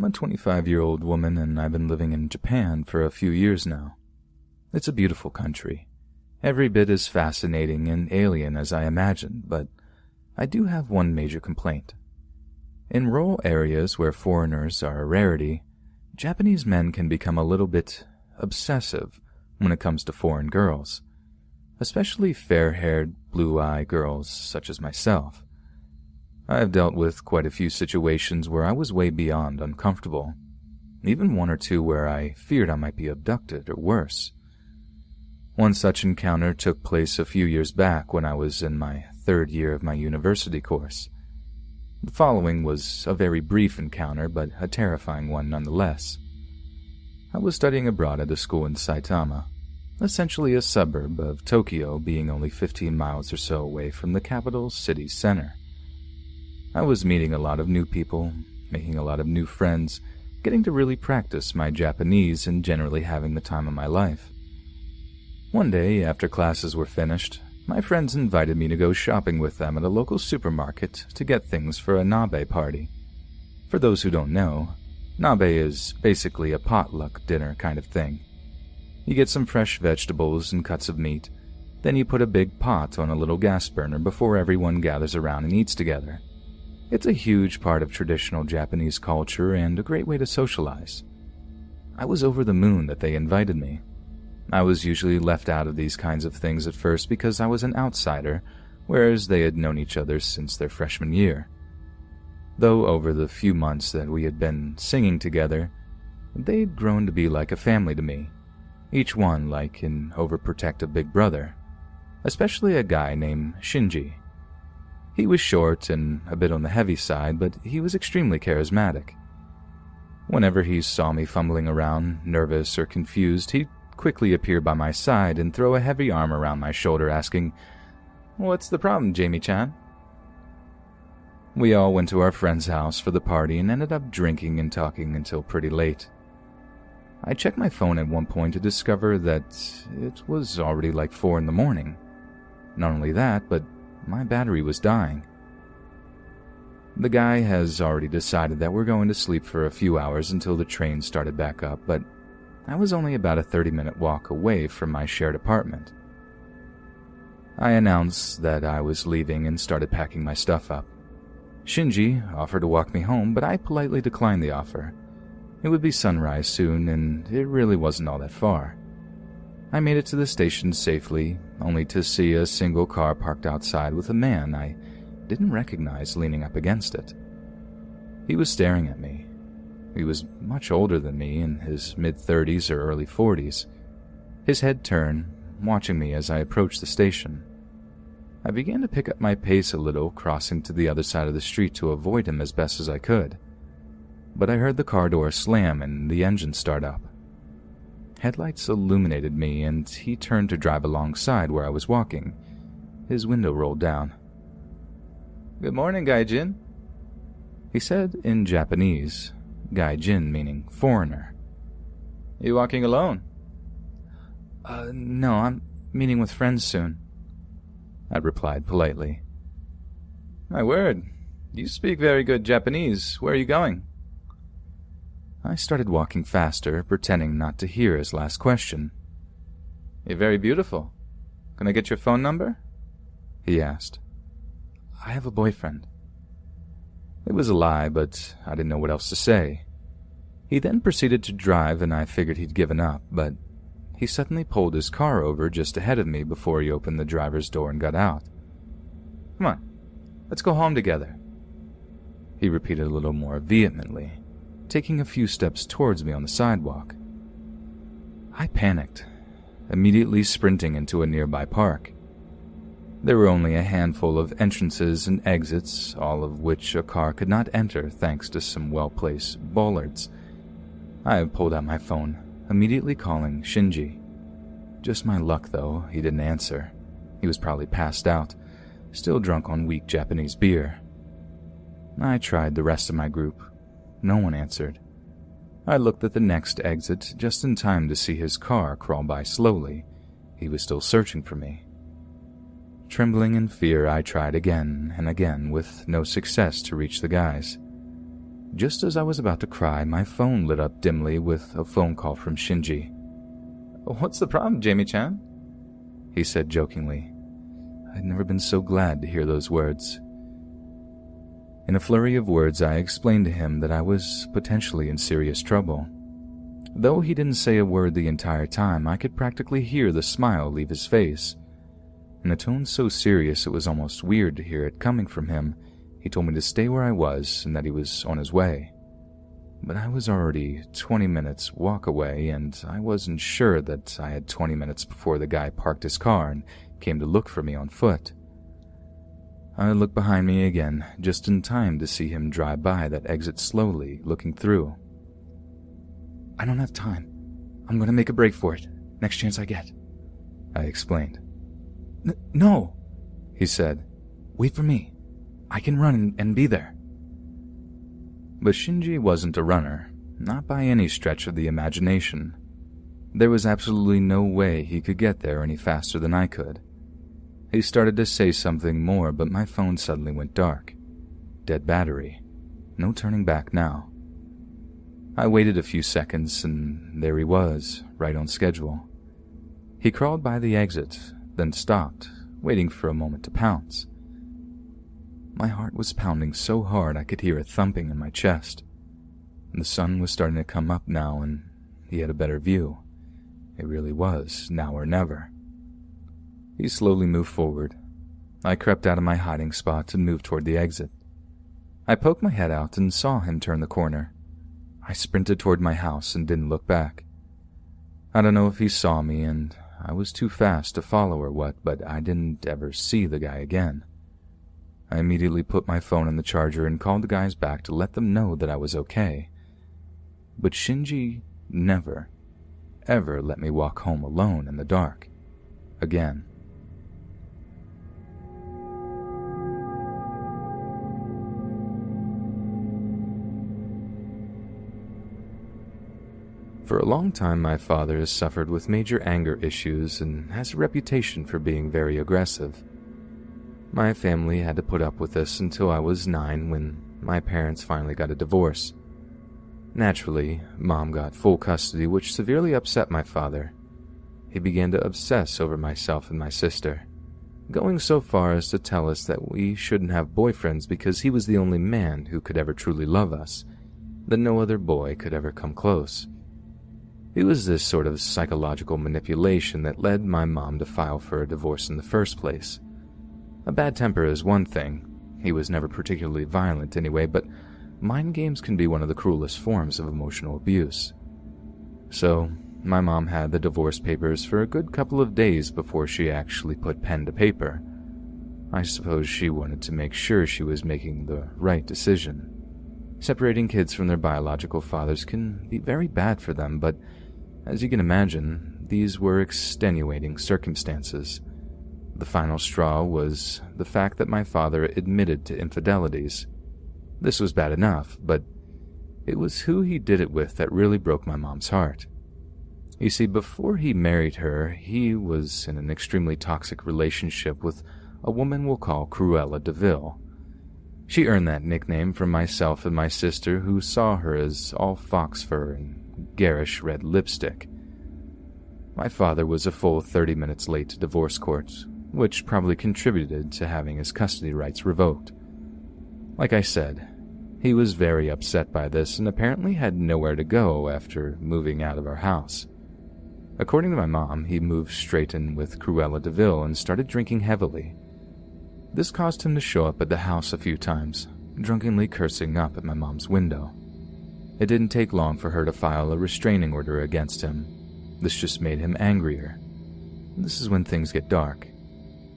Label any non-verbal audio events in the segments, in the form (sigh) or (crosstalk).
I'm a 25 year old woman and I've been living in Japan for a few years now. It's a beautiful country. Every bit as fascinating and alien as I imagined, but I do have one major complaint. In rural areas where foreigners are a rarity, Japanese men can become a little bit obsessive when it comes to foreign girls, especially fair haired, blue eyed girls such as myself. I have dealt with quite a few situations where I was way beyond uncomfortable, even one or two where I feared I might be abducted or worse. One such encounter took place a few years back when I was in my third year of my university course. The following was a very brief encounter, but a terrifying one nonetheless. I was studying abroad at a school in Saitama, essentially a suburb of Tokyo, being only 15 miles or so away from the capital city center. I was meeting a lot of new people, making a lot of new friends, getting to really practice my Japanese, and generally having the time of my life. One day, after classes were finished, my friends invited me to go shopping with them at a local supermarket to get things for a nabe party. For those who don't know, nabe is basically a potluck dinner kind of thing. You get some fresh vegetables and cuts of meat, then you put a big pot on a little gas burner before everyone gathers around and eats together. It's a huge part of traditional Japanese culture and a great way to socialize. I was over the moon that they invited me. I was usually left out of these kinds of things at first because I was an outsider, whereas they had known each other since their freshman year. Though over the few months that we had been singing together, they'd grown to be like a family to me, each one like an overprotective big brother, especially a guy named Shinji. He was short and a bit on the heavy side, but he was extremely charismatic. Whenever he saw me fumbling around, nervous or confused, he'd quickly appear by my side and throw a heavy arm around my shoulder, asking, What's the problem, Jamie Chan? We all went to our friend's house for the party and ended up drinking and talking until pretty late. I checked my phone at one point to discover that it was already like 4 in the morning. Not only that, but my battery was dying. The guy has already decided that we're going to sleep for a few hours until the train started back up, but I was only about a 30 minute walk away from my shared apartment. I announced that I was leaving and started packing my stuff up. Shinji offered to walk me home, but I politely declined the offer. It would be sunrise soon, and it really wasn't all that far. I made it to the station safely, only to see a single car parked outside with a man I didn't recognize leaning up against it. He was staring at me. He was much older than me, in his mid 30s or early 40s. His head turned, watching me as I approached the station. I began to pick up my pace a little, crossing to the other side of the street to avoid him as best as I could. But I heard the car door slam and the engine start up. Headlights illuminated me, and he turned to drive alongside where I was walking. His window rolled down. Good morning, Gaijin. He said in Japanese, Gaijin meaning foreigner. Are You walking alone? Uh, no, I'm meeting with friends soon. I replied politely. My word, you speak very good Japanese. Where are you going? I started walking faster, pretending not to hear his last question. You're very beautiful. Can I get your phone number? He asked. I have a boyfriend. It was a lie, but I didn't know what else to say. He then proceeded to drive, and I figured he'd given up, but he suddenly pulled his car over just ahead of me before he opened the driver's door and got out. Come on, let's go home together. He repeated a little more vehemently. Taking a few steps towards me on the sidewalk. I panicked, immediately sprinting into a nearby park. There were only a handful of entrances and exits, all of which a car could not enter thanks to some well placed bollards. I pulled out my phone, immediately calling Shinji. Just my luck, though, he didn't answer. He was probably passed out, still drunk on weak Japanese beer. I tried the rest of my group. No one answered. I looked at the next exit just in time to see his car crawl by slowly. He was still searching for me. Trembling in fear, I tried again and again with no success to reach the guys. Just as I was about to cry, my phone lit up dimly with a phone call from Shinji. What's the problem, Jamie Chan? He said jokingly. I'd never been so glad to hear those words. In a flurry of words, I explained to him that I was potentially in serious trouble. Though he didn't say a word the entire time, I could practically hear the smile leave his face. In a tone so serious it was almost weird to hear it coming from him, he told me to stay where I was and that he was on his way. But I was already 20 minutes walk away, and I wasn't sure that I had 20 minutes before the guy parked his car and came to look for me on foot. I looked behind me again, just in time to see him drive by that exit slowly, looking through. I don't have time. I'm going to make a break for it, next chance I get, I explained. no, he said. Wait for me. I can run and be there. But Shinji wasn't a runner, not by any stretch of the imagination. There was absolutely no way he could get there any faster than I could. He started to say something more, but my phone suddenly went dark. Dead battery. No turning back now. I waited a few seconds, and there he was, right on schedule. He crawled by the exit, then stopped, waiting for a moment to pounce. My heart was pounding so hard I could hear it thumping in my chest. The sun was starting to come up now, and he had a better view. It really was now or never. He slowly moved forward. I crept out of my hiding spot and moved toward the exit. I poked my head out and saw him turn the corner. I sprinted toward my house and didn't look back. I don't know if he saw me and I was too fast to follow or what, but I didn't ever see the guy again. I immediately put my phone in the charger and called the guys back to let them know that I was okay. But Shinji never, ever let me walk home alone in the dark. Again. For a long time, my father has suffered with major anger issues and has a reputation for being very aggressive. My family had to put up with this until I was nine when my parents finally got a divorce. Naturally, mom got full custody, which severely upset my father. He began to obsess over myself and my sister, going so far as to tell us that we shouldn't have boyfriends because he was the only man who could ever truly love us, that no other boy could ever come close. It was this sort of psychological manipulation that led my mom to file for a divorce in the first place. A bad temper is one thing. He was never particularly violent anyway, but mind games can be one of the cruelest forms of emotional abuse. So, my mom had the divorce papers for a good couple of days before she actually put pen to paper. I suppose she wanted to make sure she was making the right decision. Separating kids from their biological fathers can be very bad for them, but as you can imagine, these were extenuating circumstances. The final straw was the fact that my father admitted to infidelities. This was bad enough, but it was who he did it with that really broke my mom's heart. You see, before he married her, he was in an extremely toxic relationship with a woman we'll call Cruella de Vil. She earned that nickname from myself and my sister, who saw her as all fox fur and garish red lipstick. My father was a full 30 minutes late to divorce court, which probably contributed to having his custody rights revoked. Like I said, he was very upset by this and apparently had nowhere to go after moving out of our house. According to my mom, he moved straight in with Cruella de Vil and started drinking heavily. This caused him to show up at the house a few times, drunkenly cursing up at my mom's window. It didn't take long for her to file a restraining order against him. This just made him angrier. This is when things get dark.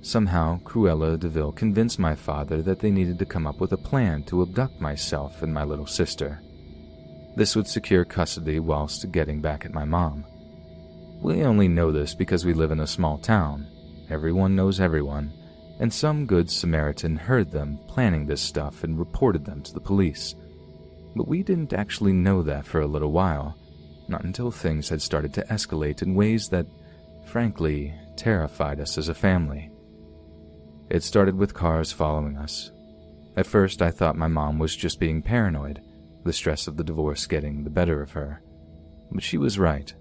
Somehow, Cruella de Vil convinced my father that they needed to come up with a plan to abduct myself and my little sister. This would secure custody whilst getting back at my mom. We only know this because we live in a small town. Everyone knows everyone, and some good Samaritan heard them planning this stuff and reported them to the police. But we didn't actually know that for a little while, not until things had started to escalate in ways that, frankly, terrified us as a family. It started with cars following us. At first, I thought my mom was just being paranoid, the stress of the divorce getting the better of her. But she was right.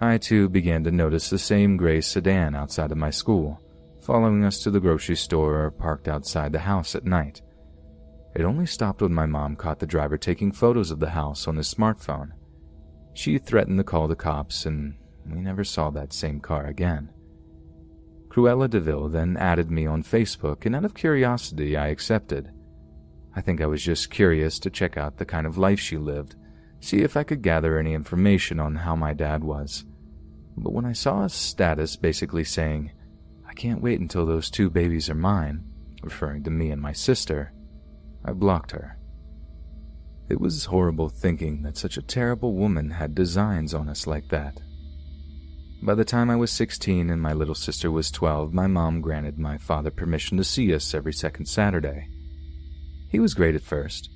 I too began to notice the same gray sedan outside of my school, following us to the grocery store or parked outside the house at night. It only stopped when my mom caught the driver taking photos of the house on his smartphone. She threatened to call the cops, and we never saw that same car again. Cruella de Vil then added me on Facebook, and out of curiosity, I accepted. I think I was just curious to check out the kind of life she lived, see if I could gather any information on how my dad was. But when I saw a status basically saying, I can't wait until those two babies are mine, referring to me and my sister, I blocked her. It was horrible thinking that such a terrible woman had designs on us like that. By the time I was 16 and my little sister was 12, my mom granted my father permission to see us every second Saturday. He was great at first.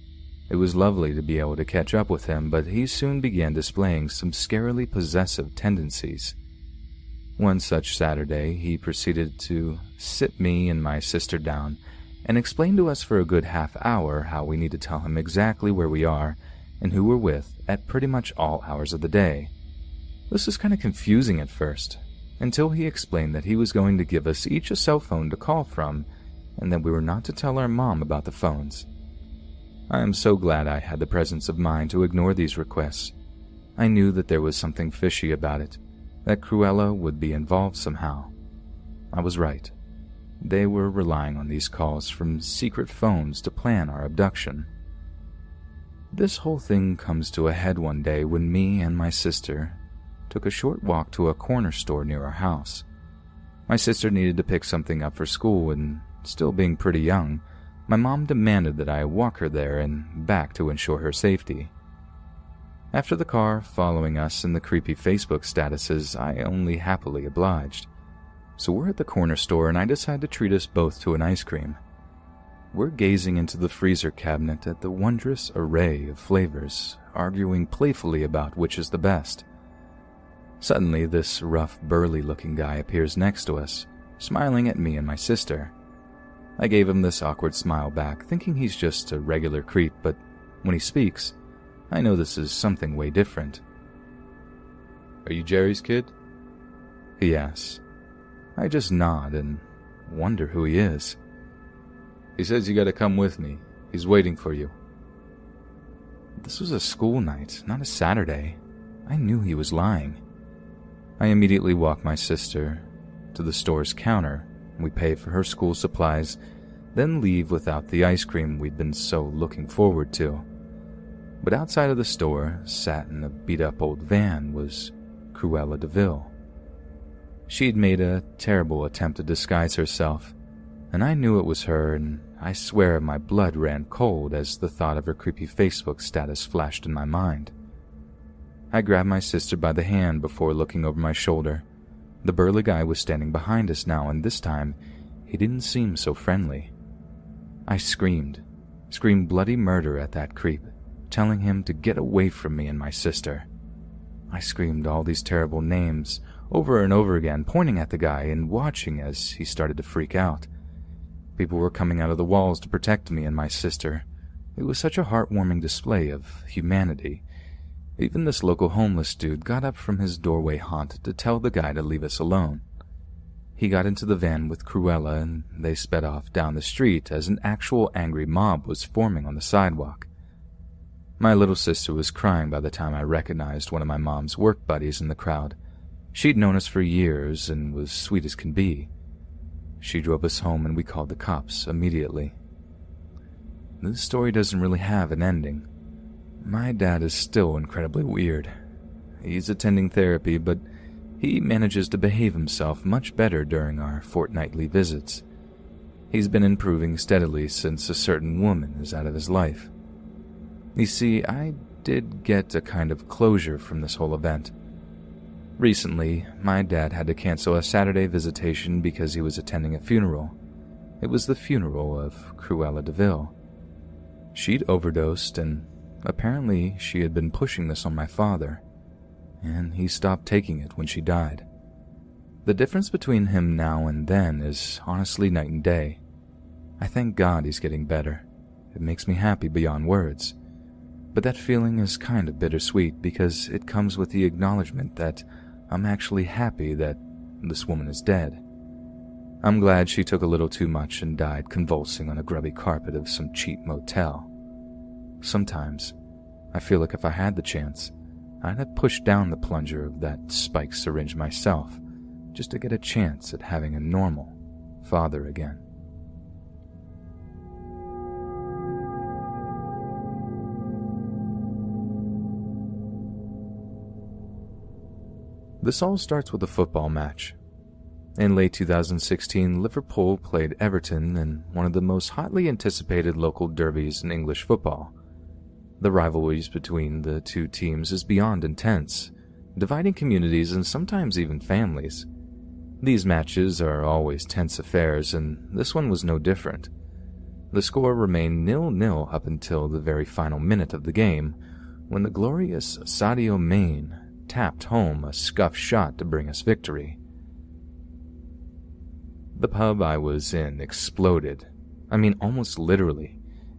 It was lovely to be able to catch up with him, but he soon began displaying some scarily possessive tendencies. One such Saturday, he proceeded to sit me and my sister down and explain to us for a good half hour how we need to tell him exactly where we are and who we're with at pretty much all hours of the day. This was kind of confusing at first, until he explained that he was going to give us each a cell phone to call from, and that we were not to tell our mom about the phones. I am so glad I had the presence of mind to ignore these requests. I knew that there was something fishy about it, that Cruella would be involved somehow. I was right. They were relying on these calls from secret phones to plan our abduction. This whole thing comes to a head one day when me and my sister took a short walk to a corner store near our house. My sister needed to pick something up for school, and still being pretty young, my mom demanded that I walk her there and back to ensure her safety. After the car following us and the creepy Facebook statuses, I only happily obliged. So we're at the corner store, and I decide to treat us both to an ice cream. We're gazing into the freezer cabinet at the wondrous array of flavors, arguing playfully about which is the best. Suddenly, this rough, burly looking guy appears next to us, smiling at me and my sister. I gave him this awkward smile back, thinking he's just a regular creep, but when he speaks, I know this is something way different. Are you Jerry's kid? He asks. I just nod and wonder who he is. He says you gotta come with me. He's waiting for you. This was a school night, not a Saturday. I knew he was lying. I immediately walk my sister to the store's counter. We pay for her school supplies, then leave without the ice cream we'd been so looking forward to. But outside of the store, sat in a beat up old van, was Cruella de Vil. She'd made a terrible attempt to disguise herself, and I knew it was her, and I swear my blood ran cold as the thought of her creepy Facebook status flashed in my mind. I grabbed my sister by the hand before looking over my shoulder. The burly guy was standing behind us now, and this time, he didn't seem so friendly. I screamed, screamed bloody murder at that creep, telling him to get away from me and my sister. I screamed all these terrible names over and over again, pointing at the guy and watching as he started to freak out. People were coming out of the walls to protect me and my sister. It was such a heartwarming display of humanity even this local homeless dude got up from his doorway haunt to tell the guy to leave us alone. He got into the van with Cruella and they sped off down the street as an actual angry mob was forming on the sidewalk. My little sister was crying by the time I recognized one of my mom's work buddies in the crowd. She'd known us for years and was sweet as can be. She drove us home and we called the cops immediately. This story doesn't really have an ending. My dad is still incredibly weird. He's attending therapy, but he manages to behave himself much better during our fortnightly visits. He's been improving steadily since a certain woman is out of his life. You see, I did get a kind of closure from this whole event. Recently, my dad had to cancel a Saturday visitation because he was attending a funeral. It was the funeral of Cruella de Vil. She'd overdosed, and apparently she had been pushing this on my father, and he stopped taking it when she died. The difference between him now and then is honestly night and day. I thank God he's getting better. It makes me happy beyond words. But that feeling is kind of bittersweet because it comes with the acknowledgement that I'm actually happy that this woman is dead. I'm glad she took a little too much and died convulsing on a grubby carpet of some cheap motel. Sometimes, I feel like if I had the chance, I'd have pushed down the plunger of that spiked syringe myself, just to get a chance at having a normal father again. This all starts with a football match. In late 2016, Liverpool played Everton in one of the most hotly anticipated local derbies in English football. The rivalries between the two teams is beyond intense, dividing communities and sometimes even families. These matches are always tense affairs, and this one was no different. The score remained nil-nil up until the very final minute of the game, when the glorious Sadio Mane tapped home a scuff shot to bring us victory. The pub I was in exploded. I mean, almost literally.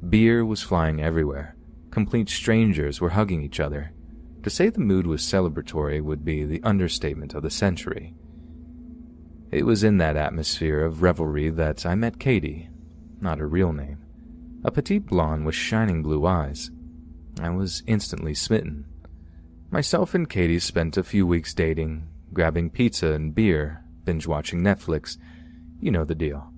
Beer was flying everywhere. Complete strangers were hugging each other. To say the mood was celebratory would be the understatement of the century. It was in that atmosphere of revelry that I met Katie, not her real name. A petite blonde with shining blue eyes. I was instantly smitten. Myself and Katie spent a few weeks dating, grabbing pizza and beer, binge watching Netflix. You know the deal.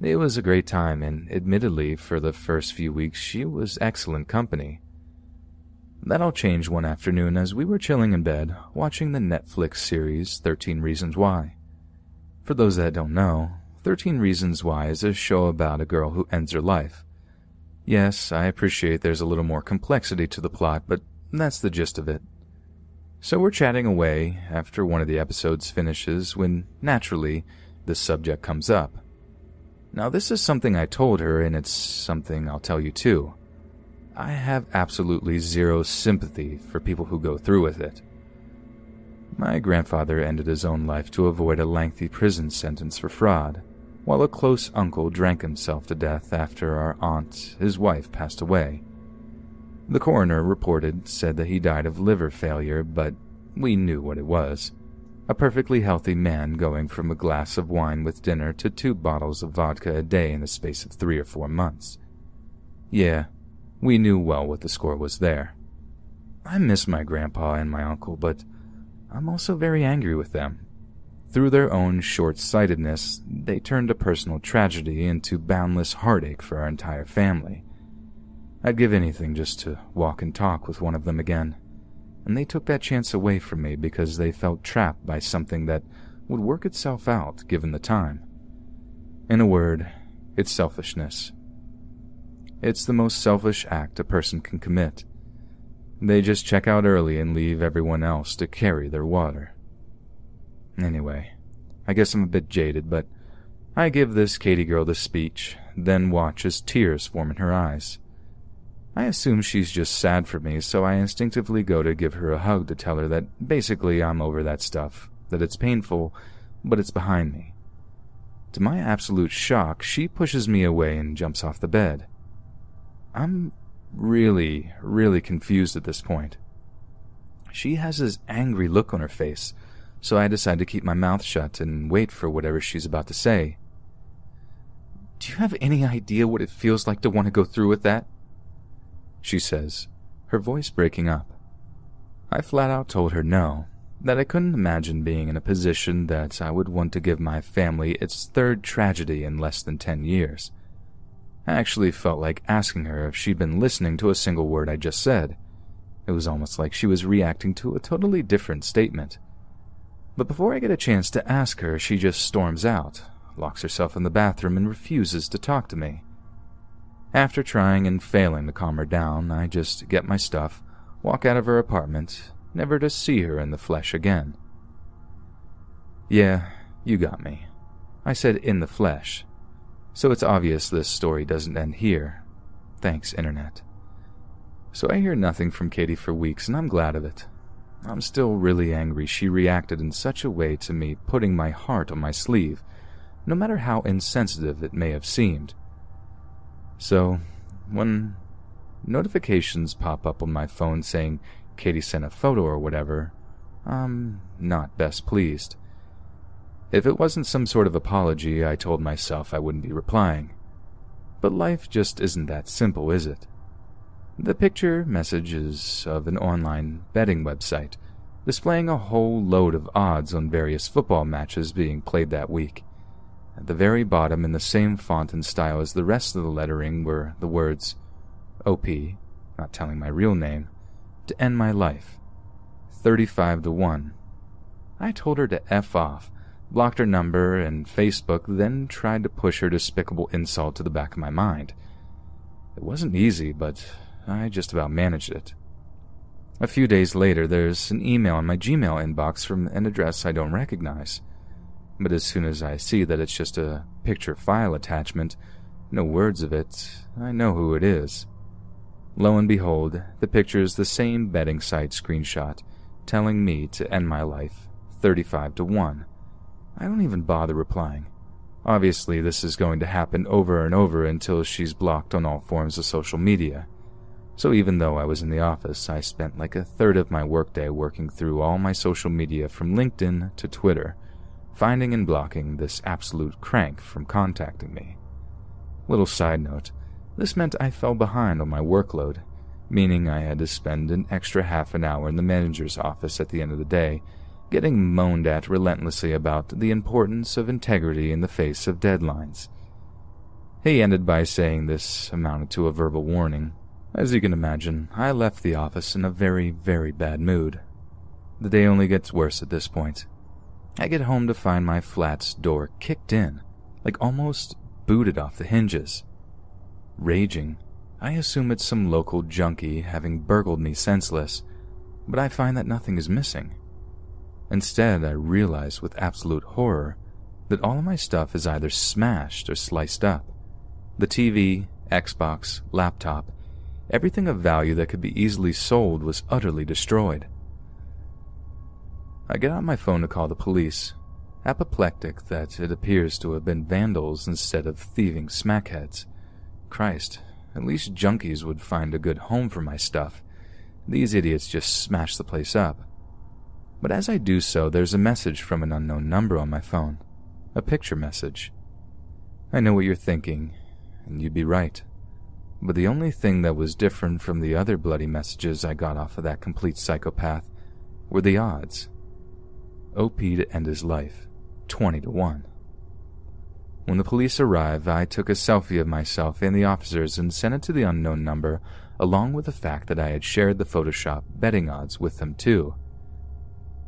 It was a great time, and admittedly, for the first few weeks, she was excellent company. That all changed one afternoon as we were chilling in bed, watching the Netflix series 13 Reasons Why. For those that don't know, 13 Reasons Why is a show about a girl who ends her life. Yes, I appreciate there's a little more complexity to the plot, but that's the gist of it. So we're chatting away after one of the episodes finishes when, naturally, this subject comes up. Now, this is something I told her, and it's something I'll tell you too. I have absolutely zero sympathy for people who go through with it. My grandfather ended his own life to avoid a lengthy prison sentence for fraud, while a close uncle drank himself to death after our aunt, his wife, passed away. The coroner reported said that he died of liver failure, but we knew what it was. A perfectly healthy man going from a glass of wine with dinner to two bottles of vodka a day in the space of three or four months. Yeah, we knew well what the score was there. I miss my grandpa and my uncle, but I'm also very angry with them. Through their own short sightedness, they turned a personal tragedy into boundless heartache for our entire family. I'd give anything just to walk and talk with one of them again. And they took that chance away from me because they felt trapped by something that would work itself out given the time. In a word, it's selfishness. It's the most selfish act a person can commit. They just check out early and leave everyone else to carry their water. Anyway, I guess I'm a bit jaded, but I give this Katie girl the speech, then watch as tears form in her eyes. I assume she's just sad for me, so I instinctively go to give her a hug to tell her that basically I'm over that stuff, that it's painful, but it's behind me. To my absolute shock, she pushes me away and jumps off the bed. I'm really, really confused at this point. She has this angry look on her face, so I decide to keep my mouth shut and wait for whatever she's about to say. Do you have any idea what it feels like to want to go through with that? She says, her voice breaking up. I flat out told her no, that I couldn't imagine being in a position that I would want to give my family its third tragedy in less than ten years. I actually felt like asking her if she'd been listening to a single word I just said. It was almost like she was reacting to a totally different statement. But before I get a chance to ask her, she just storms out, locks herself in the bathroom, and refuses to talk to me. After trying and failing to calm her down, I just get my stuff, walk out of her apartment, never to see her in the flesh again. Yeah, you got me. I said in the flesh. So it's obvious this story doesn't end here. Thanks, Internet. So I hear nothing from Katie for weeks, and I'm glad of it. I'm still really angry she reacted in such a way to me putting my heart on my sleeve, no matter how insensitive it may have seemed. So, when notifications pop up on my phone saying Katie sent a photo or whatever, I'm not best pleased. If it wasn't some sort of apology, I told myself I wouldn't be replying. But life just isn't that simple, is it? The picture message is of an online betting website displaying a whole load of odds on various football matches being played that week. At the very bottom, in the same font and style as the rest of the lettering, were the words OP, not telling my real name, to end my life. 35 to 1. I told her to F off, blocked her number and Facebook, then tried to push her despicable insult to the back of my mind. It wasn't easy, but I just about managed it. A few days later, there's an email in my Gmail inbox from an address I don't recognize. But as soon as I see that it's just a picture file attachment, no words of it, I know who it is. Lo and behold, the picture is the same betting site screenshot, telling me to end my life 35 to 1. I don't even bother replying. Obviously, this is going to happen over and over until she's blocked on all forms of social media. So even though I was in the office, I spent like a third of my workday working through all my social media from LinkedIn to Twitter, finding and blocking this absolute crank from contacting me. Little side note, this meant I fell behind on my workload, meaning I had to spend an extra half an hour in the manager's office at the end of the day, getting moaned at relentlessly about the importance of integrity in the face of deadlines. He ended by saying this amounted to a verbal warning. As you can imagine, I left the office in a very, very bad mood. The day only gets worse at this point. I get home to find my flat's door kicked in, like almost booted off the hinges. Raging, I assume it's some local junkie having burgled me senseless, but I find that nothing is missing. Instead, I realize with absolute horror that all of my stuff is either smashed or sliced up. The TV, Xbox, laptop, everything of value that could be easily sold was utterly destroyed. I get out my phone to call the police, apoplectic that it appears to have been vandals instead of thieving smackheads. Christ, at least junkies would find a good home for my stuff. These idiots just smash the place up. But as I do so, there's a message from an unknown number on my phone. A picture message. I know what you're thinking, and you'd be right. But the only thing that was different from the other bloody messages I got off of that complete psychopath were the odds. OP to end his life, 20 to 1. When the police arrived, I took a selfie of myself and the officers and sent it to the unknown number, along with the fact that I had shared the Photoshop betting odds with them too.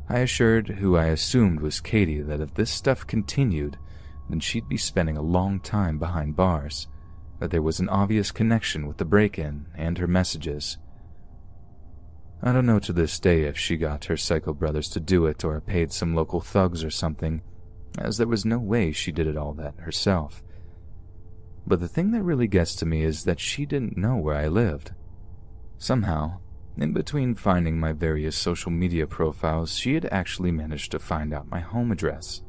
I assured who I assumed was Katie that if this stuff continued, then she'd be spending a long time behind bars, that there was an obvious connection with the break in and her messages. I don't know to this day if she got her psycho brothers to do it or paid some local thugs or something as there was no way she did it all that herself. But the thing that really gets to me is that she didn't know where I lived. Somehow, in between finding my various social media profiles, she had actually managed to find out my home address.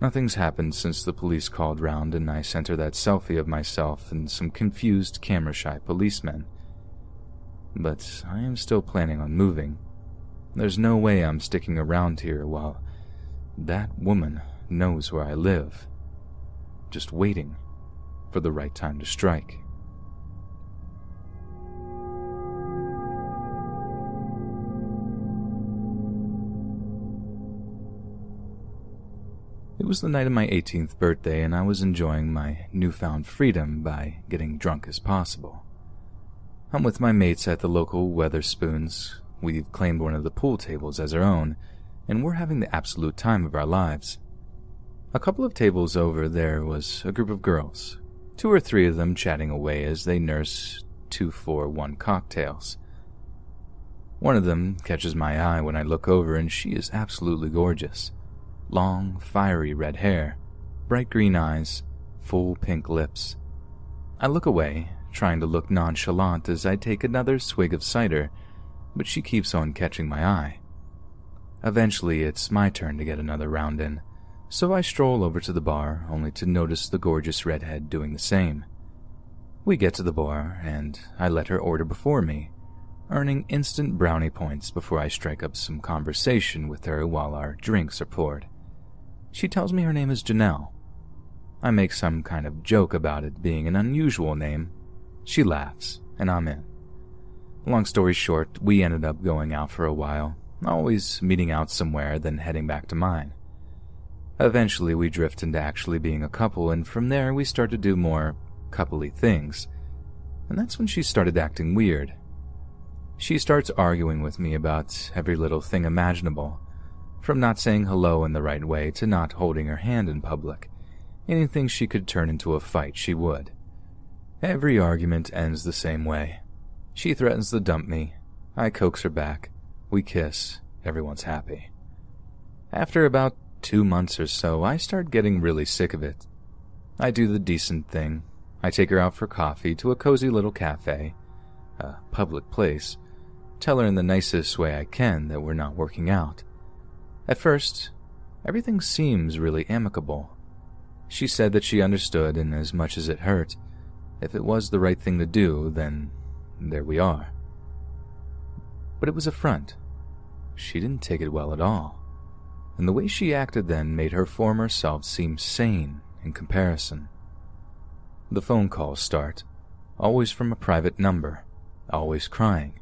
Nothing's happened since the police called round and I sent her that selfie of myself and some confused camera shy policemen. But I am still planning on moving. There's no way I'm sticking around here while that woman knows where I live, just waiting for the right time to strike. It was the night of my 18th birthday, and I was enjoying my newfound freedom by getting drunk as possible. I'm with my mates at the local Wetherspoons. We've claimed one of the pool tables as our own, and we're having the absolute time of our lives. A couple of tables over there was a group of girls, two or three of them chatting away as they nurse two for one cocktails. One of them catches my eye when I look over, and she is absolutely gorgeous. Long, fiery red hair, bright green eyes, full pink lips. I look away, trying to look nonchalant as I take another swig of cider, but she keeps on catching my eye. Eventually, it's my turn to get another round in, so I stroll over to the bar, only to notice the gorgeous redhead doing the same. We get to the bar, and I let her order before me, earning instant brownie points before I strike up some conversation with her while our drinks are poured. She tells me her name is Janelle. I make some kind of joke about it being an unusual name. She laughs, and I'm in. Long story short, we ended up going out for a while, always meeting out somewhere, then heading back to mine. Eventually, we drift into actually being a couple, and from there, we start to do more coupley things. And that's when she started acting weird. She starts arguing with me about every little thing imaginable, from not saying hello in the right way to not holding her hand in public. Anything she could turn into a fight, she would. Every argument ends the same way. She threatens to dump me. I coax her back. We kiss. Everyone's happy. After about two months or so, I start getting really sick of it. I do the decent thing. I take her out for coffee to a cozy little cafe, a public place, tell her in the nicest way I can that we're not working out. At first, everything seems really amicable. She said that she understood, and as much as it hurt, if it was the right thing to do, then there we are. But it was a front. She didn't take it well at all, and the way she acted then made her former self seem sane in comparison. The phone calls start, always from a private number, always crying.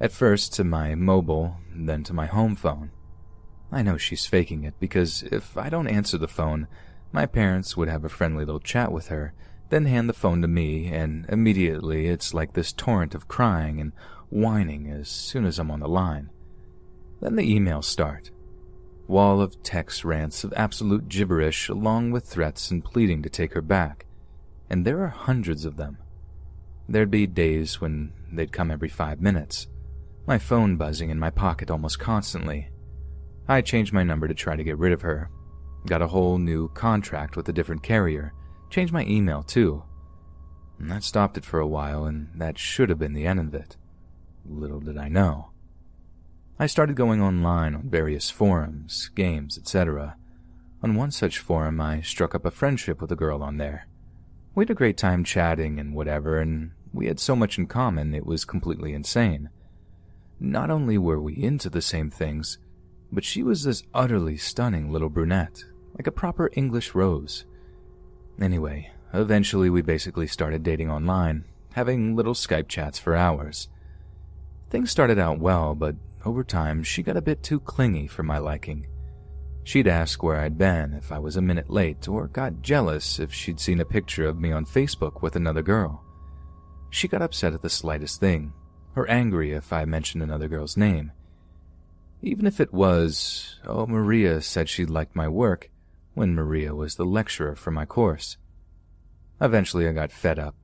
At first to my mobile, then to my home phone. I know she's faking it because if I don't answer the phone, my parents would have a friendly little chat with her, then hand the phone to me, and immediately it's like this torrent of crying and whining as soon as I'm on the line. Then the emails start. Wall of text rants of absolute gibberish along with threats and pleading to take her back and there are hundreds of them. There'd be days when they'd come every five minutes, my phone buzzing in my pocket almost constantly. I changed my number to try to get rid of her, got a whole new contract with a different carrier, changed my email too. And that stopped it for a while, and that should have been the end of it. Little did I know. I started going online on various forums, games, etc. On one such forum, I struck up a friendship with a girl on there. We had a great time chatting and whatever, and we had so much in common it was completely insane. Not only were we into the same things, but she was this utterly stunning little brunette, like a proper English rose. Anyway, eventually we basically started dating online, having little Skype chats for hours. Things started out well, but over time she got a bit too clingy for my liking. She'd ask where I'd been if I was a minute late, or got jealous if she'd seen a picture of me on Facebook with another girl. She got upset at the slightest thing, or angry if I mentioned another girl's name. Even if it was, oh, Maria said she liked my work, when Maria was the lecturer for my course. Eventually I got fed up,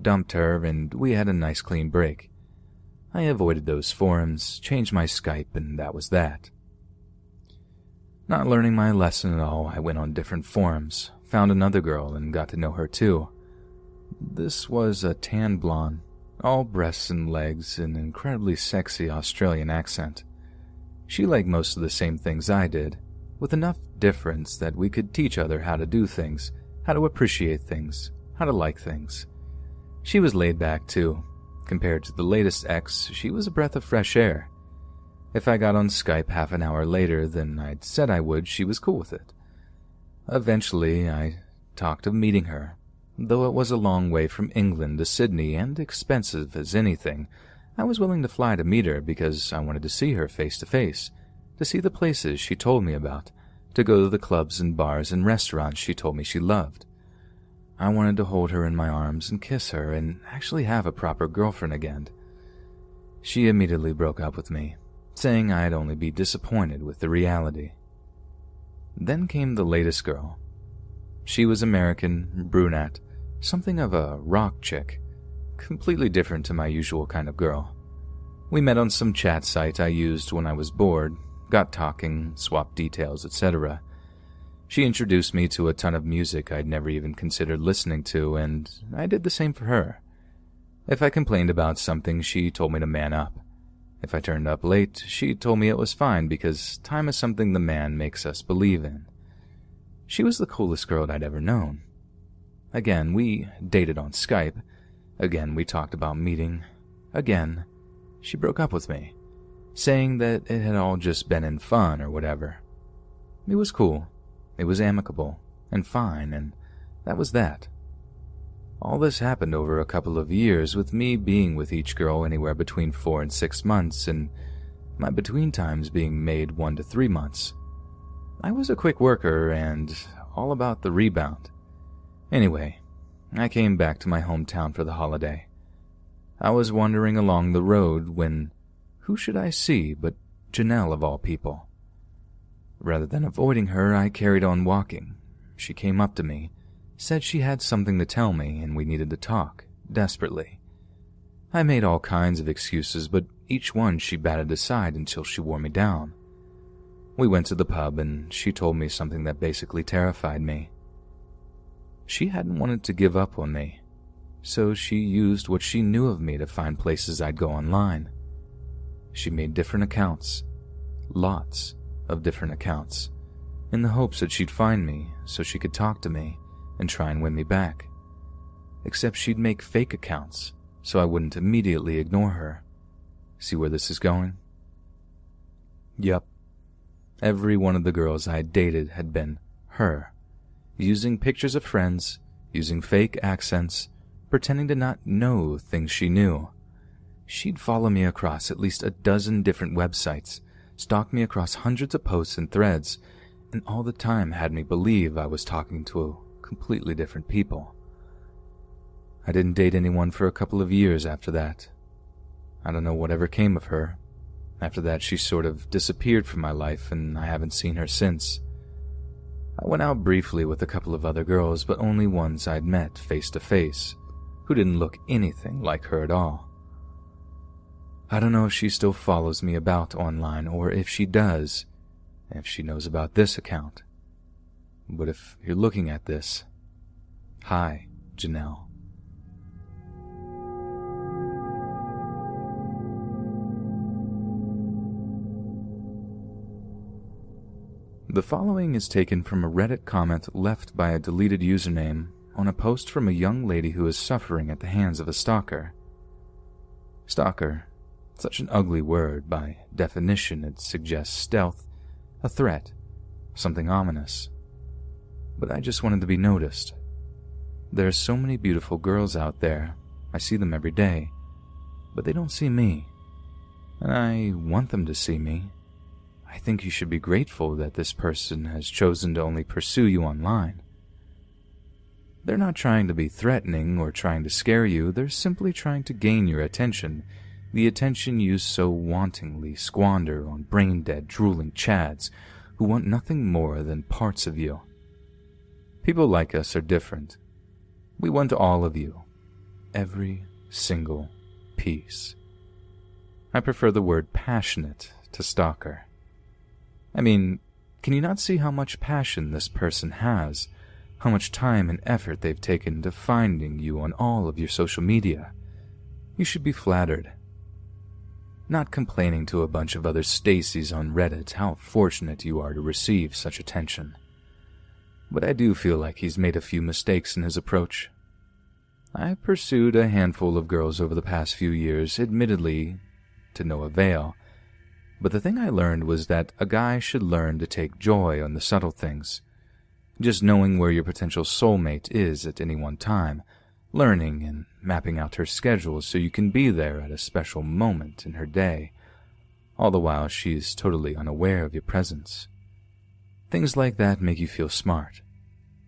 dumped her, and we had a nice clean break. I avoided those forums, changed my Skype, and that was that. Not learning my lesson at all, I went on different forums, found another girl, and got to know her too. This was a tan blonde, all breasts and legs, an incredibly sexy Australian accent. She liked most of the same things I did, with enough difference that we could teach other how to do things, how to appreciate things, how to like things. She was laid back too. Compared to the latest ex, she was a breath of fresh air. If I got on Skype half an hour later than I'd said I would, she was cool with it. Eventually, I talked of meeting her. Though it was a long way from England to Sydney and expensive as anything, I was willing to fly to meet her because I wanted to see her face to face, to see the places she told me about, to go to the clubs and bars and restaurants she told me she loved. I wanted to hold her in my arms and kiss her and actually have a proper girlfriend again. She immediately broke up with me, saying I'd only be disappointed with the reality. Then came the latest girl. She was American, brunette, something of a rock chick, completely different to my usual kind of girl. We met on some chat site I used when I was bored, got talking, swapped details, etc. She introduced me to a ton of music I'd never even considered listening to, and I did the same for her. If I complained about something, she told me to man up. If I turned up late, she told me it was fine because time is something the man makes us believe in. She was the coolest girl I'd ever known. Again, we dated on Skype. Again, we talked about meeting. Again, she broke up with me, saying that it had all just been in fun or whatever. It was cool. It was amicable and fine, and that was that. All this happened over a couple of years, with me being with each girl anywhere between four and six months, and my between times being made one to three months. I was a quick worker and all about the rebound. Anyway, I came back to my hometown for the holiday. I was wandering along the road when who should I see but Janelle of all people? Rather than avoiding her, I carried on walking. She came up to me said she had something to tell me and we needed to talk, desperately. I made all kinds of excuses, but each one she batted aside until she wore me down. We went to the pub and she told me something that basically terrified me. She hadn't wanted to give up on me, so she used what she knew of me to find places I'd go online. She made different accounts, lots of different accounts, in the hopes that she'd find me so she could talk to me and try and win me back. Except she'd make fake accounts, so I wouldn't immediately ignore her. See where this is going? Yup. Every one of the girls I had dated had been her, using pictures of friends, using fake accents, pretending to not know things she knew. She'd follow me across at least a dozen different websites, stalk me across hundreds of posts and threads, and all the time had me believe I was talking to completely different people. I didn't date anyone for a couple of years after that. I don't know whatever came of her. After that, she sort of disappeared from my life, and I haven't seen her since. I went out briefly with a couple of other girls, but only ones I'd met face to face, who didn't look anything like her at all. I don't know if she still follows me about online, or if she does, if she knows about this account. But if you're looking at this, hi, Janelle. The following is taken from a Reddit comment left by a deleted username on a post from a young lady who is suffering at the hands of a stalker. Stalker, such an ugly word, by definition, it suggests stealth, a threat, something ominous but I just wanted to be noticed. There are so many beautiful girls out there. I see them every day, but they don't see me. And I want them to see me. I think you should be grateful that this person has chosen to only pursue you online. They're not trying to be threatening or trying to scare you, they're simply trying to gain your attention, the attention you so wantingly squander on brain dead, drooling chads who want nothing more than parts of you. People like us are different. We want all of you. Every single piece. I prefer the word passionate to stalker. I mean, can you not see how much passion this person has? How much time and effort they've taken to finding you on all of your social media? You should be flattered. Not complaining to a bunch of other Stacys on Reddit how fortunate you are to receive such attention but I do feel like he's made a few mistakes in his approach. I pursued a handful of girls over the past few years, admittedly to no avail, but the thing I learned was that a guy should learn to take joy on the subtle things. Just knowing where your potential soulmate is at any one time, learning and mapping out her schedule so you can be there at a special moment in her day, all the while she's totally unaware of your presence. Things like that make you feel smart.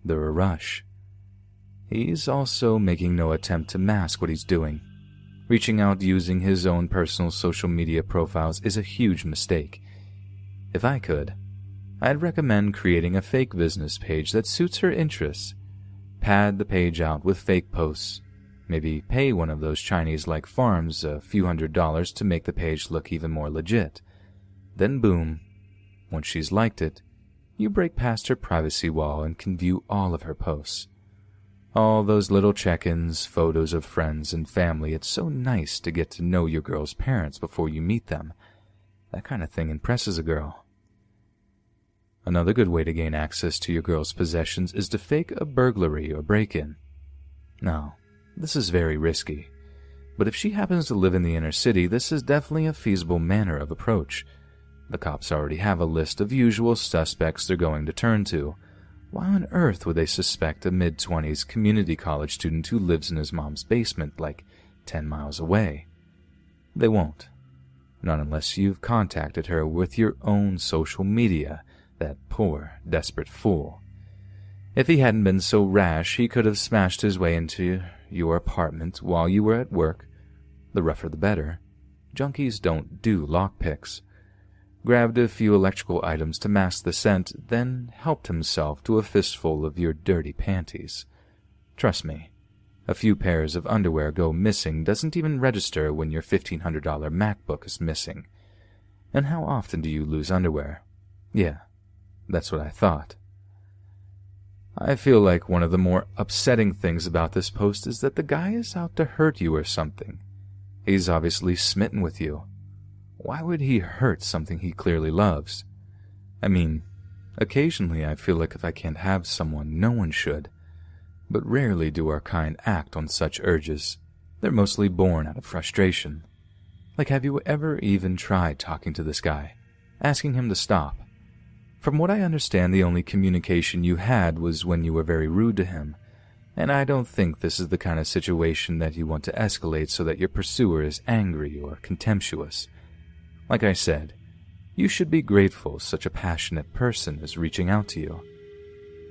They're a rush. He's also making no attempt to mask what he's doing. Reaching out using his own personal social media profiles is a huge mistake. If I could, I'd recommend creating a fake business page that suits her interests. Pad the page out with fake posts. Maybe pay one of those Chinese like farms a few hundred dollars to make the page look even more legit. Then, boom, once she's liked it, you break past her privacy wall and can view all of her posts. All those little check ins, photos of friends and family, it's so nice to get to know your girl's parents before you meet them. That kind of thing impresses a girl. Another good way to gain access to your girl's possessions is to fake a burglary or break in. Now, this is very risky, but if she happens to live in the inner city, this is definitely a feasible manner of approach. The cops already have a list of usual suspects they're going to turn to. Why on earth would they suspect a mid 20s community college student who lives in his mom's basement like 10 miles away? They won't. Not unless you've contacted her with your own social media, that poor, desperate fool. If he hadn't been so rash, he could have smashed his way into your apartment while you were at work. The rougher the better. Junkies don't do lockpicks grabbed a few electrical items to mask the scent, then helped himself to a fistful of your dirty panties. Trust me, a few pairs of underwear go missing doesn't even register when your $1,500 MacBook is missing. And how often do you lose underwear? Yeah, that's what I thought. I feel like one of the more upsetting things about this post is that the guy is out to hurt you or something. He's obviously smitten with you why would he hurt something he clearly loves? I mean, occasionally I feel like if I can't have someone, no one should. But rarely do our kind act on such urges. They're mostly born out of frustration. Like, have you ever even tried talking to this guy? Asking him to stop? From what I understand, the only communication you had was when you were very rude to him. And I don't think this is the kind of situation that you want to escalate so that your pursuer is angry or contemptuous. Like I said, you should be grateful such a passionate person is reaching out to you.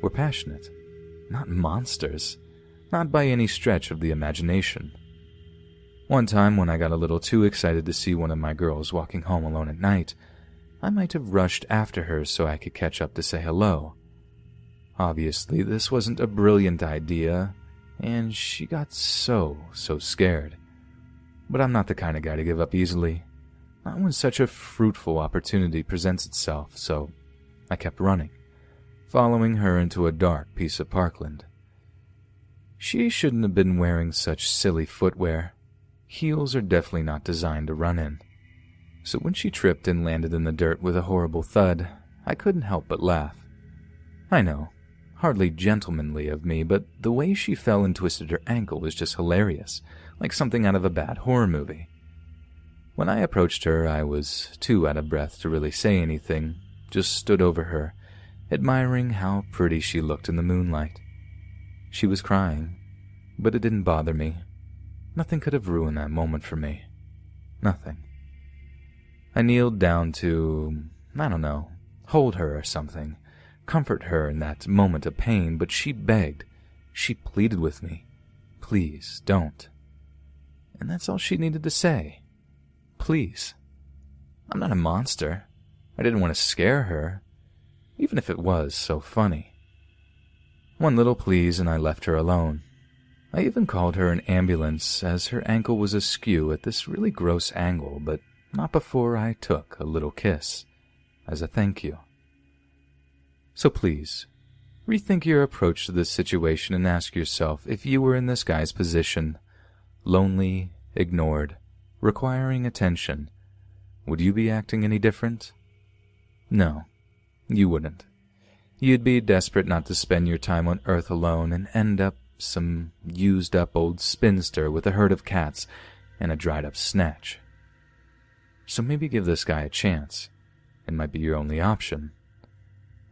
We're passionate, not monsters, not by any stretch of the imagination. One time, when I got a little too excited to see one of my girls walking home alone at night, I might have rushed after her so I could catch up to say hello. Obviously, this wasn't a brilliant idea, and she got so, so scared. But I'm not the kind of guy to give up easily. Not when such a fruitful opportunity presents itself, so I kept running, following her into a dark piece of parkland. She shouldn't have been wearing such silly footwear. Heels are definitely not designed to run in. So when she tripped and landed in the dirt with a horrible thud, I couldn't help but laugh. I know, hardly gentlemanly of me, but the way she fell and twisted her ankle was just hilarious, like something out of a bad horror movie. When I approached her, I was too out of breath to really say anything, just stood over her, admiring how pretty she looked in the moonlight. She was crying, but it didn't bother me. Nothing could have ruined that moment for me. Nothing. I kneeled down to, I don't know, hold her or something, comfort her in that moment of pain, but she begged. She pleaded with me. Please, don't. And that's all she needed to say. Please. I'm not a monster. I didn't want to scare her, even if it was so funny. One little please and I left her alone. I even called her an ambulance as her ankle was askew at this really gross angle, but not before I took a little kiss as a thank you. So please, rethink your approach to this situation and ask yourself if you were in this guy's position, lonely, ignored, requiring attention, would you be acting any different? No, you wouldn't. You'd be desperate not to spend your time on Earth alone and end up some used up old spinster with a herd of cats and a dried up snatch so maybe give this guy a chance. It might be your only option.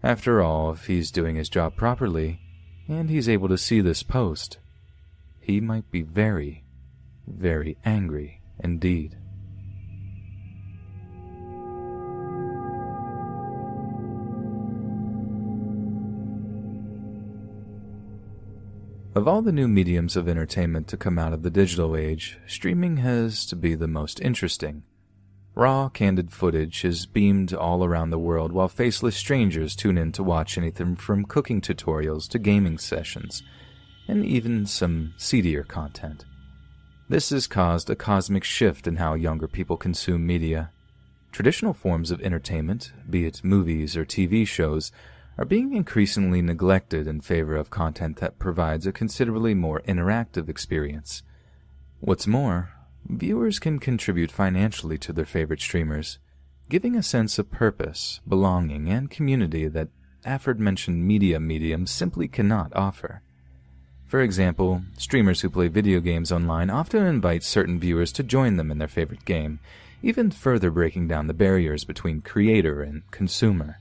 After all, if he's doing his job properly, and he's able to see this post, he might be very, very angry indeed. Of all the new mediums of entertainment to come out of the digital age, streaming has to be the most interesting. Raw, candid footage is beamed all around the world while faceless strangers tune in to watch anything from cooking tutorials to gaming sessions, and even some seedier content. This has caused a cosmic shift in how younger people consume media. Traditional forms of entertainment, be it movies or TV shows, are being increasingly neglected in favor of content that provides a considerably more interactive experience. What's more, viewers can contribute financially to their favorite streamers, giving a sense of purpose, belonging, and community that aforementioned media mediums simply cannot offer. For example, streamers who play video games online often invite certain viewers to join them in their favorite game, even further breaking down the barriers between creator and consumer.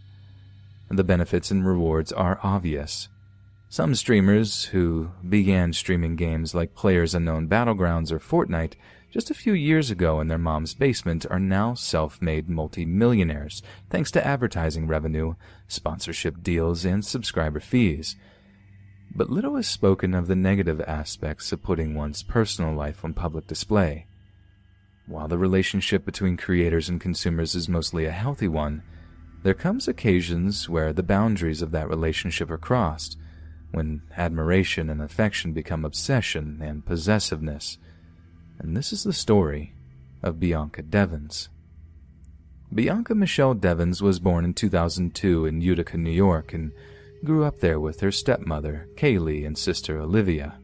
The benefits and rewards are obvious. Some streamers who began streaming games like PlayerUnknown's Battlegrounds or Fortnite just a few years ago in their mom's basement are now self-made multi-millionaires thanks to advertising revenue, sponsorship deals, and subscriber fees. But little is spoken of the negative aspects of putting one's personal life on public display. While the relationship between creators and consumers is mostly a healthy one, there comes occasions where the boundaries of that relationship are crossed, when admiration and affection become obsession and possessiveness. And this is the story of Bianca Devins. Bianca Michelle Devins was born in 2002 in Utica, New York, and grew up there with her stepmother, Kaylee, and sister Olivia.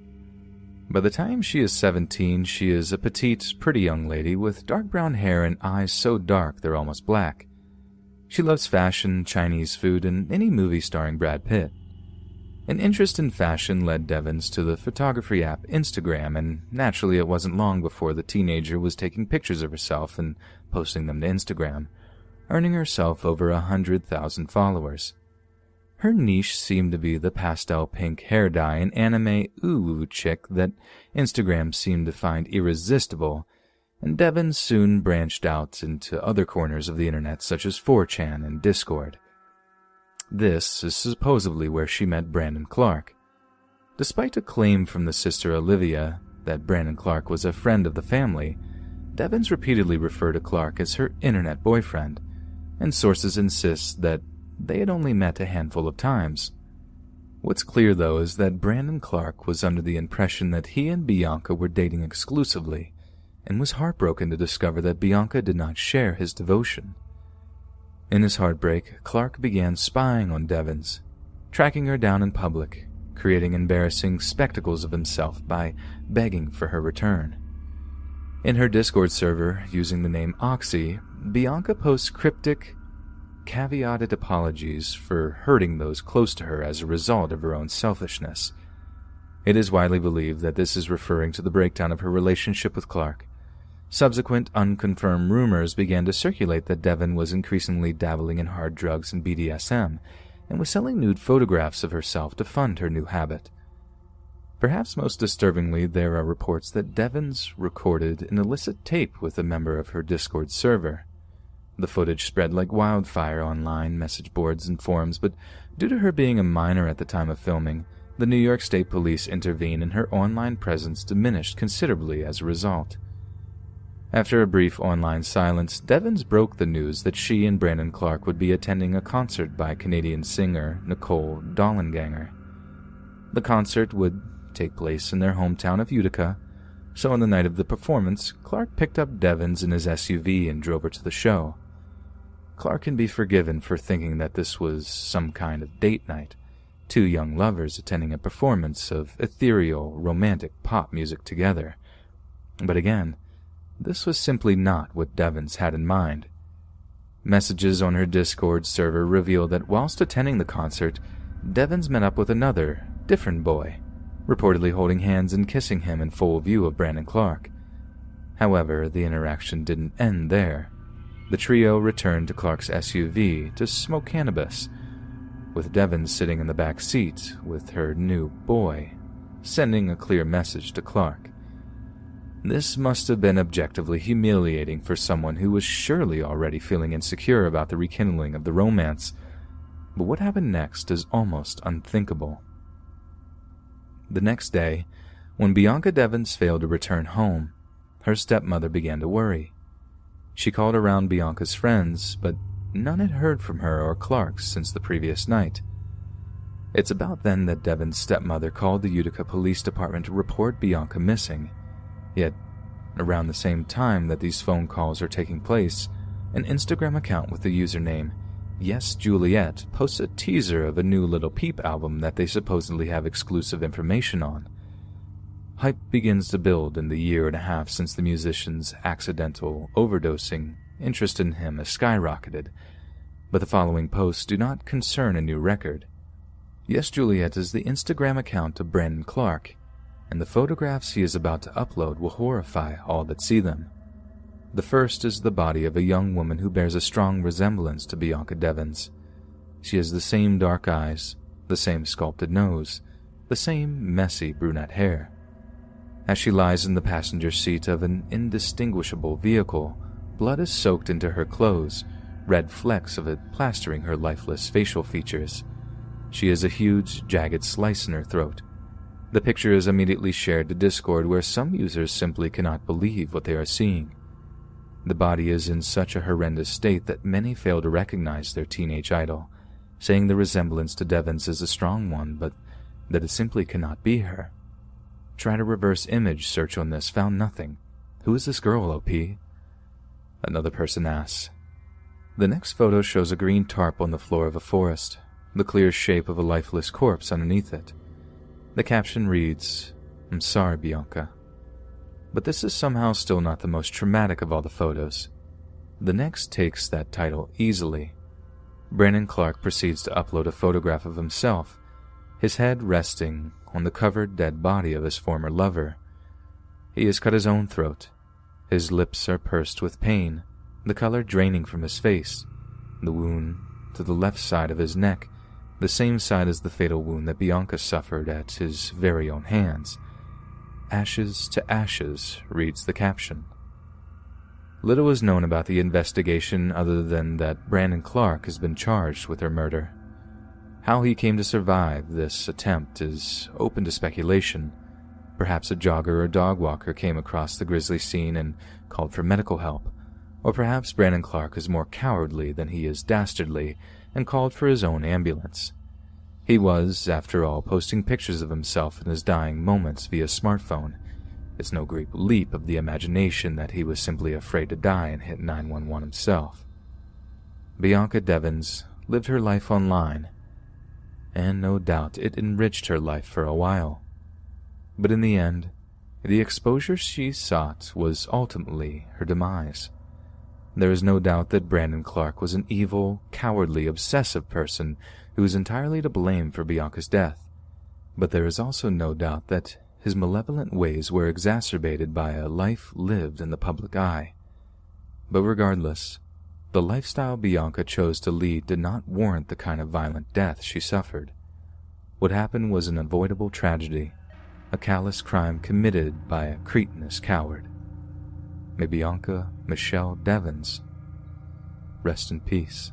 By the time she is 17, she is a petite, pretty young lady with dark brown hair and eyes so dark they're almost black. She loves fashion, Chinese food, and any movie starring Brad Pitt. An interest in fashion led Devins to the photography app Instagram, and naturally it wasn't long before the teenager was taking pictures of herself and posting them to Instagram, earning herself over a hundred thousand followers. Her niche seemed to be the pastel pink hair dye and anime ooh chick that Instagram seemed to find irresistible and Devins soon branched out into other corners of the internet such as 4chan and Discord. This is supposedly where she met Brandon Clark. Despite a claim from the sister Olivia that Brandon Clark was a friend of the family, Devins repeatedly referred to Clark as her internet boyfriend, and sources insist that they had only met a handful of times. What's clear, though, is that Brandon Clark was under the impression that he and Bianca were dating exclusively, and was heartbroken to discover that Bianca did not share his devotion. In his heartbreak, Clark began spying on Devins, tracking her down in public, creating embarrassing spectacles of himself by begging for her return. In her Discord server, using the name Oxy, Bianca posts cryptic, caveated apologies for hurting those close to her as a result of her own selfishness. It is widely believed that this is referring to the breakdown of her relationship with Clark, Subsequent unconfirmed rumors began to circulate that Devon was increasingly dabbling in hard drugs and BDSM, and was selling nude photographs of herself to fund her new habit. Perhaps most disturbingly, there are reports that Devins recorded an illicit tape with a member of her Discord server. The footage spread like wildfire online message boards and forums, but due to her being a minor at the time of filming, the New York State Police intervened and her online presence diminished considerably as a result. After a brief online silence, Devins broke the news that she and Brandon Clark would be attending a concert by Canadian singer Nicole Dollanganger. The concert would take place in their hometown of Utica, so on the night of the performance, Clark picked up Devins in his SUV and drove her to the show. Clark can be forgiven for thinking that this was some kind of date night, two young lovers attending a performance of ethereal, romantic pop music together. But again, this was simply not what Devins had in mind. Messages on her Discord server reveal that whilst attending the concert, Devins met up with another, different boy, reportedly holding hands and kissing him in full view of Brandon Clark. However, the interaction didn't end there. The trio returned to Clark's SUV to smoke cannabis, with Devins sitting in the back seat with her new boy, sending a clear message to Clark. This must have been objectively humiliating for someone who was surely already feeling insecure about the rekindling of the romance. But what happened next is almost unthinkable. The next day, when Bianca Devins failed to return home, her stepmother began to worry. She called around Bianca's friends, but none had heard from her or Clark since the previous night. It's about then that Devin's stepmother called the Utica Police Department to report Bianca missing. Yet, around the same time that these phone calls are taking place, an Instagram account with the username Yes Juliet posts a teaser of a new Lil Peep album that they supposedly have exclusive information on. Hype begins to build in the year and a half since the musician's accidental overdosing interest in him has skyrocketed, but the following posts do not concern a new record. Yes Juliet is the Instagram account of Brandon Clark, and the photographs he is about to upload will horrify all that see them. The first is the body of a young woman who bears a strong resemblance to Bianca Devins. She has the same dark eyes, the same sculpted nose, the same messy brunette hair. As she lies in the passenger seat of an indistinguishable vehicle, blood is soaked into her clothes, red flecks of it plastering her lifeless facial features. She has a huge, jagged slice in her throat. The picture is immediately shared to Discord, where some users simply cannot believe what they are seeing. The body is in such a horrendous state that many fail to recognize their teenage idol, saying the resemblance to Devins is a strong one, but that it simply cannot be her. Try to reverse image search on this, found nothing. Who is this girl, OP? Another person asks. The next photo shows a green tarp on the floor of a forest, the clear shape of a lifeless corpse underneath it. The caption reads, I'm sorry, Bianca. But this is somehow still not the most traumatic of all the photos. The next takes that title easily. Brandon Clark proceeds to upload a photograph of himself, his head resting on the covered dead body of his former lover. He has cut his own throat. His lips are pursed with pain, the color draining from his face. The wound to the left side of his neck, the same side as the fatal wound that Bianca suffered at his very own hands. Ashes to Ashes reads the caption. Little is known about the investigation other than that Brandon Clark has been charged with her murder. How he came to survive this attempt is open to speculation. Perhaps a jogger or dog walker came across the grisly scene and called for medical help. Or perhaps Brandon Clark is more cowardly than he is dastardly and called for his own ambulance. He was, after all, posting pictures of himself in his dying moments via smartphone. It's no great leap of the imagination that he was simply afraid to die and hit 911 himself. Bianca Devins lived her life online, and no doubt it enriched her life for a while. But in the end, the exposure she sought was ultimately her demise. There is no doubt that Brandon Clark was an evil, cowardly, obsessive person who is entirely to blame for Bianca's death. But there is also no doubt that his malevolent ways were exacerbated by a life lived in the public eye. But regardless, the lifestyle Bianca chose to lead did not warrant the kind of violent death she suffered. What happened was an avoidable tragedy, a callous crime committed by a cretinous coward. May Bianca Michelle Devins rest in peace.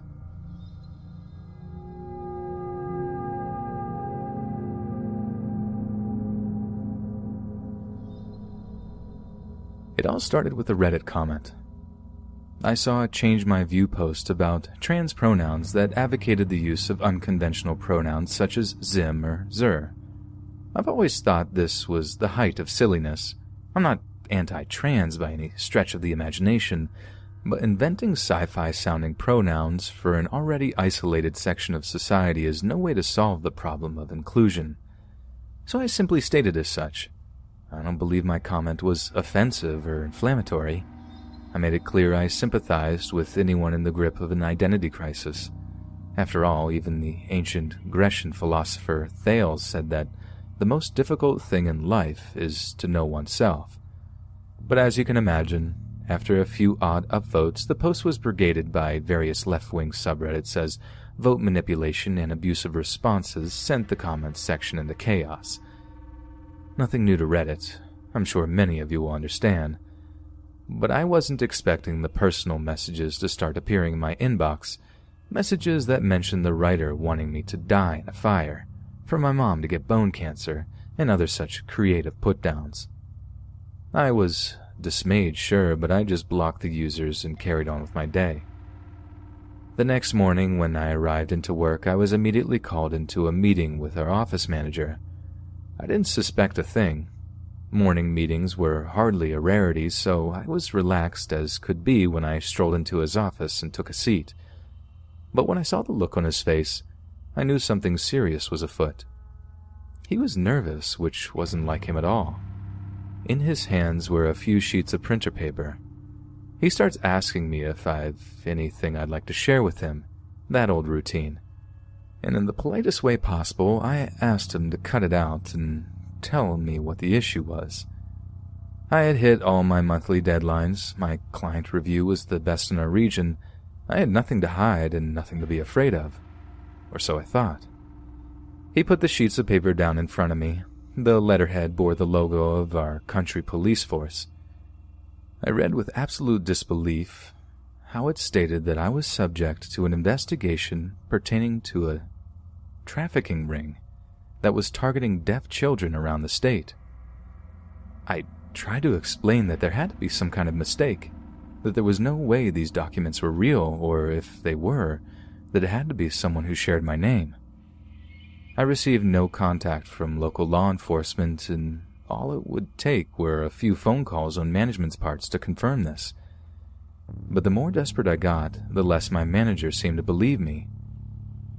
It all started with a Reddit comment. I saw a change my view post about trans pronouns that advocated the use of unconventional pronouns such as zim or zer. I've always thought this was the height of silliness. I'm not anti trans by any stretch of the imagination, but inventing sci fi sounding pronouns for an already isolated section of society is no way to solve the problem of inclusion. So I simply stated as such. I don't believe my comment was offensive or inflammatory. I made it clear I sympathized with anyone in the grip of an identity crisis. After all, even the ancient Grecian philosopher Thales said that the most difficult thing in life is to know oneself. But as you can imagine, after a few odd upvotes, the post was brigaded by various left wing subreddits as vote manipulation and abusive responses sent the comments section into chaos. Nothing new to Reddit, I'm sure many of you will understand. But I wasn't expecting the personal messages to start appearing in my inbox, messages that mentioned the writer wanting me to die in a fire, for my mom to get bone cancer, and other such creative put downs. I was dismayed, sure, but I just blocked the users and carried on with my day. The next morning, when I arrived into work, I was immediately called into a meeting with our office manager. I didn't suspect a thing. Morning meetings were hardly a rarity, so I was relaxed as could be when I strolled into his office and took a seat. But when I saw the look on his face, I knew something serious was afoot. He was nervous, which wasn't like him at all. In his hands were a few sheets of printer paper. He starts asking me if I've anything I'd like to share with him, that old routine. And in the politest way possible, I asked him to cut it out and tell me what the issue was. I had hit all my monthly deadlines, my client review was the best in our region, I had nothing to hide and nothing to be afraid of. Or so I thought. He put the sheets of paper down in front of me. The letterhead bore the logo of our country police force. I read with absolute disbelief how it stated that I was subject to an investigation pertaining to a trafficking ring that was targeting deaf children around the state. I tried to explain that there had to be some kind of mistake, that there was no way these documents were real, or if they were, that it had to be someone who shared my name. I received no contact from local law enforcement, and all it would take were a few phone calls on management's parts to confirm this. But the more desperate I got, the less my manager seemed to believe me.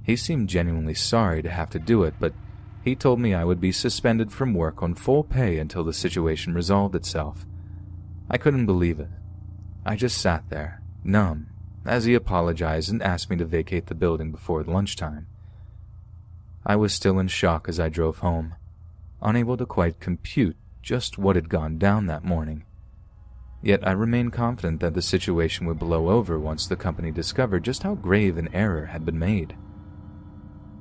He seemed genuinely sorry to have to do it, but he told me I would be suspended from work on full pay until the situation resolved itself. I couldn't believe it. I just sat there, numb, as he apologized and asked me to vacate the building before lunchtime. I was still in shock as I drove home, unable to quite compute just what had gone down that morning. Yet I remained confident that the situation would blow over once the company discovered just how grave an error had been made.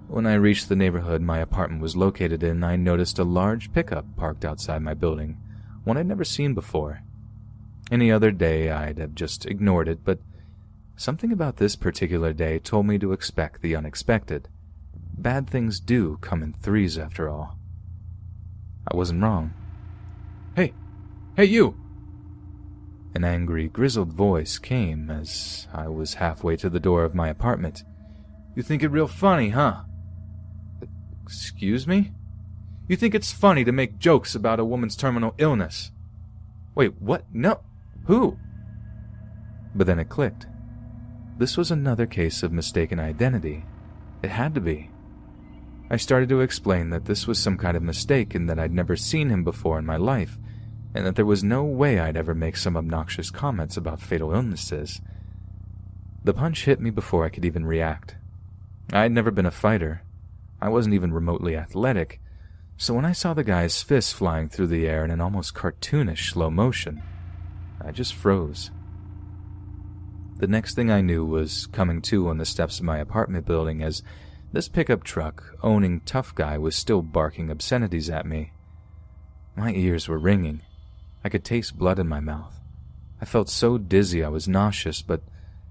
When I reached the neighborhood my apartment was located in, I noticed a large pickup parked outside my building, one I'd never seen before. Any other day I'd have just ignored it, but Something about this particular day told me to expect the unexpected. Bad things do come in threes, after all. I wasn't wrong. Hey! Hey, you! An angry, grizzled voice came as I was halfway to the door of my apartment. You think it real funny, huh? Excuse me? You think it's funny to make jokes about a woman's terminal illness? Wait, what? No. Who? But then it clicked. This was another case of mistaken identity. It had to be. I started to explain that this was some kind of mistake and that I'd never seen him before in my life, and that there was no way I'd ever make some obnoxious comments about fatal illnesses. The punch hit me before I could even react. I'd never been a fighter. I wasn't even remotely athletic, so when I saw the guy's fists flying through the air in an almost cartoonish slow motion, I just froze. The next thing I knew was coming to on the steps of my apartment building as this pickup truck owning tough guy was still barking obscenities at me. My ears were ringing. I could taste blood in my mouth. I felt so dizzy I was nauseous, but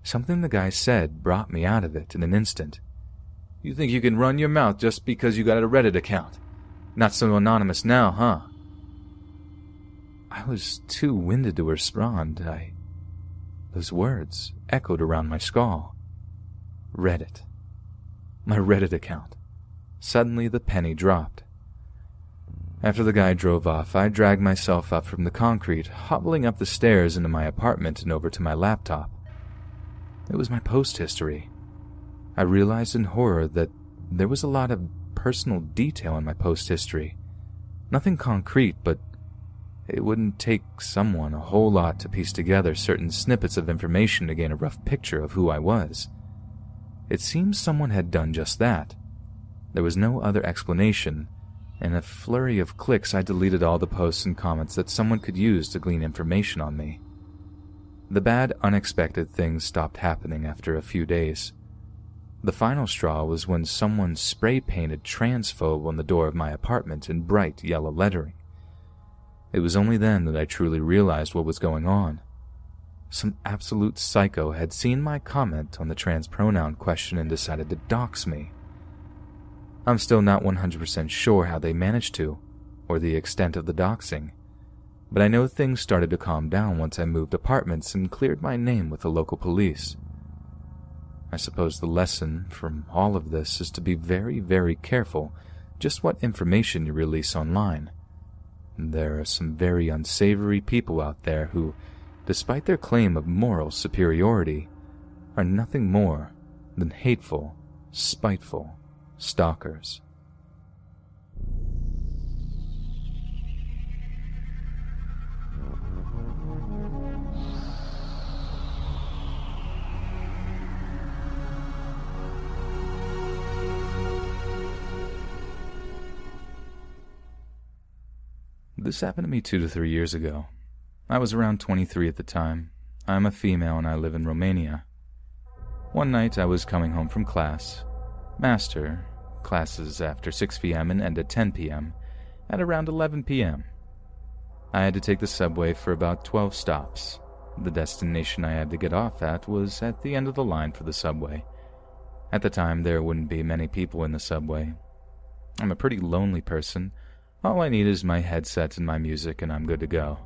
something the guy said brought me out of it in an instant. You think you can run your mouth just because you got a Reddit account? Not so anonymous now, huh? I was too winded to respond. I those words echoed around my skull. Reddit. My Reddit account. Suddenly the penny dropped. After the guy drove off, I dragged myself up from the concrete, hobbling up the stairs into my apartment and over to my laptop. It was my post history. I realized in horror that there was a lot of personal detail in my post history. Nothing concrete, but it wouldn't take someone a whole lot to piece together certain snippets of information to gain a rough picture of who I was. It seems someone had done just that. There was no other explanation. And in a flurry of clicks, I deleted all the posts and comments that someone could use to glean information on me. The bad, unexpected things stopped happening after a few days. The final straw was when someone spray painted transphobe on the door of my apartment in bright yellow lettering. It was only then that I truly realized what was going on. Some absolute psycho had seen my comment on the trans pronoun question and decided to dox me. I'm still not 100% sure how they managed to, or the extent of the doxing, but I know things started to calm down once I moved apartments and cleared my name with the local police. I suppose the lesson from all of this is to be very, very careful just what information you release online. There are some very unsavory people out there who, despite their claim of moral superiority, are nothing more than hateful, spiteful stalkers. This happened to me two to three years ago. I was around 23 at the time. I'm a female and I live in Romania. One night I was coming home from class. Master, classes after 6 p.m. and end at 10 p.m., at around 11 p.m. I had to take the subway for about 12 stops. The destination I had to get off at was at the end of the line for the subway. At the time, there wouldn't be many people in the subway. I'm a pretty lonely person. All I need is my headset and my music, and I'm good to go.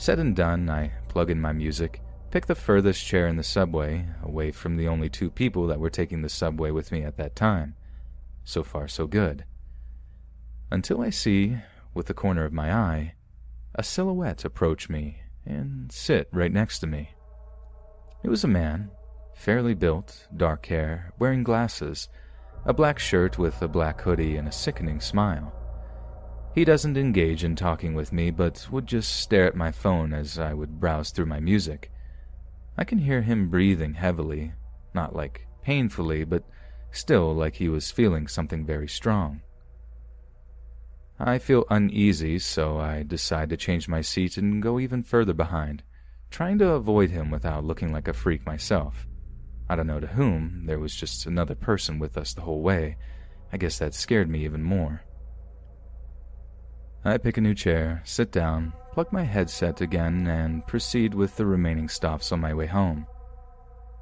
Said and done, I plug in my music, pick the furthest chair in the subway, away from the only two people that were taking the subway with me at that time. So far, so good. Until I see, with the corner of my eye, a silhouette approach me and sit right next to me. It was a man, fairly built, dark hair, wearing glasses, a black shirt with a black hoodie, and a sickening smile. He doesn't engage in talking with me, but would just stare at my phone as I would browse through my music. I can hear him breathing heavily, not like painfully, but still like he was feeling something very strong. I feel uneasy, so I decide to change my seat and go even further behind, trying to avoid him without looking like a freak myself. I don't know to whom, there was just another person with us the whole way. I guess that scared me even more. I pick a new chair, sit down, plug my headset again, and proceed with the remaining stops on my way home.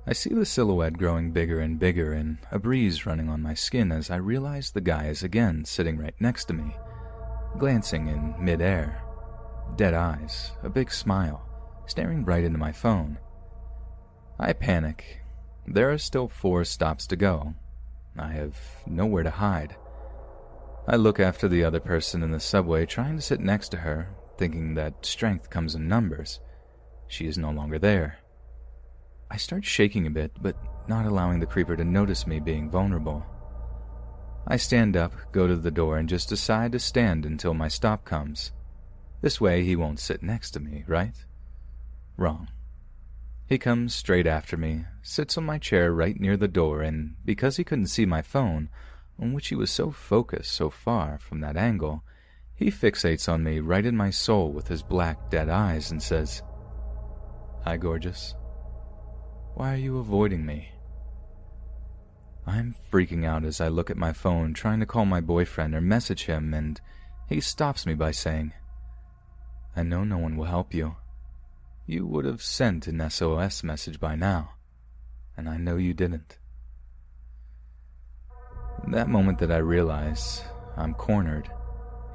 I see the silhouette growing bigger and bigger and a breeze running on my skin as I realize the guy is again sitting right next to me, glancing in midair. Dead eyes, a big smile, staring right into my phone. I panic. There are still four stops to go. I have nowhere to hide. I look after the other person in the subway, trying to sit next to her, thinking that strength comes in numbers. She is no longer there. I start shaking a bit, but not allowing the creeper to notice me being vulnerable. I stand up, go to the door, and just decide to stand until my stop comes. This way he won't sit next to me, right? Wrong. He comes straight after me, sits on my chair right near the door, and because he couldn't see my phone, on which he was so focused so far from that angle, he fixates on me right in my soul with his black, dead eyes and says, Hi, gorgeous. Why are you avoiding me? I'm freaking out as I look at my phone, trying to call my boyfriend or message him, and he stops me by saying, I know no one will help you. You would have sent an SOS message by now, and I know you didn't. That moment that I realize I'm cornered,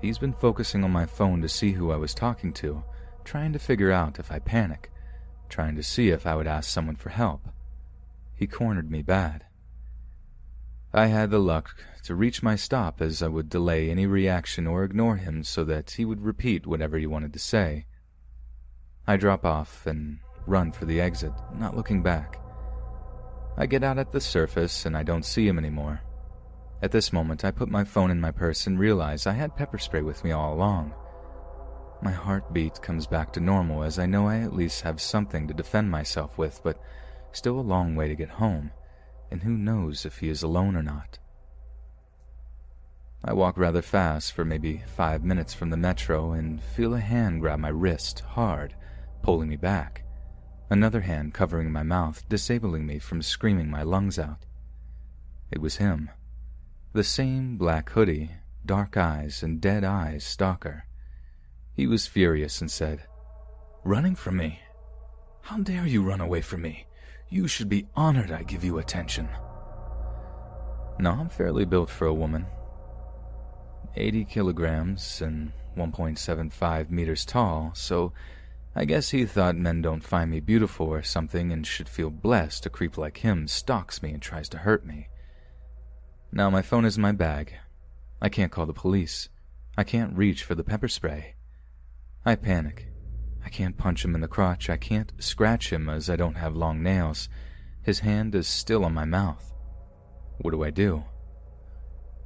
he's been focusing on my phone to see who I was talking to, trying to figure out if I panic, trying to see if I would ask someone for help. He cornered me bad. I had the luck to reach my stop as I would delay any reaction or ignore him so that he would repeat whatever he wanted to say. I drop off and run for the exit, not looking back. I get out at the surface and I don't see him anymore. At this moment, I put my phone in my purse and realize I had pepper spray with me all along. My heartbeat comes back to normal as I know I at least have something to defend myself with, but still a long way to get home, and who knows if he is alone or not. I walk rather fast for maybe five minutes from the metro and feel a hand grab my wrist hard, pulling me back. Another hand covering my mouth, disabling me from screaming my lungs out. It was him. The same black hoodie, dark eyes, and dead eyes stalker. He was furious and said, Running from me? How dare you run away from me? You should be honored I give you attention. No, I'm fairly built for a woman. 80 kilograms and 1.75 meters tall, so I guess he thought men don't find me beautiful or something and should feel blessed a creep like him stalks me and tries to hurt me. Now my phone is in my bag. I can't call the police. I can't reach for the pepper spray. I panic. I can't punch him in the crotch. I can't scratch him as I don't have long nails. His hand is still on my mouth. What do I do?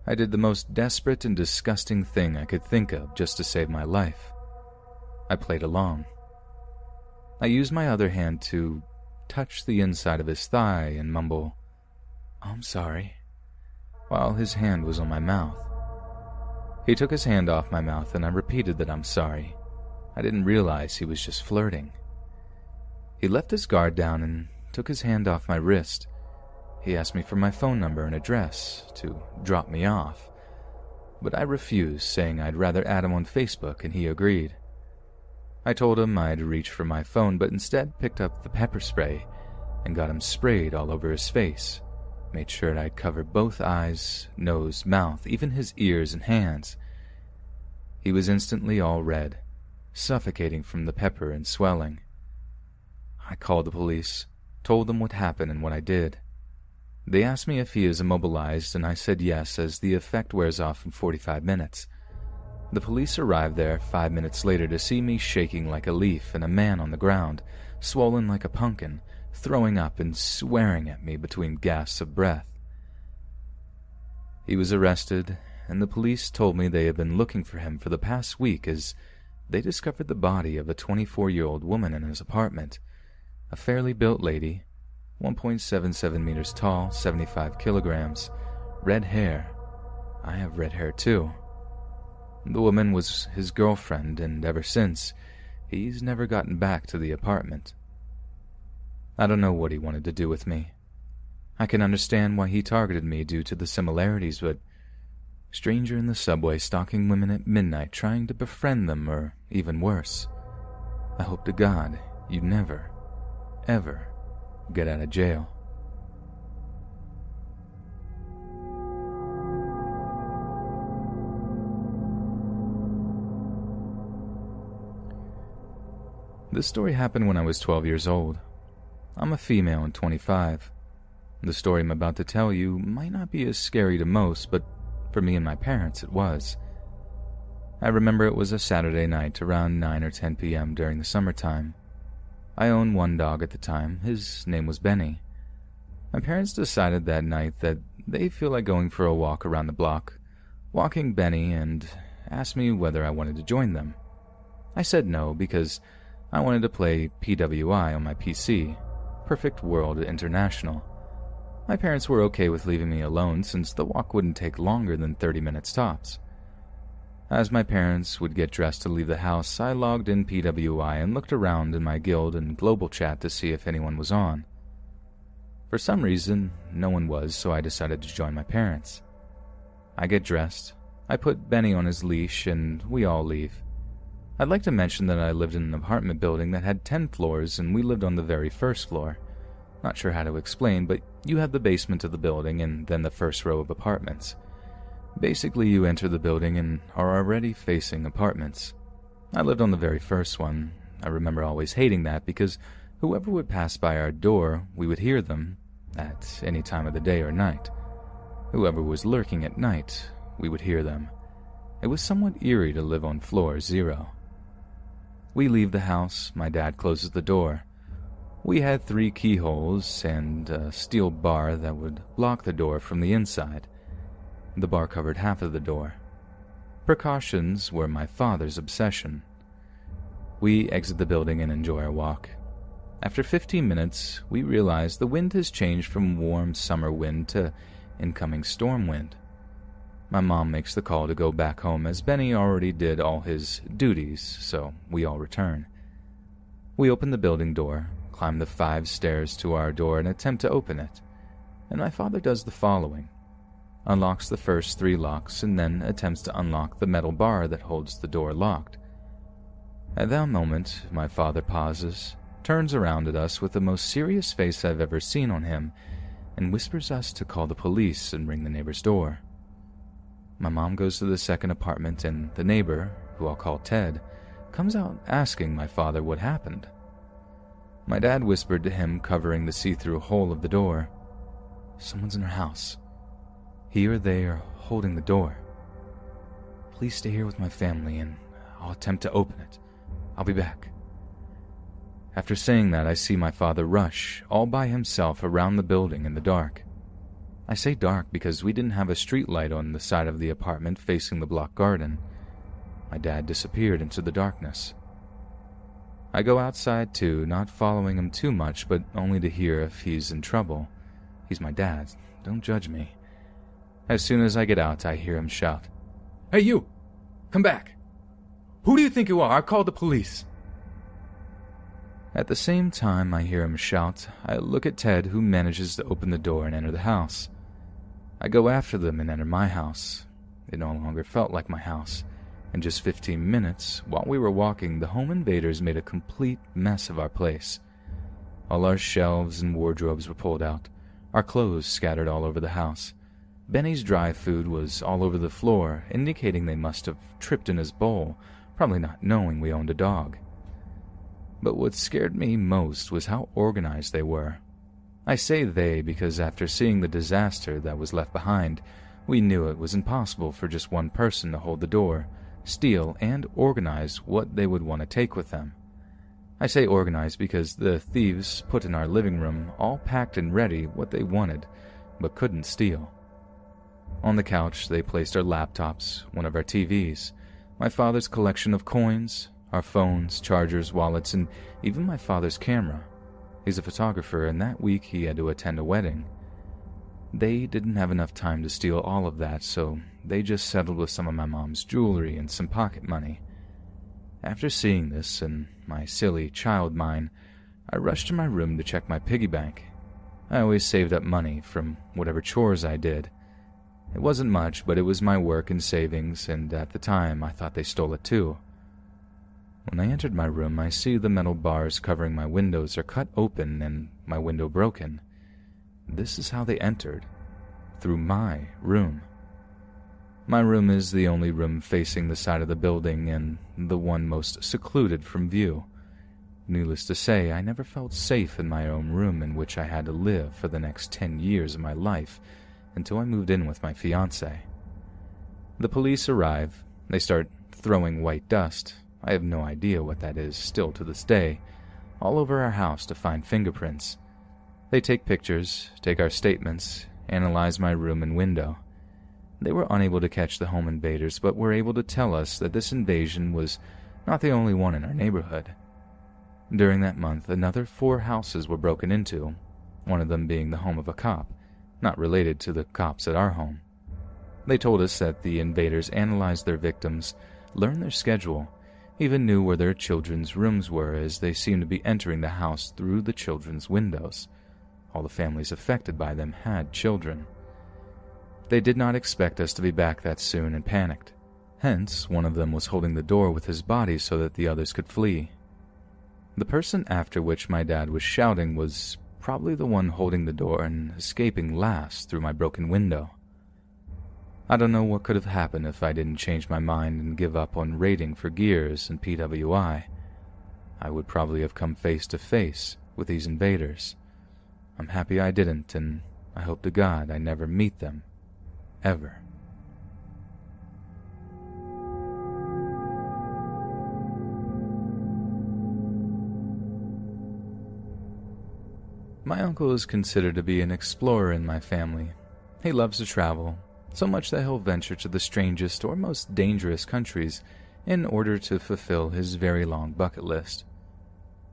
I did the most desperate and disgusting thing I could think of just to save my life. I played along. I used my other hand to touch the inside of his thigh and mumble, I'm sorry, while his hand was on my mouth. He took his hand off my mouth and I repeated that I'm sorry. I didn't realize he was just flirting. He left his guard down and took his hand off my wrist. He asked me for my phone number and address to drop me off, but I refused, saying I'd rather add him on Facebook, and he agreed. I told him I'd reach for my phone, but instead picked up the pepper spray and got him sprayed all over his face. Made sure I'd cover both eyes, nose, mouth, even his ears and hands. He was instantly all red, suffocating from the pepper and swelling. I called the police, told them what happened and what I did. They asked me if he is immobilized, and I said yes, as the effect wears off in 45 minutes. The police arrived there five minutes later to see me shaking like a leaf and a man on the ground, swollen like a pumpkin, throwing up and swearing at me between gasps of breath. He was arrested, and the police told me they had been looking for him for the past week as they discovered the body of a 24 year old woman in his apartment, a fairly built lady 1.77 meters tall, 75 kilograms, red hair. I have red hair too. The woman was his girlfriend, and ever since, he's never gotten back to the apartment. I don't know what he wanted to do with me. I can understand why he targeted me due to the similarities, but stranger in the subway stalking women at midnight trying to befriend them, or even worse. I hope to God you never, ever get out of jail. This story happened when I was 12 years old. I'm a female and 25. The story I'm about to tell you might not be as scary to most, but for me and my parents, it was. I remember it was a Saturday night around 9 or 10 p.m. during the summertime. I owned one dog at the time. His name was Benny. My parents decided that night that they feel like going for a walk around the block, walking Benny, and asked me whether I wanted to join them. I said no because I wanted to play PWI on my PC, Perfect World International. My parents were okay with leaving me alone since the walk wouldn't take longer than 30 minutes tops. As my parents would get dressed to leave the house, I logged in PWI and looked around in my guild and global chat to see if anyone was on. For some reason, no one was, so I decided to join my parents. I get dressed, I put Benny on his leash, and we all leave. I'd like to mention that I lived in an apartment building that had 10 floors, and we lived on the very first floor. Not sure how to explain, but you have the basement of the building and then the first row of apartments. Basically, you enter the building and are already facing apartments. I lived on the very first one. I remember always hating that because whoever would pass by our door, we would hear them at any time of the day or night. Whoever was lurking at night, we would hear them. It was somewhat eerie to live on floor zero. We leave the house, my dad closes the door. We had three keyholes and a steel bar that would lock the door from the inside. The bar covered half of the door. Precautions were my father's obsession. We exit the building and enjoy our walk. After 15 minutes, we realize the wind has changed from warm summer wind to incoming storm wind. My mom makes the call to go back home as Benny already did all his duties, so we all return. We open the building door, climb the five stairs to our door, and attempt to open it. And my father does the following unlocks the first three locks, and then attempts to unlock the metal bar that holds the door locked. At that moment, my father pauses, turns around at us with the most serious face I've ever seen on him, and whispers us to call the police and ring the neighbor's door. My mom goes to the second apartment, and the neighbor, who I'll call Ted, comes out asking my father what happened. My dad whispered to him, covering the see through hole of the door Someone's in our house. He or they are holding the door. Please stay here with my family, and I'll attempt to open it. I'll be back. After saying that, I see my father rush, all by himself, around the building in the dark. I say dark because we didn't have a street light on the side of the apartment facing the block garden. My dad disappeared into the darkness. I go outside too, not following him too much, but only to hear if he's in trouble. He's my dad. Don't judge me. As soon as I get out, I hear him shout, Hey, you! Come back! Who do you think you are? I called the police. At the same time I hear him shout, I look at Ted, who manages to open the door and enter the house. I go after them and enter my house. It no longer felt like my house. In just 15 minutes, while we were walking, the home invaders made a complete mess of our place. All our shelves and wardrobes were pulled out, our clothes scattered all over the house. Benny's dry food was all over the floor, indicating they must have tripped in his bowl, probably not knowing we owned a dog. But what scared me most was how organized they were. I say they because after seeing the disaster that was left behind, we knew it was impossible for just one person to hold the door, steal, and organize what they would want to take with them. I say organize because the thieves put in our living room all packed and ready what they wanted, but couldn't steal. On the couch, they placed our laptops, one of our TVs, my father's collection of coins, our phones, chargers, wallets, and even my father's camera. He's a photographer, and that week he had to attend a wedding. They didn't have enough time to steal all of that, so they just settled with some of my mom's jewelry and some pocket money. After seeing this, and my silly child mind, I rushed to my room to check my piggy bank. I always saved up money from whatever chores I did. It wasn't much, but it was my work and savings, and at the time I thought they stole it too. When I entered my room, I see the metal bars covering my windows are cut open and my window broken. This is how they entered through my room. My room is the only room facing the side of the building and the one most secluded from view. Needless to say, I never felt safe in my own room in which I had to live for the next ten years of my life until I moved in with my fiance. The police arrive. They start throwing white dust, I have no idea what that is still to this day, all over our house to find fingerprints. They take pictures, take our statements, analyze my room and window. They were unable to catch the home invaders, but were able to tell us that this invasion was not the only one in our neighborhood. During that month, another four houses were broken into, one of them being the home of a cop, not related to the cops at our home. They told us that the invaders analyzed their victims, learned their schedule, even knew where their children's rooms were as they seemed to be entering the house through the children's windows. All the families affected by them had children. They did not expect us to be back that soon and panicked. Hence, one of them was holding the door with his body so that the others could flee. The person after which my dad was shouting was probably the one holding the door and escaping last through my broken window. I don't know what could have happened if I didn't change my mind and give up on raiding for gears and PWI. I would probably have come face to face with these invaders. I'm happy I didn't, and I hope to God I never meet them. Ever. My uncle is considered to be an explorer in my family. He loves to travel, so much that he'll venture to the strangest or most dangerous countries in order to fulfill his very long bucket list.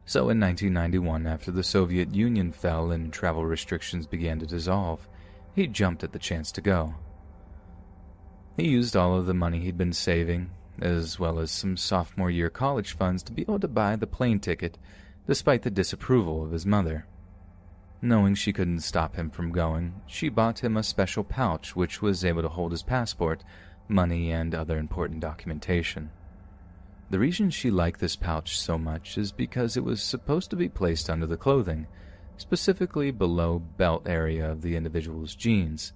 So in 1991, after the Soviet Union fell and travel restrictions began to dissolve, he jumped at the chance to go. He used all of the money he'd been saving, as well as some sophomore year college funds, to be able to buy the plane ticket, despite the disapproval of his mother. Knowing she couldn't stop him from going, she bought him a special pouch which was able to hold his passport, money, and other important documentation. The reason she liked this pouch so much is because it was supposed to be placed under the clothing, specifically below belt area of the individual's jeans.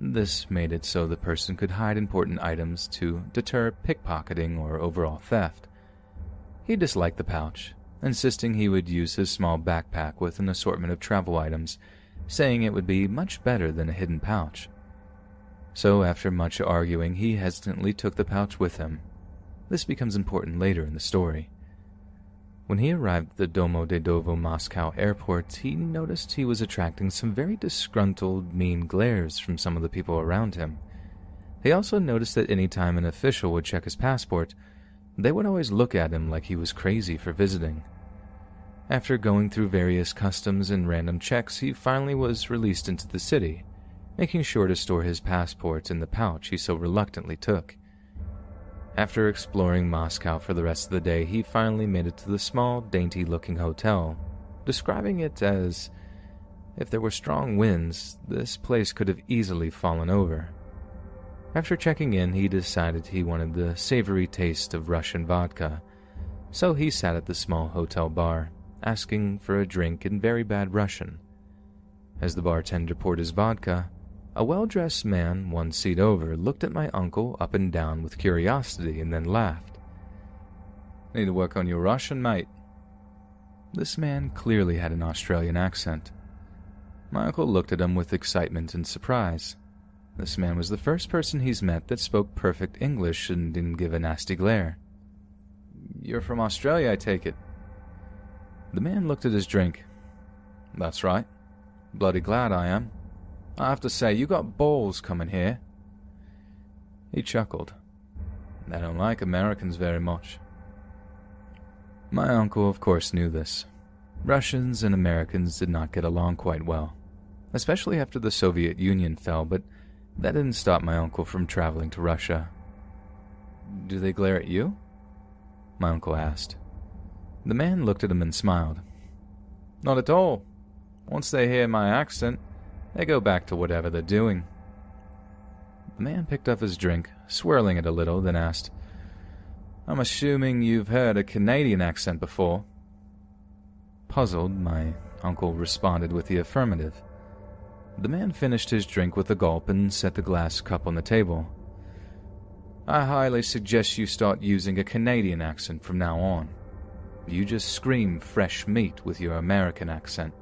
This made it so the person could hide important items to deter pickpocketing or overall theft. He disliked the pouch, insisting he would use his small backpack with an assortment of travel items, saying it would be much better than a hidden pouch. So, after much arguing, he hesitantly took the pouch with him. This becomes important later in the story. When he arrived at the Domodedovo Moscow airport, he noticed he was attracting some very disgruntled, mean glares from some of the people around him. He also noticed that any time an official would check his passport, they would always look at him like he was crazy for visiting. After going through various customs and random checks, he finally was released into the city, making sure to store his passport in the pouch he so reluctantly took. After exploring Moscow for the rest of the day, he finally made it to the small, dainty looking hotel, describing it as if there were strong winds, this place could have easily fallen over. After checking in, he decided he wanted the savory taste of Russian vodka, so he sat at the small hotel bar, asking for a drink in very bad Russian. As the bartender poured his vodka, a well dressed man, one seat over, looked at my uncle up and down with curiosity and then laughed. Need to work on your Russian, mate. This man clearly had an Australian accent. My uncle looked at him with excitement and surprise. This man was the first person he's met that spoke perfect English and didn't give a nasty glare. You're from Australia, I take it. The man looked at his drink. That's right. Bloody glad I am. I have to say, you got balls coming here. He chuckled. I don't like Americans very much. My uncle, of course, knew this. Russians and Americans did not get along quite well, especially after the Soviet Union fell, but that didn't stop my uncle from traveling to Russia. Do they glare at you? My uncle asked. The man looked at him and smiled. Not at all. Once they hear my accent, they go back to whatever they're doing. The man picked up his drink, swirling it a little, then asked, I'm assuming you've heard a Canadian accent before. Puzzled, my uncle responded with the affirmative. The man finished his drink with a gulp and set the glass cup on the table. I highly suggest you start using a Canadian accent from now on. You just scream fresh meat with your American accent.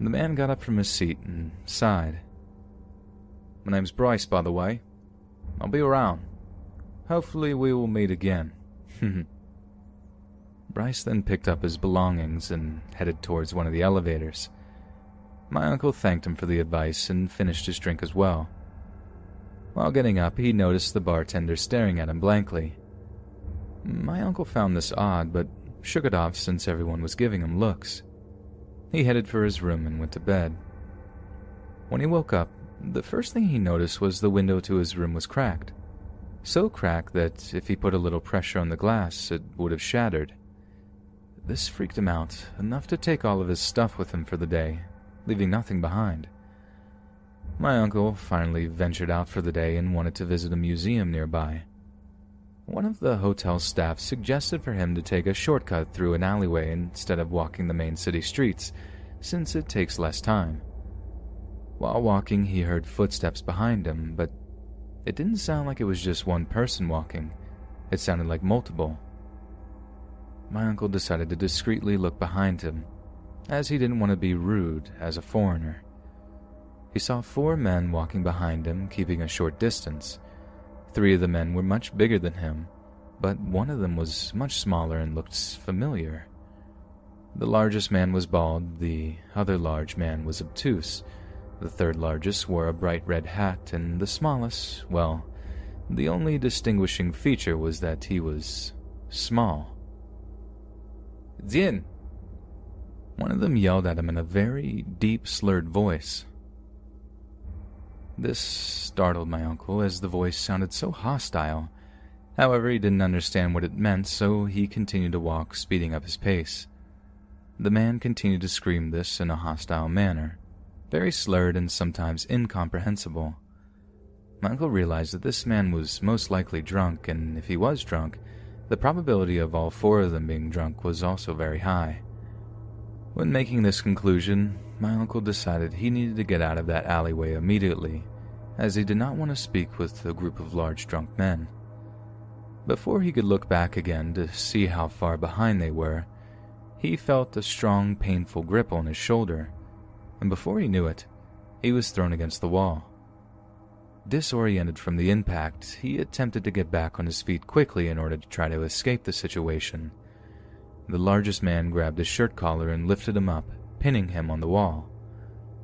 The man got up from his seat and sighed. My name's Bryce, by the way. I'll be around. Hopefully, we will meet again. (laughs) Bryce then picked up his belongings and headed towards one of the elevators. My uncle thanked him for the advice and finished his drink as well. While getting up, he noticed the bartender staring at him blankly. My uncle found this odd, but shook it off since everyone was giving him looks. He headed for his room and went to bed. When he woke up, the first thing he noticed was the window to his room was cracked. So cracked that if he put a little pressure on the glass, it would have shattered. This freaked him out, enough to take all of his stuff with him for the day, leaving nothing behind. My uncle finally ventured out for the day and wanted to visit a museum nearby. One of the hotel staff suggested for him to take a shortcut through an alleyway instead of walking the main city streets, since it takes less time. While walking, he heard footsteps behind him, but it didn't sound like it was just one person walking. It sounded like multiple. My uncle decided to discreetly look behind him, as he didn't want to be rude as a foreigner. He saw four men walking behind him, keeping a short distance. Three of the men were much bigger than him, but one of them was much smaller and looked familiar. The largest man was bald, the other large man was obtuse, the third largest wore a bright red hat, and the smallest, well, the only distinguishing feature was that he was small. Din! One of them yelled at him in a very deep, slurred voice. This startled my uncle, as the voice sounded so hostile. However, he didn't understand what it meant, so he continued to walk, speeding up his pace. The man continued to scream this in a hostile manner, very slurred and sometimes incomprehensible. My uncle realized that this man was most likely drunk, and if he was drunk, the probability of all four of them being drunk was also very high. When making this conclusion, my uncle decided he needed to get out of that alleyway immediately, as he did not want to speak with a group of large drunk men. Before he could look back again to see how far behind they were, he felt a strong, painful grip on his shoulder, and before he knew it, he was thrown against the wall. Disoriented from the impact, he attempted to get back on his feet quickly in order to try to escape the situation. The largest man grabbed his shirt collar and lifted him up, pinning him on the wall.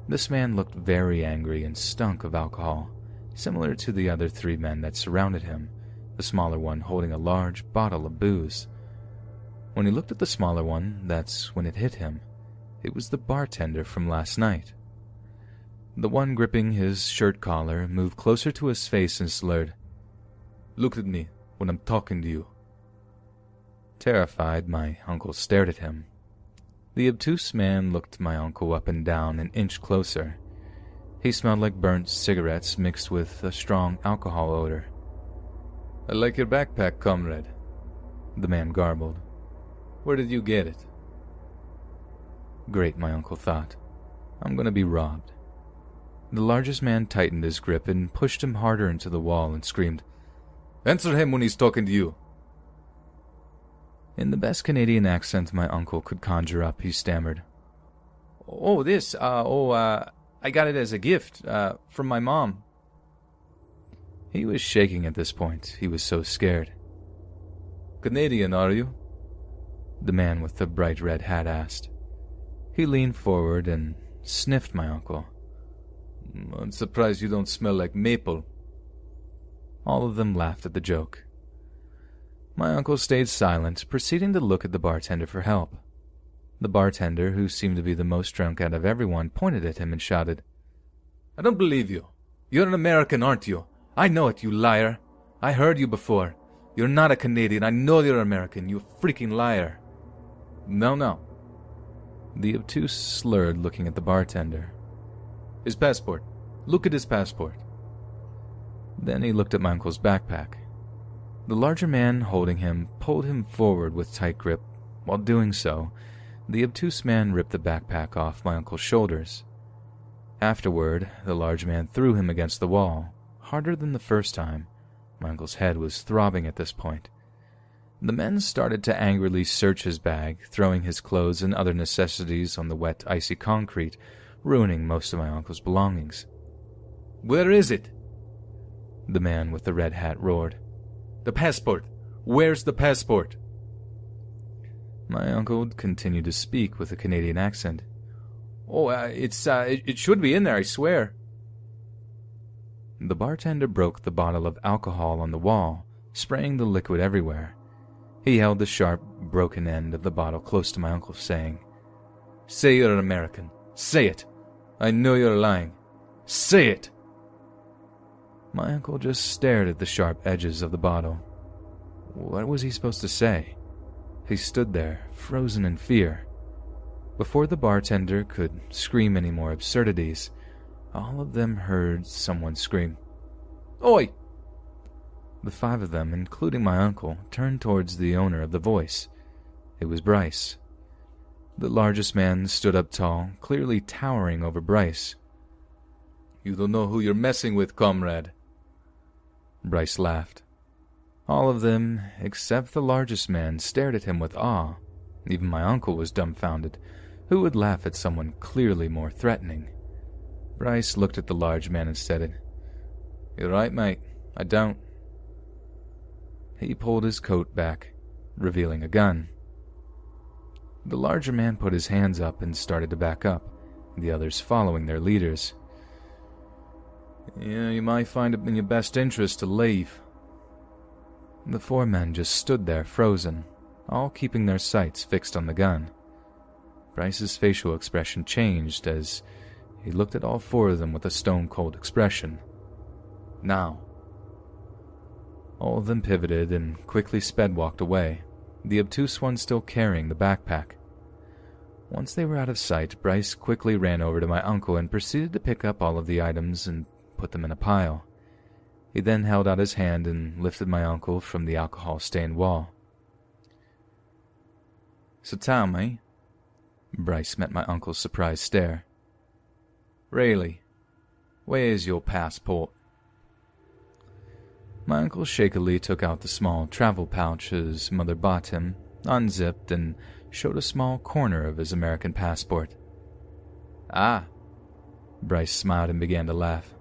This man looked very angry and stunk of alcohol, similar to the other three men that surrounded him, the smaller one holding a large bottle of booze. When he looked at the smaller one, that's when it hit him. It was the bartender from last night. The one gripping his shirt collar moved closer to his face and slurred, Look at me when I'm talking to you. Terrified, my uncle stared at him. The obtuse man looked my uncle up and down an inch closer. He smelled like burnt cigarettes mixed with a strong alcohol odor. I like your backpack, comrade, the man garbled. Where did you get it? Great, my uncle thought. I'm going to be robbed. The largest man tightened his grip and pushed him harder into the wall and screamed, Answer him when he's talking to you. In the best Canadian accent my uncle could conjure up, he stammered, Oh, this, uh, oh, uh, I got it as a gift, uh, from my mom. He was shaking at this point. He was so scared. Canadian, are you? The man with the bright red hat asked. He leaned forward and sniffed my uncle. I'm surprised you don't smell like maple. All of them laughed at the joke. My uncle stayed silent, proceeding to look at the bartender for help. The bartender, who seemed to be the most drunk out of everyone, pointed at him and shouted, I don't believe you. You're an American, aren't you? I know it, you liar. I heard you before. You're not a Canadian. I know you're American, you freaking liar. No, no. The obtuse slurred, looking at the bartender. His passport. Look at his passport. Then he looked at my uncle's backpack. The larger man holding him pulled him forward with tight grip. While doing so, the obtuse man ripped the backpack off my uncle's shoulders. Afterward, the large man threw him against the wall, harder than the first time. My uncle's head was throbbing at this point. The men started to angrily search his bag, throwing his clothes and other necessities on the wet, icy concrete, ruining most of my uncle's belongings. Where is it? The man with the red hat roared. The passport! Where's the passport? My uncle continued to speak with a Canadian accent. Oh, uh, it's, uh, it, it should be in there, I swear. The bartender broke the bottle of alcohol on the wall, spraying the liquid everywhere. He held the sharp, broken end of the bottle close to my uncle, saying, Say you're an American. Say it. I know you're lying. Say it. My uncle just stared at the sharp edges of the bottle. What was he supposed to say? He stood there, frozen in fear. Before the bartender could scream any more absurdities, all of them heard someone scream, Oi! The five of them, including my uncle, turned towards the owner of the voice. It was Bryce. The largest man stood up tall, clearly towering over Bryce. You don't know who you're messing with, comrade. Bryce laughed. All of them, except the largest man, stared at him with awe. Even my uncle was dumbfounded. Who would laugh at someone clearly more threatening? Bryce looked at the large man and said, You're right, mate. I don't. He pulled his coat back, revealing a gun. The larger man put his hands up and started to back up, the others following their leaders. Yeah, you might find it in your best interest to leave. The four men just stood there frozen, all keeping their sights fixed on the gun. Bryce's facial expression changed as he looked at all four of them with a stone cold expression. Now. All of them pivoted and quickly sped walked away, the obtuse one still carrying the backpack. Once they were out of sight, Bryce quickly ran over to my uncle and proceeded to pick up all of the items and put them in a pile. He then held out his hand and lifted my uncle from the alcohol stained wall. So tell me. Bryce met my uncle's surprised stare. Rayleigh, where is your passport? My uncle shakily took out the small travel pouch his mother bought him, unzipped, and showed a small corner of his American passport. Ah, Bryce smiled and began to laugh.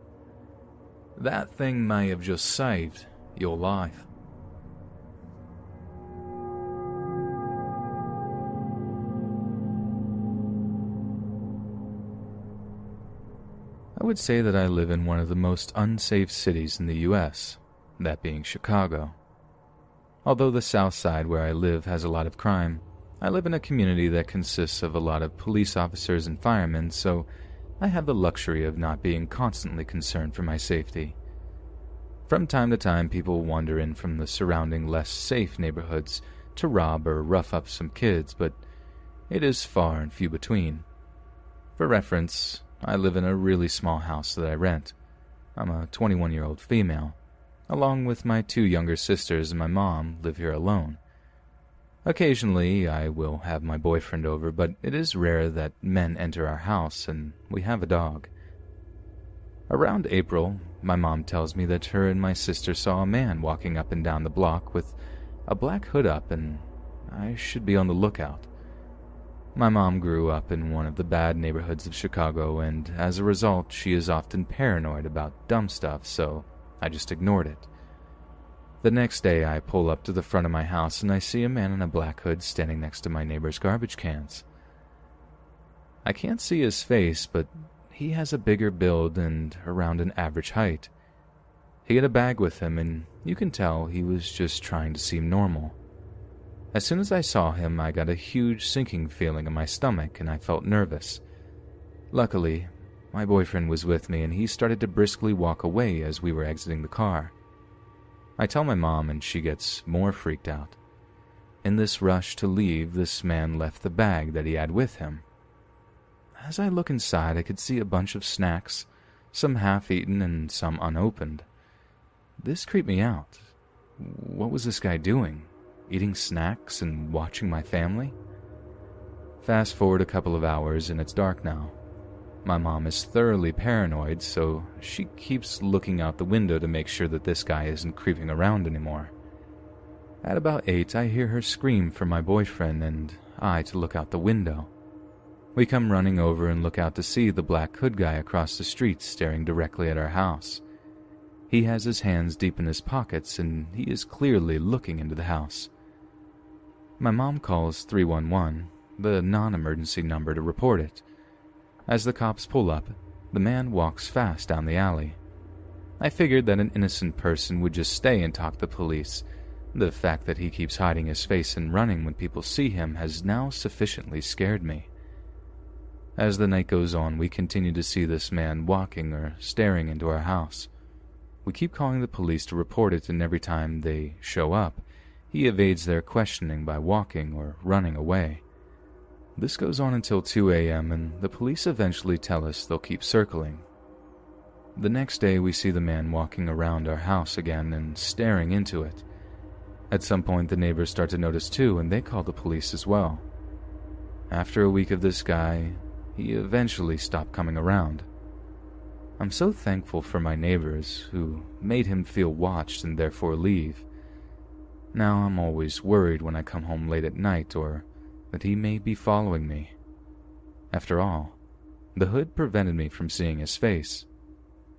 That thing may have just saved your life. I would say that I live in one of the most unsafe cities in the U.S., that being Chicago. Although the South Side where I live has a lot of crime, I live in a community that consists of a lot of police officers and firemen, so I have the luxury of not being constantly concerned for my safety. From time to time, people wander in from the surrounding less safe neighborhoods to rob or rough up some kids, but it is far and few between. For reference, I live in a really small house that I rent. I'm a 21 year old female. Along with my two younger sisters and my mom, live here alone. Occasionally, I will have my boyfriend over, but it is rare that men enter our house, and we have a dog. Around April, my mom tells me that her and my sister saw a man walking up and down the block with a black hood up, and I should be on the lookout. My mom grew up in one of the bad neighborhoods of Chicago, and as a result, she is often paranoid about dumb stuff, so I just ignored it. The next day, I pull up to the front of my house and I see a man in a black hood standing next to my neighbor's garbage cans. I can't see his face, but he has a bigger build and around an average height. He had a bag with him, and you can tell he was just trying to seem normal. As soon as I saw him, I got a huge sinking feeling in my stomach and I felt nervous. Luckily, my boyfriend was with me and he started to briskly walk away as we were exiting the car. I tell my mom and she gets more freaked out. In this rush to leave, this man left the bag that he had with him. As I look inside, I could see a bunch of snacks, some half eaten and some unopened. This creeped me out. What was this guy doing? eating snacks and watching my family. Fast forward a couple of hours and it's dark now. My mom is thoroughly paranoid, so she keeps looking out the window to make sure that this guy isn't creeping around anymore. At about 8, I hear her scream for my boyfriend and I to look out the window. We come running over and look out to see the black hood guy across the street staring directly at our house. He has his hands deep in his pockets and he is clearly looking into the house. My mom calls 311, the non emergency number, to report it. As the cops pull up, the man walks fast down the alley. I figured that an innocent person would just stay and talk to the police. The fact that he keeps hiding his face and running when people see him has now sufficiently scared me. As the night goes on, we continue to see this man walking or staring into our house. We keep calling the police to report it, and every time they show up, he evades their questioning by walking or running away. This goes on until 2 a.m., and the police eventually tell us they'll keep circling. The next day, we see the man walking around our house again and staring into it. At some point, the neighbors start to notice too, and they call the police as well. After a week of this guy, he eventually stopped coming around. I'm so thankful for my neighbors who made him feel watched and therefore leave. Now I'm always worried when I come home late at night or that he may be following me. After all, the hood prevented me from seeing his face.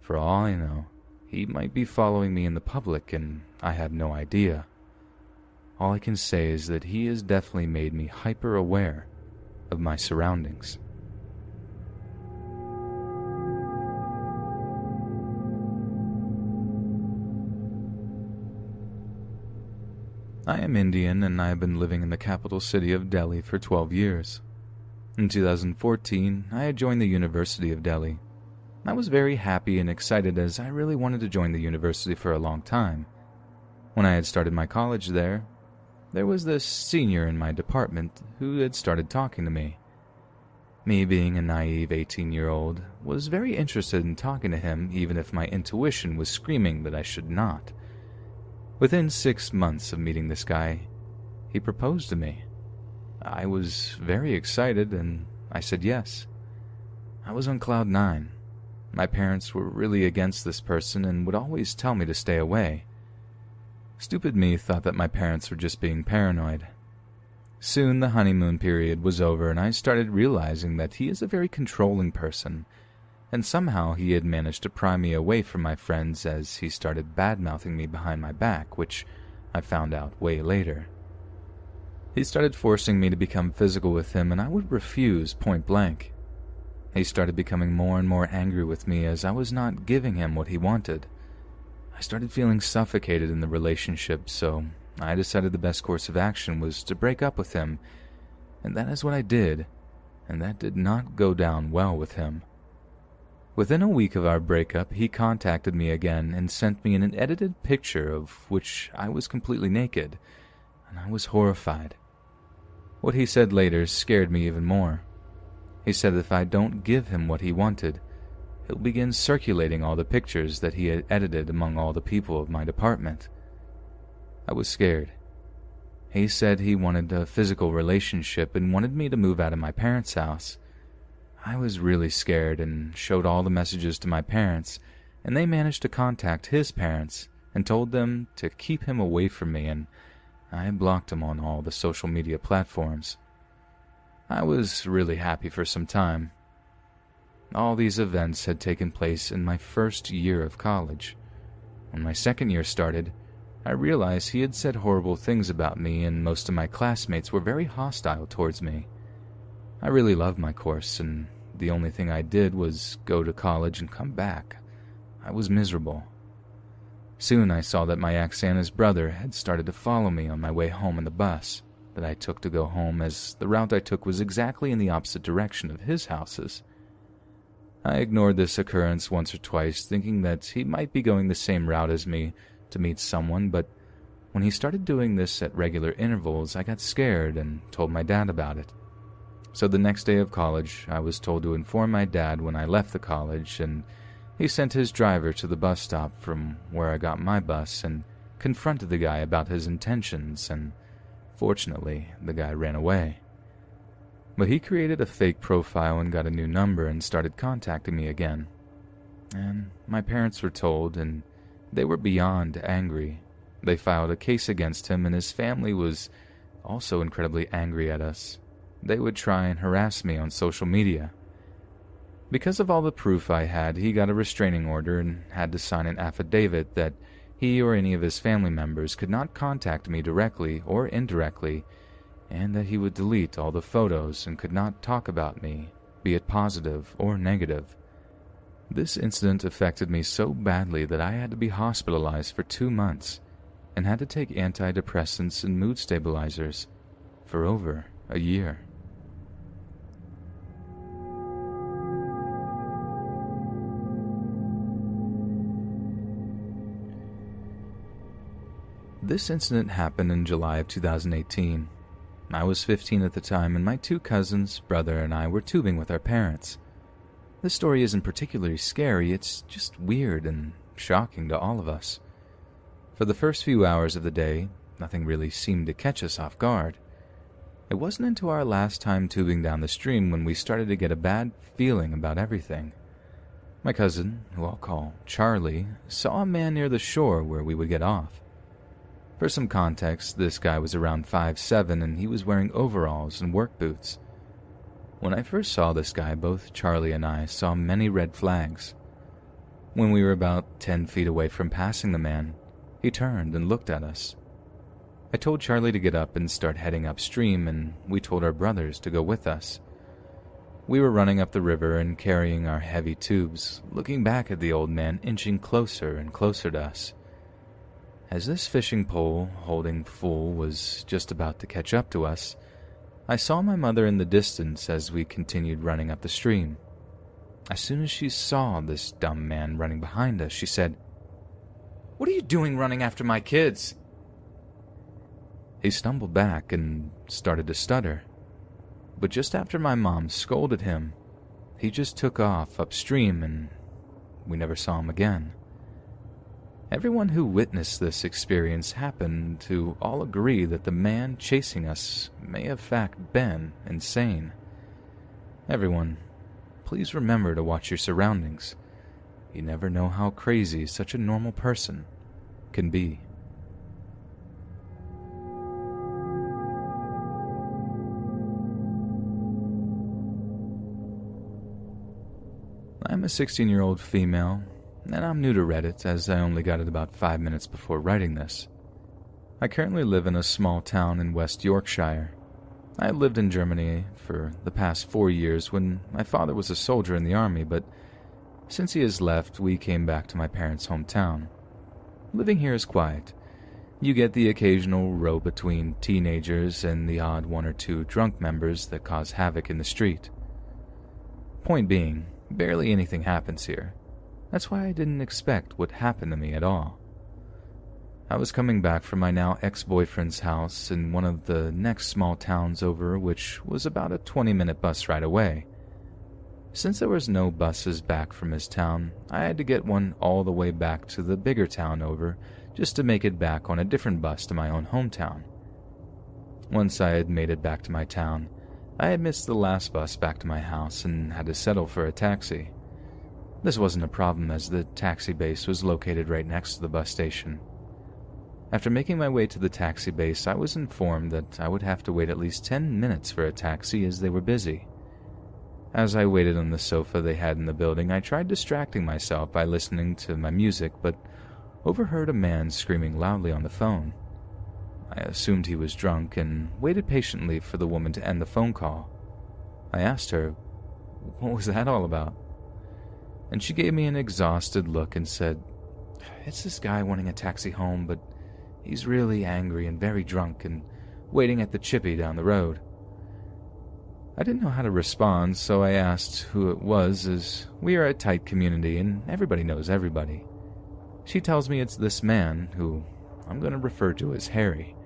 For all I know, he might be following me in the public and I have no idea. All I can say is that he has definitely made me hyper aware of my surroundings. I am Indian and I have been living in the capital city of Delhi for 12 years. In 2014, I had joined the University of Delhi. I was very happy and excited as I really wanted to join the university for a long time. When I had started my college there, there was this senior in my department who had started talking to me. Me being a naive 18 year old was very interested in talking to him even if my intuition was screaming that I should not. Within six months of meeting this guy, he proposed to me. I was very excited and I said yes. I was on cloud nine. My parents were really against this person and would always tell me to stay away. Stupid me thought that my parents were just being paranoid. Soon the honeymoon period was over, and I started realizing that he is a very controlling person, and somehow he had managed to pry me away from my friends as he started bad mouthing me behind my back, which I found out way later. He started forcing me to become physical with him, and I would refuse point blank. He started becoming more and more angry with me as I was not giving him what he wanted. I started feeling suffocated in the relationship, so I decided the best course of action was to break up with him, and that is what I did, and that did not go down well with him. Within a week of our breakup, he contacted me again and sent me an edited picture of which I was completely naked, and I was horrified. What he said later scared me even more. He said if I don't give him what he wanted, he'll begin circulating all the pictures that he had edited among all the people of my department. I was scared. He said he wanted a physical relationship and wanted me to move out of my parents' house. I was really scared and showed all the messages to my parents, and they managed to contact his parents and told them to keep him away from me, and I blocked him on all the social media platforms. I was really happy for some time. All these events had taken place in my first year of college. When my second year started, I realized he had said horrible things about me, and most of my classmates were very hostile towards me. I really loved my course, and the only thing I did was go to college and come back. I was miserable. Soon I saw that my ex Anna's brother had started to follow me on my way home in the bus that I took to go home, as the route I took was exactly in the opposite direction of his houses. I ignored this occurrence once or twice, thinking that he might be going the same route as me to meet someone, but when he started doing this at regular intervals, I got scared and told my dad about it. So the next day of college, I was told to inform my dad when I left the college, and he sent his driver to the bus stop from where I got my bus and confronted the guy about his intentions, and fortunately, the guy ran away. But he created a fake profile and got a new number and started contacting me again. And my parents were told, and they were beyond angry. They filed a case against him, and his family was also incredibly angry at us. They would try and harass me on social media. Because of all the proof I had, he got a restraining order and had to sign an affidavit that he or any of his family members could not contact me directly or indirectly, and that he would delete all the photos and could not talk about me, be it positive or negative. This incident affected me so badly that I had to be hospitalized for two months and had to take antidepressants and mood stabilizers for over a year. This incident happened in July of 2018. I was 15 at the time, and my two cousins, brother, and I were tubing with our parents. This story isn't particularly scary, it's just weird and shocking to all of us. For the first few hours of the day, nothing really seemed to catch us off guard. It wasn't until our last time tubing down the stream when we started to get a bad feeling about everything. My cousin, who I'll call Charlie, saw a man near the shore where we would get off. For some context, this guy was around five seven, and he was wearing overalls and work boots. When I first saw this guy, both Charlie and I saw many red flags. When we were about ten feet away from passing the man, he turned and looked at us. I told Charlie to get up and start heading upstream, and we told our brothers to go with us. We were running up the river and carrying our heavy tubes, looking back at the old man inching closer and closer to us. As this fishing pole, holding full, was just about to catch up to us, I saw my mother in the distance as we continued running up the stream. As soon as she saw this dumb man running behind us, she said, What are you doing running after my kids? He stumbled back and started to stutter. But just after my mom scolded him, he just took off upstream and we never saw him again. Everyone who witnessed this experience happened to all agree that the man chasing us may have fact been insane. Everyone, please remember to watch your surroundings. you never know how crazy such a normal person can be. I'm a 16 year old female, and I'm new to Reddit as I only got it about five minutes before writing this. I currently live in a small town in West Yorkshire. I lived in Germany for the past four years when my father was a soldier in the army, but since he has left, we came back to my parents' hometown. Living here is quiet. You get the occasional row between teenagers and the odd one or two drunk members that cause havoc in the street. Point being, barely anything happens here. That's why I didn't expect what happened to me at all. I was coming back from my now ex boyfriend's house in one of the next small towns over, which was about a 20 minute bus ride away. Since there was no buses back from his town, I had to get one all the way back to the bigger town over just to make it back on a different bus to my own hometown. Once I had made it back to my town, I had missed the last bus back to my house and had to settle for a taxi. This wasn't a problem as the taxi base was located right next to the bus station. After making my way to the taxi base, I was informed that I would have to wait at least 10 minutes for a taxi as they were busy. As I waited on the sofa they had in the building, I tried distracting myself by listening to my music, but overheard a man screaming loudly on the phone. I assumed he was drunk and waited patiently for the woman to end the phone call. I asked her, What was that all about? And she gave me an exhausted look and said, It's this guy wanting a taxi home, but he's really angry and very drunk and waiting at the chippy down the road. I didn't know how to respond, so I asked who it was, as we are a tight community and everybody knows everybody. She tells me it's this man, who I'm going to refer to as Harry.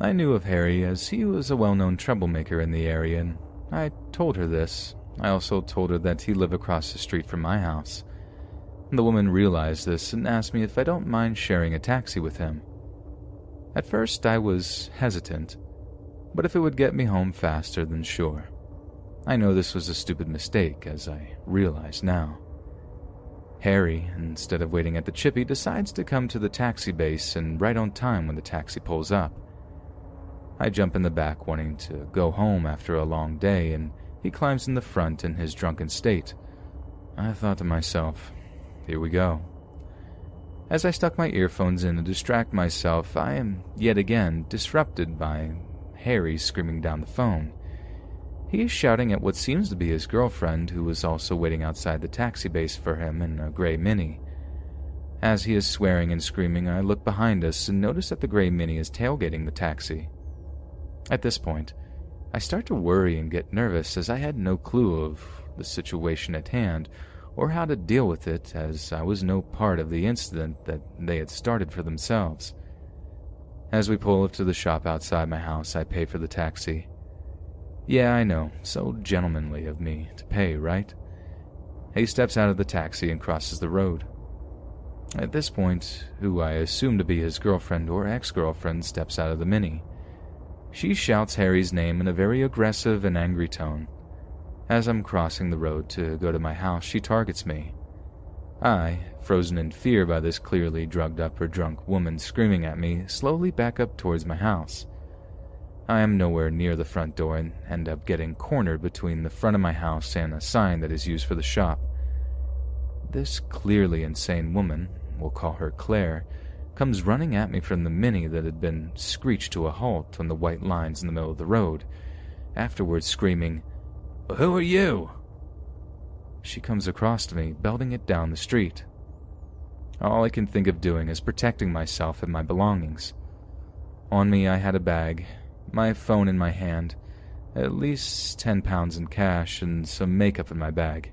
I knew of Harry as he was a well known troublemaker in the area, and I told her this. I also told her that he lived across the street from my house. The woman realized this and asked me if I don't mind sharing a taxi with him. At first, I was hesitant, but if it would get me home faster, then sure. I know this was a stupid mistake, as I realize now. Harry, instead of waiting at the chippy, decides to come to the taxi base and right on time when the taxi pulls up. I jump in the back, wanting to go home after a long day, and he climbs in the front in his drunken state. I thought to myself, here we go. As I stuck my earphones in to distract myself, I am yet again disrupted by Harry screaming down the phone. He is shouting at what seems to be his girlfriend, who is also waiting outside the taxi base for him in a gray Mini. As he is swearing and screaming, I look behind us and notice that the gray Mini is tailgating the taxi. At this point, I start to worry and get nervous as I had no clue of the situation at hand or how to deal with it as I was no part of the incident that they had started for themselves. As we pull up to the shop outside my house, I pay for the taxi. Yeah, I know, so gentlemanly of me to pay, right? He steps out of the taxi and crosses the road. At this point, who I assume to be his girlfriend or ex girlfriend steps out of the Mini. She shouts Harry's name in a very aggressive and angry tone. As I'm crossing the road to go to my house, she targets me. I, frozen in fear by this clearly drugged up or drunk woman screaming at me, slowly back up towards my house. I am nowhere near the front door and end up getting cornered between the front of my house and a sign that is used for the shop. This clearly insane woman, we'll call her Claire, comes running at me from the Mini that had been screeched to a halt on the white lines in the middle of the road, afterwards screaming, Who are you? She comes across to me, belting it down the street. All I can think of doing is protecting myself and my belongings. On me, I had a bag, my phone in my hand, at least 10 pounds in cash, and some makeup in my bag.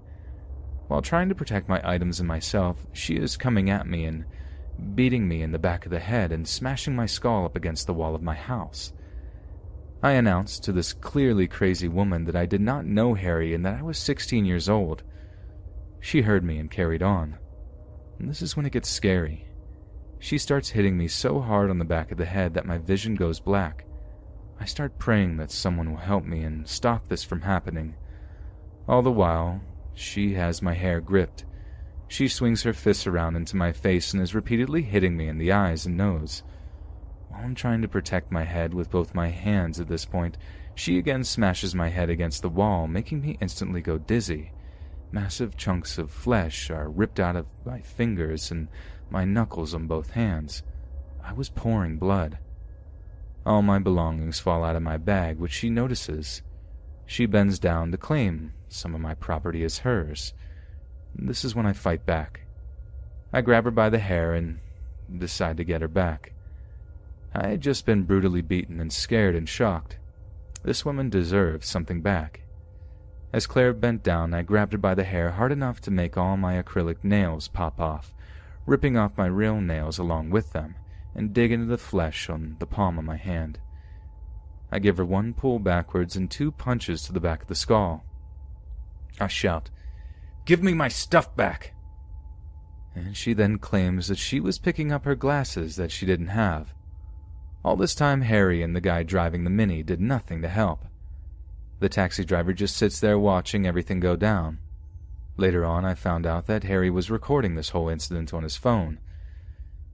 While trying to protect my items and myself, she is coming at me and beating me in the back of the head and smashing my skull up against the wall of my house. I announced to this clearly crazy woman that I did not know Harry and that I was 16 years old. She heard me and carried on. And this is when it gets scary. She starts hitting me so hard on the back of the head that my vision goes black. I start praying that someone will help me and stop this from happening. All the while, she has my hair gripped. She swings her fists around into my face and is repeatedly hitting me in the eyes and nose. While I'm trying to protect my head with both my hands at this point, she again smashes my head against the wall, making me instantly go dizzy. Massive chunks of flesh are ripped out of my fingers and my knuckles on both hands. I was pouring blood. All my belongings fall out of my bag, which she notices. She bends down to claim some of my property as hers. This is when I fight back. I grab her by the hair and decide to get her back. I had just been brutally beaten and scared and shocked. This woman deserved something back. As Claire bent down, I grabbed her by the hair hard enough to make all my acrylic nails pop off, ripping off my real nails along with them, and dig into the flesh on the palm of my hand. I give her one pull backwards and two punches to the back of the skull. I shout, Give me my stuff back! And she then claims that she was picking up her glasses that she didn't have. All this time, Harry and the guy driving the Mini did nothing to help. The taxi driver just sits there watching everything go down. Later on, I found out that Harry was recording this whole incident on his phone.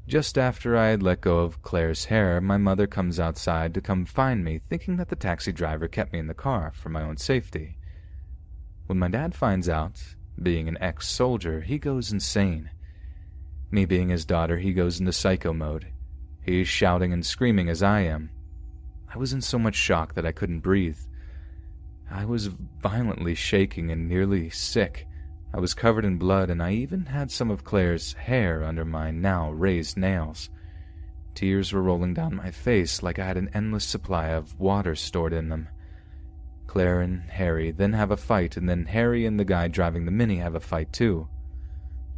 Just after I had let go of Claire's hair, my mother comes outside to come find me, thinking that the taxi driver kept me in the car for my own safety. When my dad finds out, being an ex soldier, he goes insane. Me being his daughter, he goes into psycho mode. He's shouting and screaming as I am. I was in so much shock that I couldn't breathe. I was violently shaking and nearly sick. I was covered in blood, and I even had some of Claire's hair under my now raised nails. Tears were rolling down my face like I had an endless supply of water stored in them. Claire and Harry then have a fight, and then Harry and the guy driving the Mini have a fight too.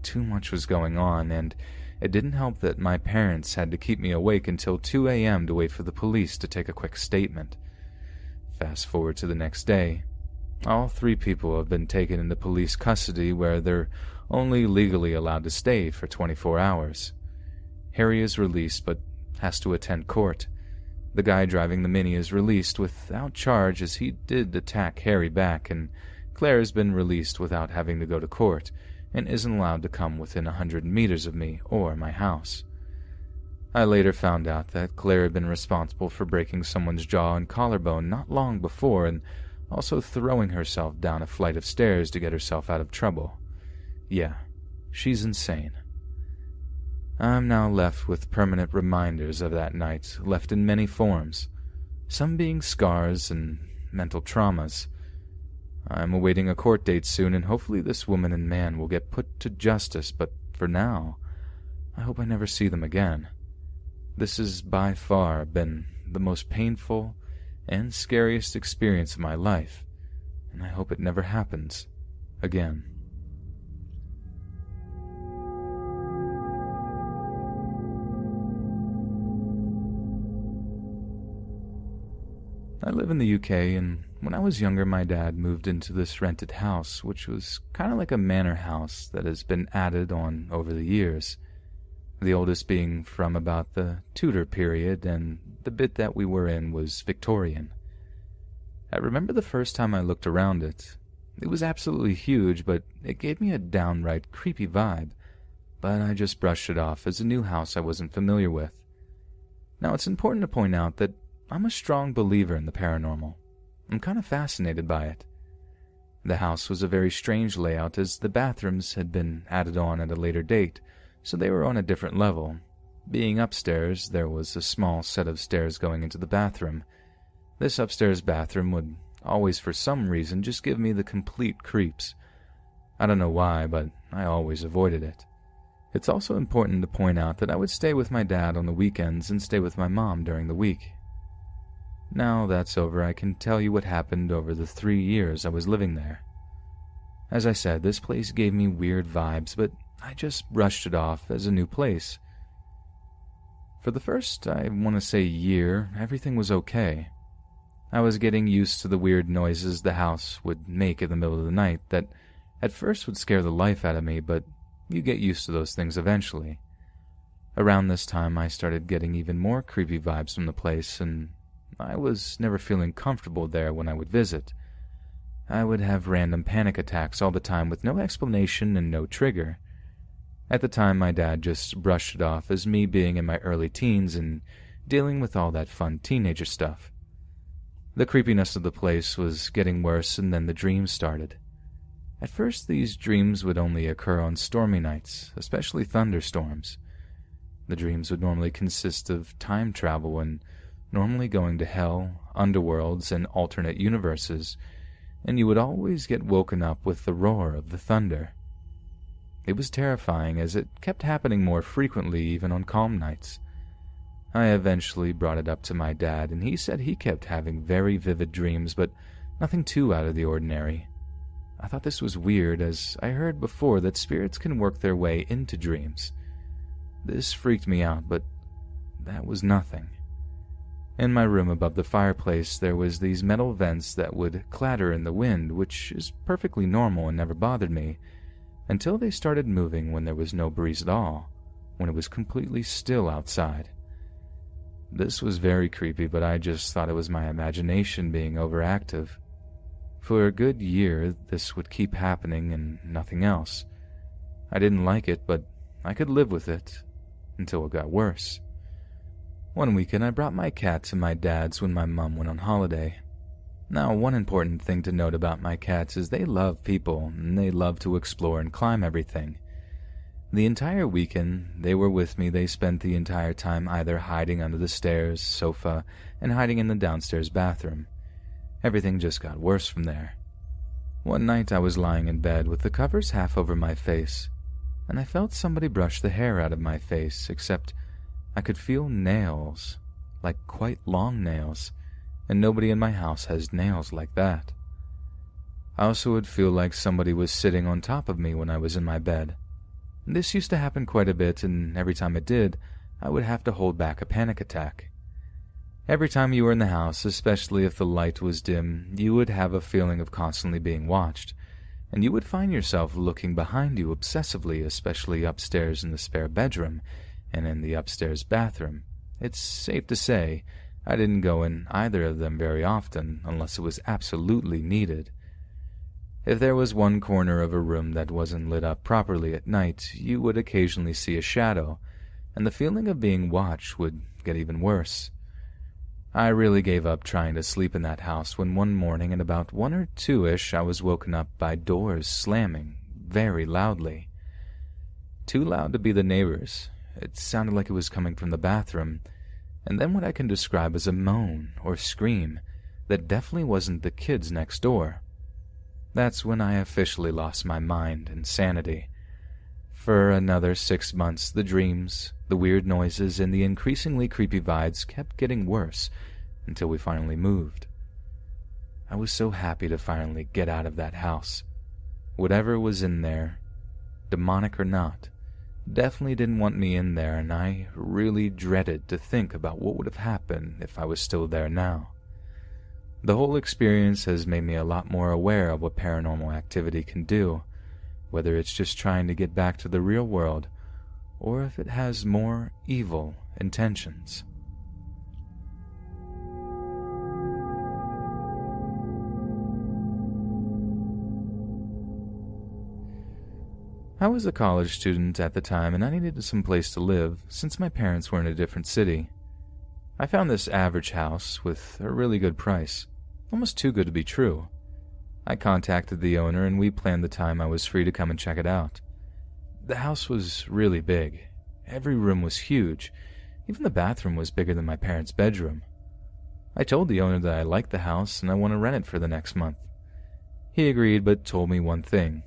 Too much was going on, and it didn't help that my parents had to keep me awake until 2 a.m. to wait for the police to take a quick statement. Fast forward to the next day. All three people have been taken into police custody where they're only legally allowed to stay for 24 hours. Harry is released but has to attend court. The guy driving the Mini is released without charge as he did attack Harry back, and Claire has been released without having to go to court and isn't allowed to come within a hundred meters of me or my house. I later found out that Claire had been responsible for breaking someone's jaw and collarbone not long before and also throwing herself down a flight of stairs to get herself out of trouble. Yeah, she's insane. I'm now left with permanent reminders of that night, left in many forms, some being scars and mental traumas, I'm awaiting a court date soon, and hopefully this woman and man will get put to justice, but for now, I hope I never see them again. This has by far been the most painful and scariest experience of my life, and I hope it never happens again. I live in the UK, and when I was younger, my dad moved into this rented house, which was kind of like a manor house that has been added on over the years. The oldest being from about the Tudor period, and the bit that we were in was Victorian. I remember the first time I looked around it. It was absolutely huge, but it gave me a downright creepy vibe. But I just brushed it off as a new house I wasn't familiar with. Now, it's important to point out that I'm a strong believer in the paranormal. I'm kind of fascinated by it. The house was a very strange layout as the bathrooms had been added on at a later date, so they were on a different level. Being upstairs, there was a small set of stairs going into the bathroom. This upstairs bathroom would always, for some reason, just give me the complete creeps. I don't know why, but I always avoided it. It's also important to point out that I would stay with my dad on the weekends and stay with my mom during the week. Now that's over, I can tell you what happened over the three years I was living there. As I said, this place gave me weird vibes, but I just brushed it off as a new place. For the first, I want to say, year, everything was okay. I was getting used to the weird noises the house would make in the middle of the night that at first would scare the life out of me, but you get used to those things eventually. Around this time, I started getting even more creepy vibes from the place, and I was never feeling comfortable there when I would visit. I would have random panic attacks all the time with no explanation and no trigger. At the time, my dad just brushed it off as me being in my early teens and dealing with all that fun teenager stuff. The creepiness of the place was getting worse, and then the dreams started. At first, these dreams would only occur on stormy nights, especially thunderstorms. The dreams would normally consist of time travel and normally going to hell, underworlds, and alternate universes, and you would always get woken up with the roar of the thunder. It was terrifying as it kept happening more frequently even on calm nights. I eventually brought it up to my dad, and he said he kept having very vivid dreams, but nothing too out of the ordinary. I thought this was weird, as I heard before that spirits can work their way into dreams. This freaked me out, but that was nothing. In my room above the fireplace, there was these metal vents that would clatter in the wind, which is perfectly normal and never bothered me, until they started moving when there was no breeze at all, when it was completely still outside. This was very creepy, but I just thought it was my imagination being overactive. For a good year, this would keep happening and nothing else. I didn't like it, but I could live with it until it got worse. One weekend, I brought my cat to my dad's when my mom went on holiday. Now, one important thing to note about my cats is they love people and they love to explore and climb everything. The entire weekend they were with me, they spent the entire time either hiding under the stairs, sofa, and hiding in the downstairs bathroom. Everything just got worse from there. One night I was lying in bed with the covers half over my face, and I felt somebody brush the hair out of my face, except I could feel nails, like quite long nails, and nobody in my house has nails like that. I also would feel like somebody was sitting on top of me when I was in my bed. This used to happen quite a bit, and every time it did, I would have to hold back a panic attack. Every time you were in the house, especially if the light was dim, you would have a feeling of constantly being watched, and you would find yourself looking behind you obsessively, especially upstairs in the spare bedroom and in the upstairs bathroom. It's safe to say I didn't go in either of them very often unless it was absolutely needed. If there was one corner of a room that wasn't lit up properly at night, you would occasionally see a shadow, and the feeling of being watched would get even worse. I really gave up trying to sleep in that house when one morning at about one or two ish I was woken up by doors slamming very loudly. Too loud to be the neighbors. It sounded like it was coming from the bathroom, and then what I can describe as a moan or scream that definitely wasn't the kids next door. That's when I officially lost my mind and sanity. For another six months, the dreams, the weird noises, and the increasingly creepy vibes kept getting worse until we finally moved. I was so happy to finally get out of that house. Whatever was in there, demonic or not, definitely didn't want me in there, and I really dreaded to think about what would have happened if I was still there now. The whole experience has made me a lot more aware of what paranormal activity can do, whether it's just trying to get back to the real world or if it has more evil intentions. I was a college student at the time and I needed some place to live since my parents were in a different city. I found this average house with a really good price, almost too good to be true. I contacted the owner and we planned the time I was free to come and check it out. The house was really big. Every room was huge. Even the bathroom was bigger than my parents' bedroom. I told the owner that I liked the house and I want to rent it for the next month. He agreed but told me one thing.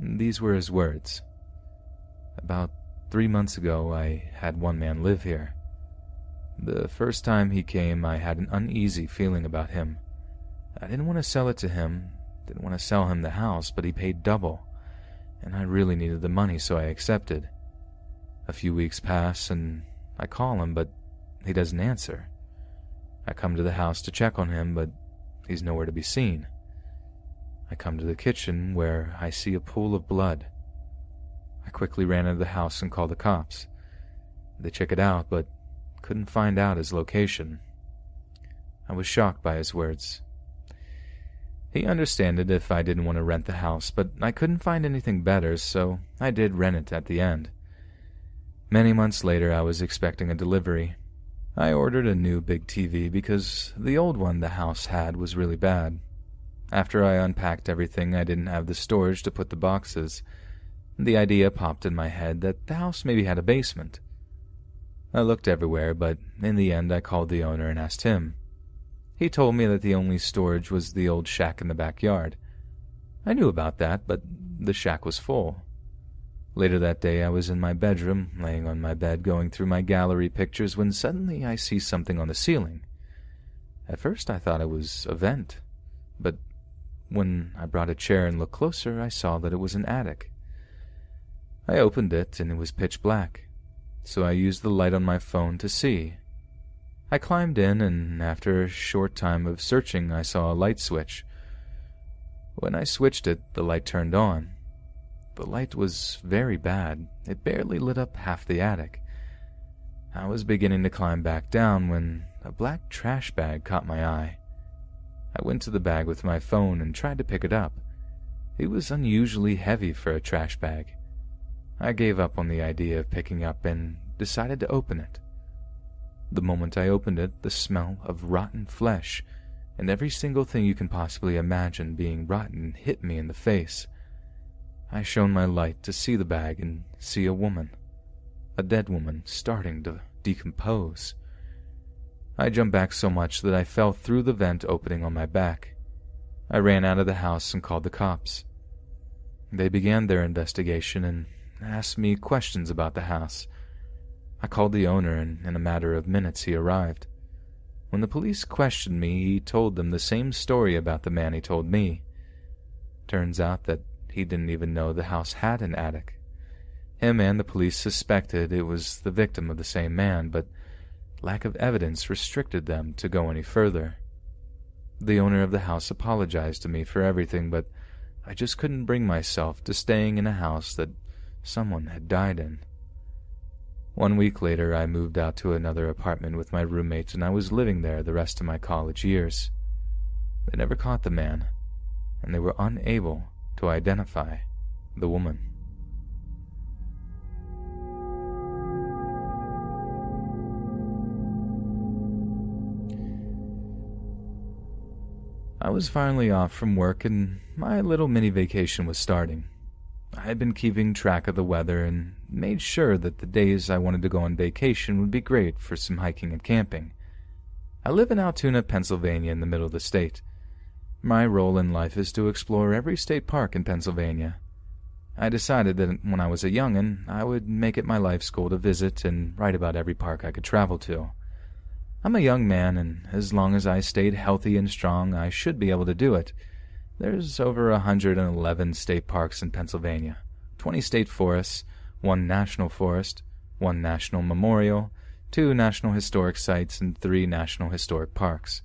These were his words. About three months ago, I had one man live here. The first time he came, I had an uneasy feeling about him. I didn't want to sell it to him, didn't want to sell him the house, but he paid double, and I really needed the money, so I accepted. A few weeks pass, and I call him, but he doesn't answer. I come to the house to check on him, but he's nowhere to be seen. I come to the kitchen, where I see a pool of blood. I quickly ran into the house and called the cops. They check it out, but couldn't find out his location. I was shocked by his words. He understood if I didn't want to rent the house, but I couldn't find anything better, so I did rent it at the end. Many months later, I was expecting a delivery. I ordered a new big TV because the old one the house had was really bad. After I unpacked everything, I didn't have the storage to put the boxes. The idea popped in my head that the house maybe had a basement. I looked everywhere, but in the end, I called the owner and asked him. He told me that the only storage was the old shack in the backyard. I knew about that, but the shack was full. Later that day, I was in my bedroom, laying on my bed, going through my gallery pictures, when suddenly I see something on the ceiling. At first, I thought it was a vent, but when I brought a chair and looked closer, I saw that it was an attic. I opened it, and it was pitch black, so I used the light on my phone to see. I climbed in, and after a short time of searching, I saw a light switch. When I switched it, the light turned on. The light was very bad. It barely lit up half the attic. I was beginning to climb back down when a black trash bag caught my eye. I went to the bag with my phone and tried to pick it up. It was unusually heavy for a trash bag. I gave up on the idea of picking up and decided to open it. The moment I opened it, the smell of rotten flesh and every single thing you can possibly imagine being rotten hit me in the face. I shone my light to see the bag and see a woman, a dead woman starting to decompose. I jumped back so much that I fell through the vent opening on my back. I ran out of the house and called the cops. They began their investigation and asked me questions about the house. I called the owner, and in a matter of minutes he arrived. When the police questioned me, he told them the same story about the man he told me. Turns out that he didn't even know the house had an attic. Him and the police suspected it was the victim of the same man, but lack of evidence restricted them to go any further. The owner of the house apologized to me for everything, but I just couldn't bring myself to staying in a house that someone had died in. One week later, I moved out to another apartment with my roommates, and I was living there the rest of my college years. They never caught the man, and they were unable to identify the woman. I was finally off from work, and my little mini vacation was starting. I had been keeping track of the weather and made sure that the days I wanted to go on vacation would be great for some hiking and camping. I live in Altoona, Pennsylvania, in the middle of the state. My role in life is to explore every state park in Pennsylvania. I decided that when I was a youngin', I would make it my life's goal to visit and write about every park I could travel to. I'm a young man, and as long as I stayed healthy and strong, I should be able to do it. There's over 111 state parks in Pennsylvania, 20 state forests, one national forest, one national memorial, two national historic sites, and three national historic parks.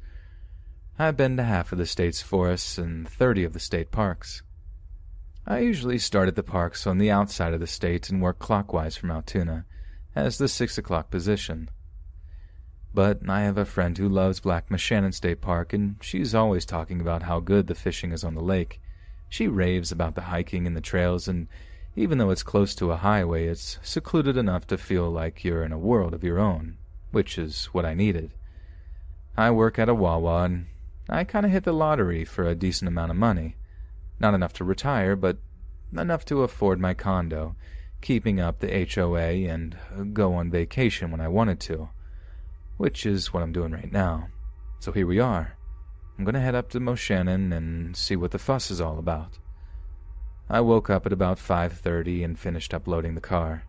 I've been to half of the state's forests and 30 of the state parks. I usually start at the parks on the outside of the state and work clockwise from Altoona, as the six o'clock position. But I have a friend who loves Black Moshannon State Park, and she's always talking about how good the fishing is on the lake. She raves about the hiking and the trails, and even though it's close to a highway, it's secluded enough to feel like you're in a world of your own, which is what I needed. I work at a Wawa, and I kind of hit the lottery for a decent amount of money. Not enough to retire, but enough to afford my condo, keeping up the HOA, and go on vacation when I wanted to which is what I'm doing right now. So here we are. I'm going to head up to Moshannon and see what the fuss is all about. I woke up at about 5:30 and finished uploading the car.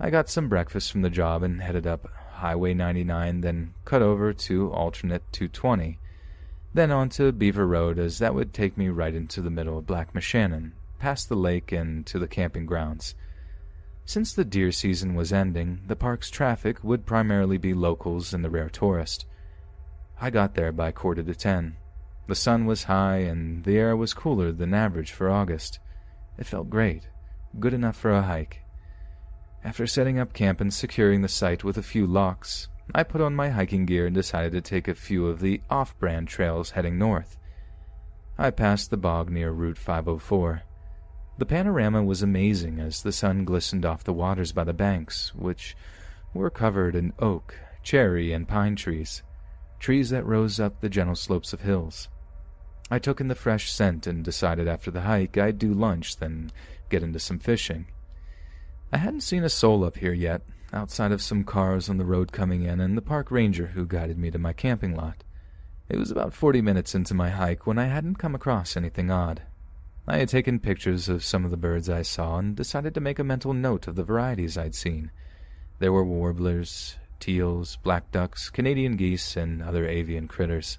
I got some breakfast from the job and headed up Highway 99, then cut over to alternate 220, then on to Beaver Road as that would take me right into the middle of Black Moshannon, past the lake and to the camping grounds. Since the deer season was ending, the park's traffic would primarily be locals and the rare tourist. I got there by quarter to ten. The sun was high and the air was cooler than average for August. It felt great, good enough for a hike. After setting up camp and securing the site with a few locks, I put on my hiking gear and decided to take a few of the off brand trails heading north. I passed the bog near Route 504. The panorama was amazing as the sun glistened off the waters by the banks, which were covered in oak, cherry, and pine trees, trees that rose up the gentle slopes of hills. I took in the fresh scent and decided after the hike I'd do lunch, then get into some fishing. I hadn't seen a soul up here yet, outside of some cars on the road coming in and the park ranger who guided me to my camping lot. It was about forty minutes into my hike when I hadn't come across anything odd. I had taken pictures of some of the birds I saw and decided to make a mental note of the varieties I'd seen. There were warblers, teals, black ducks, Canadian geese, and other avian critters.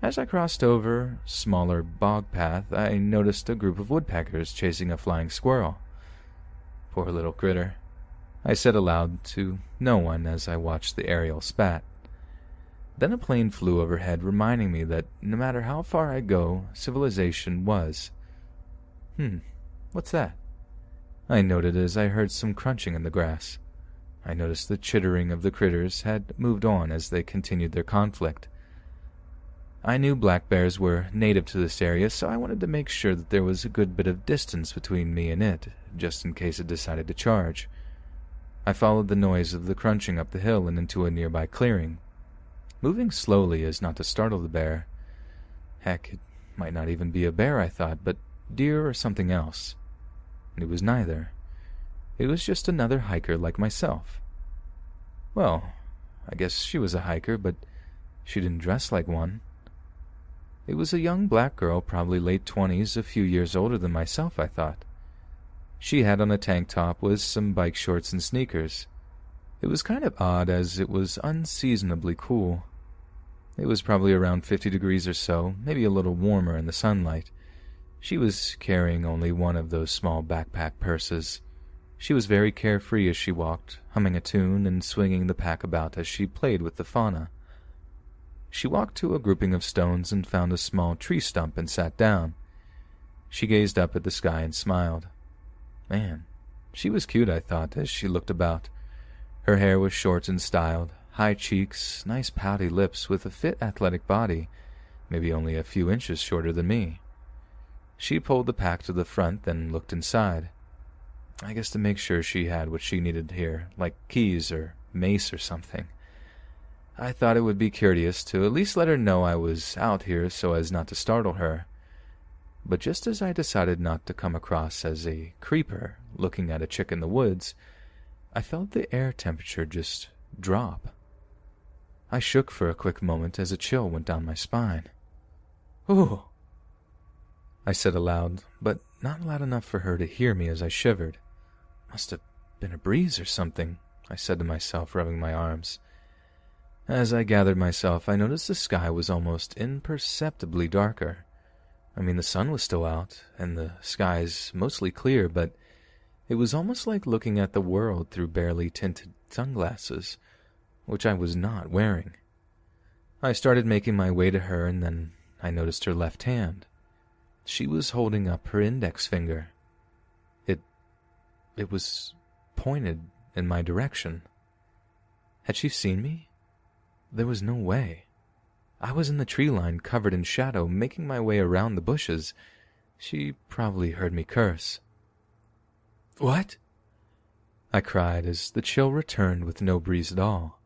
As I crossed over smaller bog path, I noticed a group of woodpeckers chasing a flying squirrel. Poor little critter. I said aloud to no one as I watched the aerial spat. Then a plane flew overhead, reminding me that no matter how far I go, civilization was. Hmm, what's that? I noted as I heard some crunching in the grass. I noticed the chittering of the critters had moved on as they continued their conflict. I knew black bears were native to this area, so I wanted to make sure that there was a good bit of distance between me and it, just in case it decided to charge. I followed the noise of the crunching up the hill and into a nearby clearing, moving slowly as not to startle the bear. Heck, it might not even be a bear, I thought, but deer or something else. It was neither. It was just another hiker like myself. Well, I guess she was a hiker, but she didn't dress like one. It was a young black girl, probably late twenties, a few years older than myself, I thought. She had on a tank top with some bike shorts and sneakers. It was kind of odd as it was unseasonably cool. It was probably around 50 degrees or so, maybe a little warmer in the sunlight. She was carrying only one of those small backpack purses. She was very carefree as she walked, humming a tune and swinging the pack about as she played with the fauna. She walked to a grouping of stones and found a small tree stump and sat down. She gazed up at the sky and smiled. Man, she was cute, I thought, as she looked about. Her hair was short and styled, high cheeks, nice pouty lips with a fit athletic body, maybe only a few inches shorter than me. She pulled the pack to the front, then looked inside. I guess to make sure she had what she needed here, like keys or mace or something. I thought it would be courteous to at least let her know I was out here so as not to startle her. But just as I decided not to come across as a creeper looking at a chick in the woods, I felt the air temperature just drop. I shook for a quick moment as a chill went down my spine. Ooh! I said aloud, but not loud enough for her to hear me as I shivered. Must have been a breeze or something, I said to myself, rubbing my arms. As I gathered myself, I noticed the sky was almost imperceptibly darker. I mean, the sun was still out, and the skies mostly clear, but it was almost like looking at the world through barely tinted sunglasses, which I was not wearing. I started making my way to her, and then I noticed her left hand. She was holding up her index finger. It it was pointed in my direction. Had she seen me? There was no way. I was in the tree line covered in shadow, making my way around the bushes. She probably heard me curse. What? I cried as the chill returned with no breeze at all.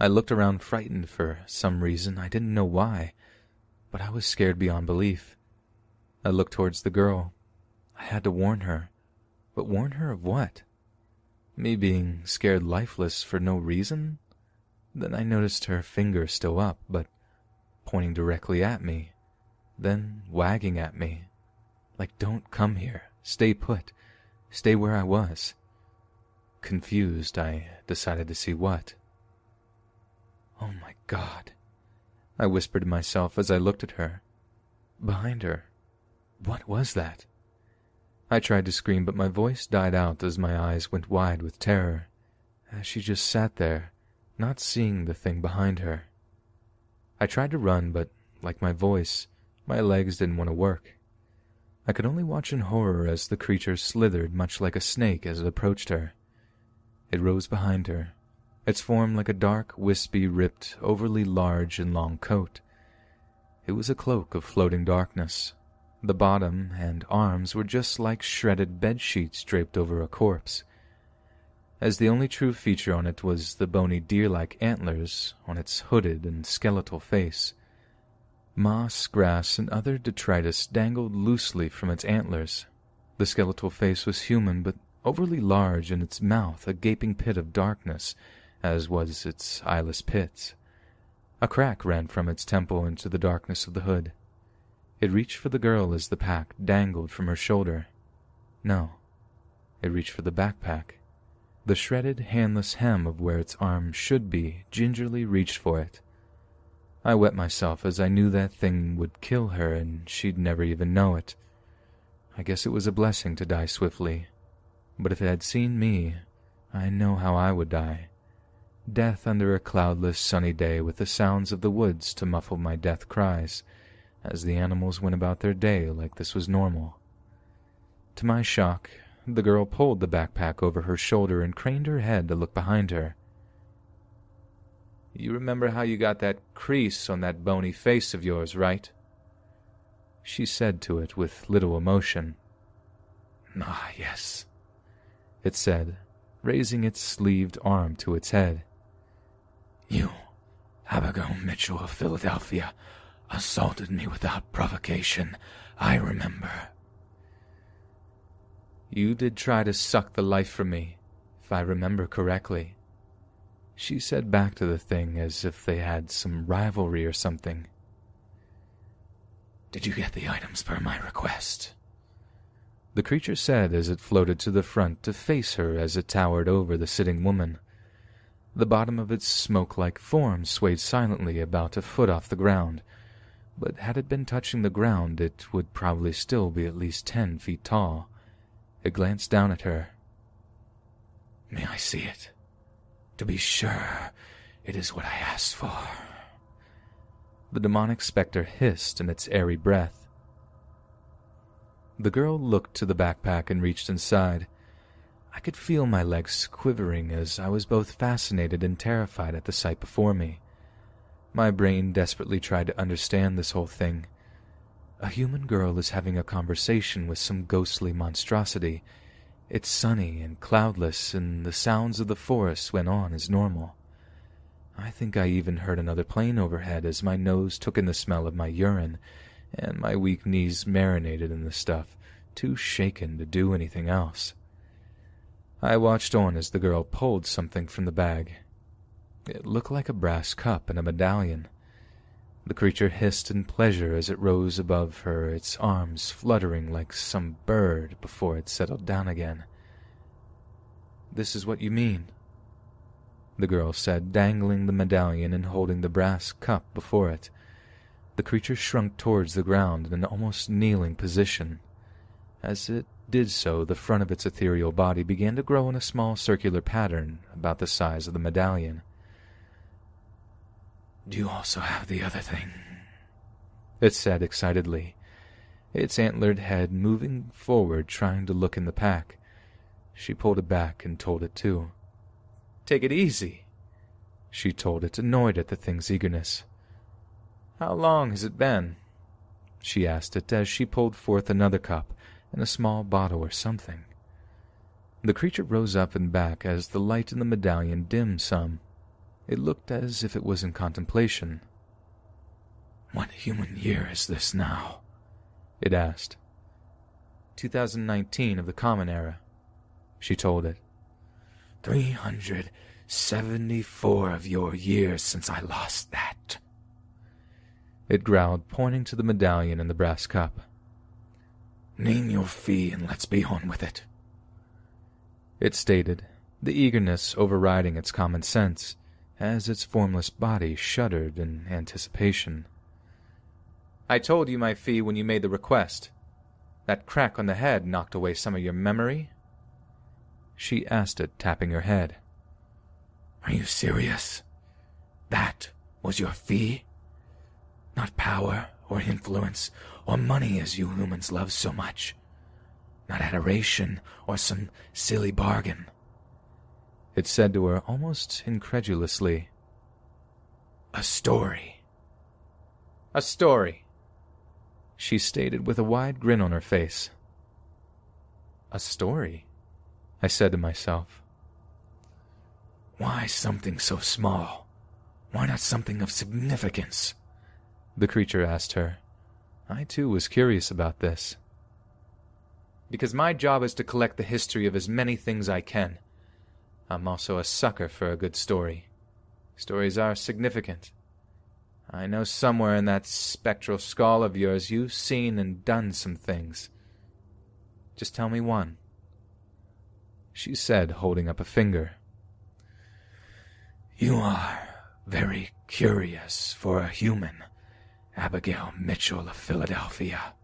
I looked around frightened for some reason, I didn't know why, but I was scared beyond belief. I looked towards the girl. I had to warn her. But warn her of what? Me being scared lifeless for no reason? Then I noticed her finger still up, but pointing directly at me, then wagging at me. Like, don't come here. Stay put. Stay where I was. Confused, I decided to see what. Oh my God. I whispered to myself as I looked at her. Behind her. What was that? I tried to scream, but my voice died out as my eyes went wide with terror, as she just sat there, not seeing the thing behind her. I tried to run, but, like my voice, my legs didn't want to work. I could only watch in horror as the creature slithered much like a snake as it approached her. It rose behind her, its form like a dark, wispy, ripped, overly large and long coat. It was a cloak of floating darkness. The bottom and arms were just like shredded bed sheets draped over a corpse. As the only true feature on it was the bony deer-like antlers on its hooded and skeletal face. Moss, grass, and other detritus dangled loosely from its antlers. The skeletal face was human, but overly large, and its mouth a gaping pit of darkness, as was its eyeless pits. A crack ran from its temple into the darkness of the hood. It reached for the girl as the pack dangled from her shoulder. No, it reached for the backpack. The shredded, handless hem of where its arm should be gingerly reached for it. I wet myself as I knew that thing would kill her and she'd never even know it. I guess it was a blessing to die swiftly, but if it had seen me, I know how I would die. Death under a cloudless, sunny day with the sounds of the woods to muffle my death cries, as the animals went about their day like this was normal. To my shock, the girl pulled the backpack over her shoulder and craned her head to look behind her. You remember how you got that crease on that bony face of yours, right? She said to it with little emotion. Ah, yes, it said, raising its sleeved arm to its head. You, Abigail Mitchell of Philadelphia, assaulted me without provocation, I remember. You did try to suck the life from me, if I remember correctly. She said back to the thing as if they had some rivalry or something. Did you get the items per my request? The creature said as it floated to the front to face her as it towered over the sitting woman. The bottom of its smoke-like form swayed silently about a foot off the ground, but had it been touching the ground, it would probably still be at least ten feet tall. It glanced down at her. May I see it? To be sure, it is what I asked for. The demonic specter hissed in its airy breath. The girl looked to the backpack and reached inside. I could feel my legs quivering as I was both fascinated and terrified at the sight before me. My brain desperately tried to understand this whole thing. A human girl is having a conversation with some ghostly monstrosity. It's sunny and cloudless, and the sounds of the forest went on as normal. I think I even heard another plane overhead as my nose took in the smell of my urine, and my weak knees marinated in the stuff, too shaken to do anything else. I watched on as the girl pulled something from the bag. It looked like a brass cup and a medallion. The creature hissed in pleasure as it rose above her, its arms fluttering like some bird before it settled down again. This is what you mean, the girl said, dangling the medallion and holding the brass cup before it. The creature shrunk towards the ground in an almost kneeling position. As it did so, the front of its ethereal body began to grow in a small circular pattern about the size of the medallion. Do you also have the other thing? It said excitedly, its antlered head moving forward, trying to look in the pack. She pulled it back and told it too. Take it easy, she told it, annoyed at the thing's eagerness. How long has it been? She asked it as she pulled forth another cup and a small bottle or something. The creature rose up and back as the light in the medallion dimmed some. It looked as if it was in contemplation. What human year is this now? It asked. 2019 of the Common Era, she told it. Three hundred seventy-four of your years since I lost that. It growled, pointing to the medallion in the brass cup. Name your fee and let's be on with it. It stated, the eagerness overriding its common sense, as its formless body shuddered in anticipation. I told you my fee when you made the request. That crack on the head knocked away some of your memory? She asked it, tapping her head. Are you serious? That was your fee? Not power or influence or money as you humans love so much. Not adoration or some silly bargain. It said to her almost incredulously. A story. A story, she stated with a wide grin on her face. A story? I said to myself. Why something so small? Why not something of significance? The creature asked her. I too was curious about this. Because my job is to collect the history of as many things I can. I'm also a sucker for a good story. Stories are significant. I know somewhere in that spectral skull of yours you've seen and done some things. Just tell me one. She said, holding up a finger. You are very curious for a human, Abigail Mitchell of Philadelphia.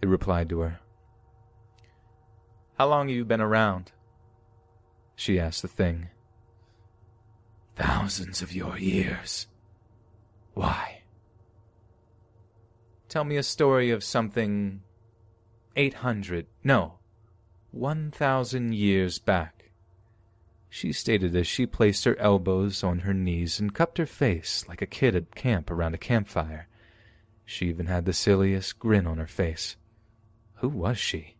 It replied to her. How long have you been around? She asked the thing. Thousands of your years. Why? Tell me a story of something 800, no, 1,000 years back. She stated as she placed her elbows on her knees and cupped her face like a kid at camp around a campfire. She even had the silliest grin on her face. Who was she?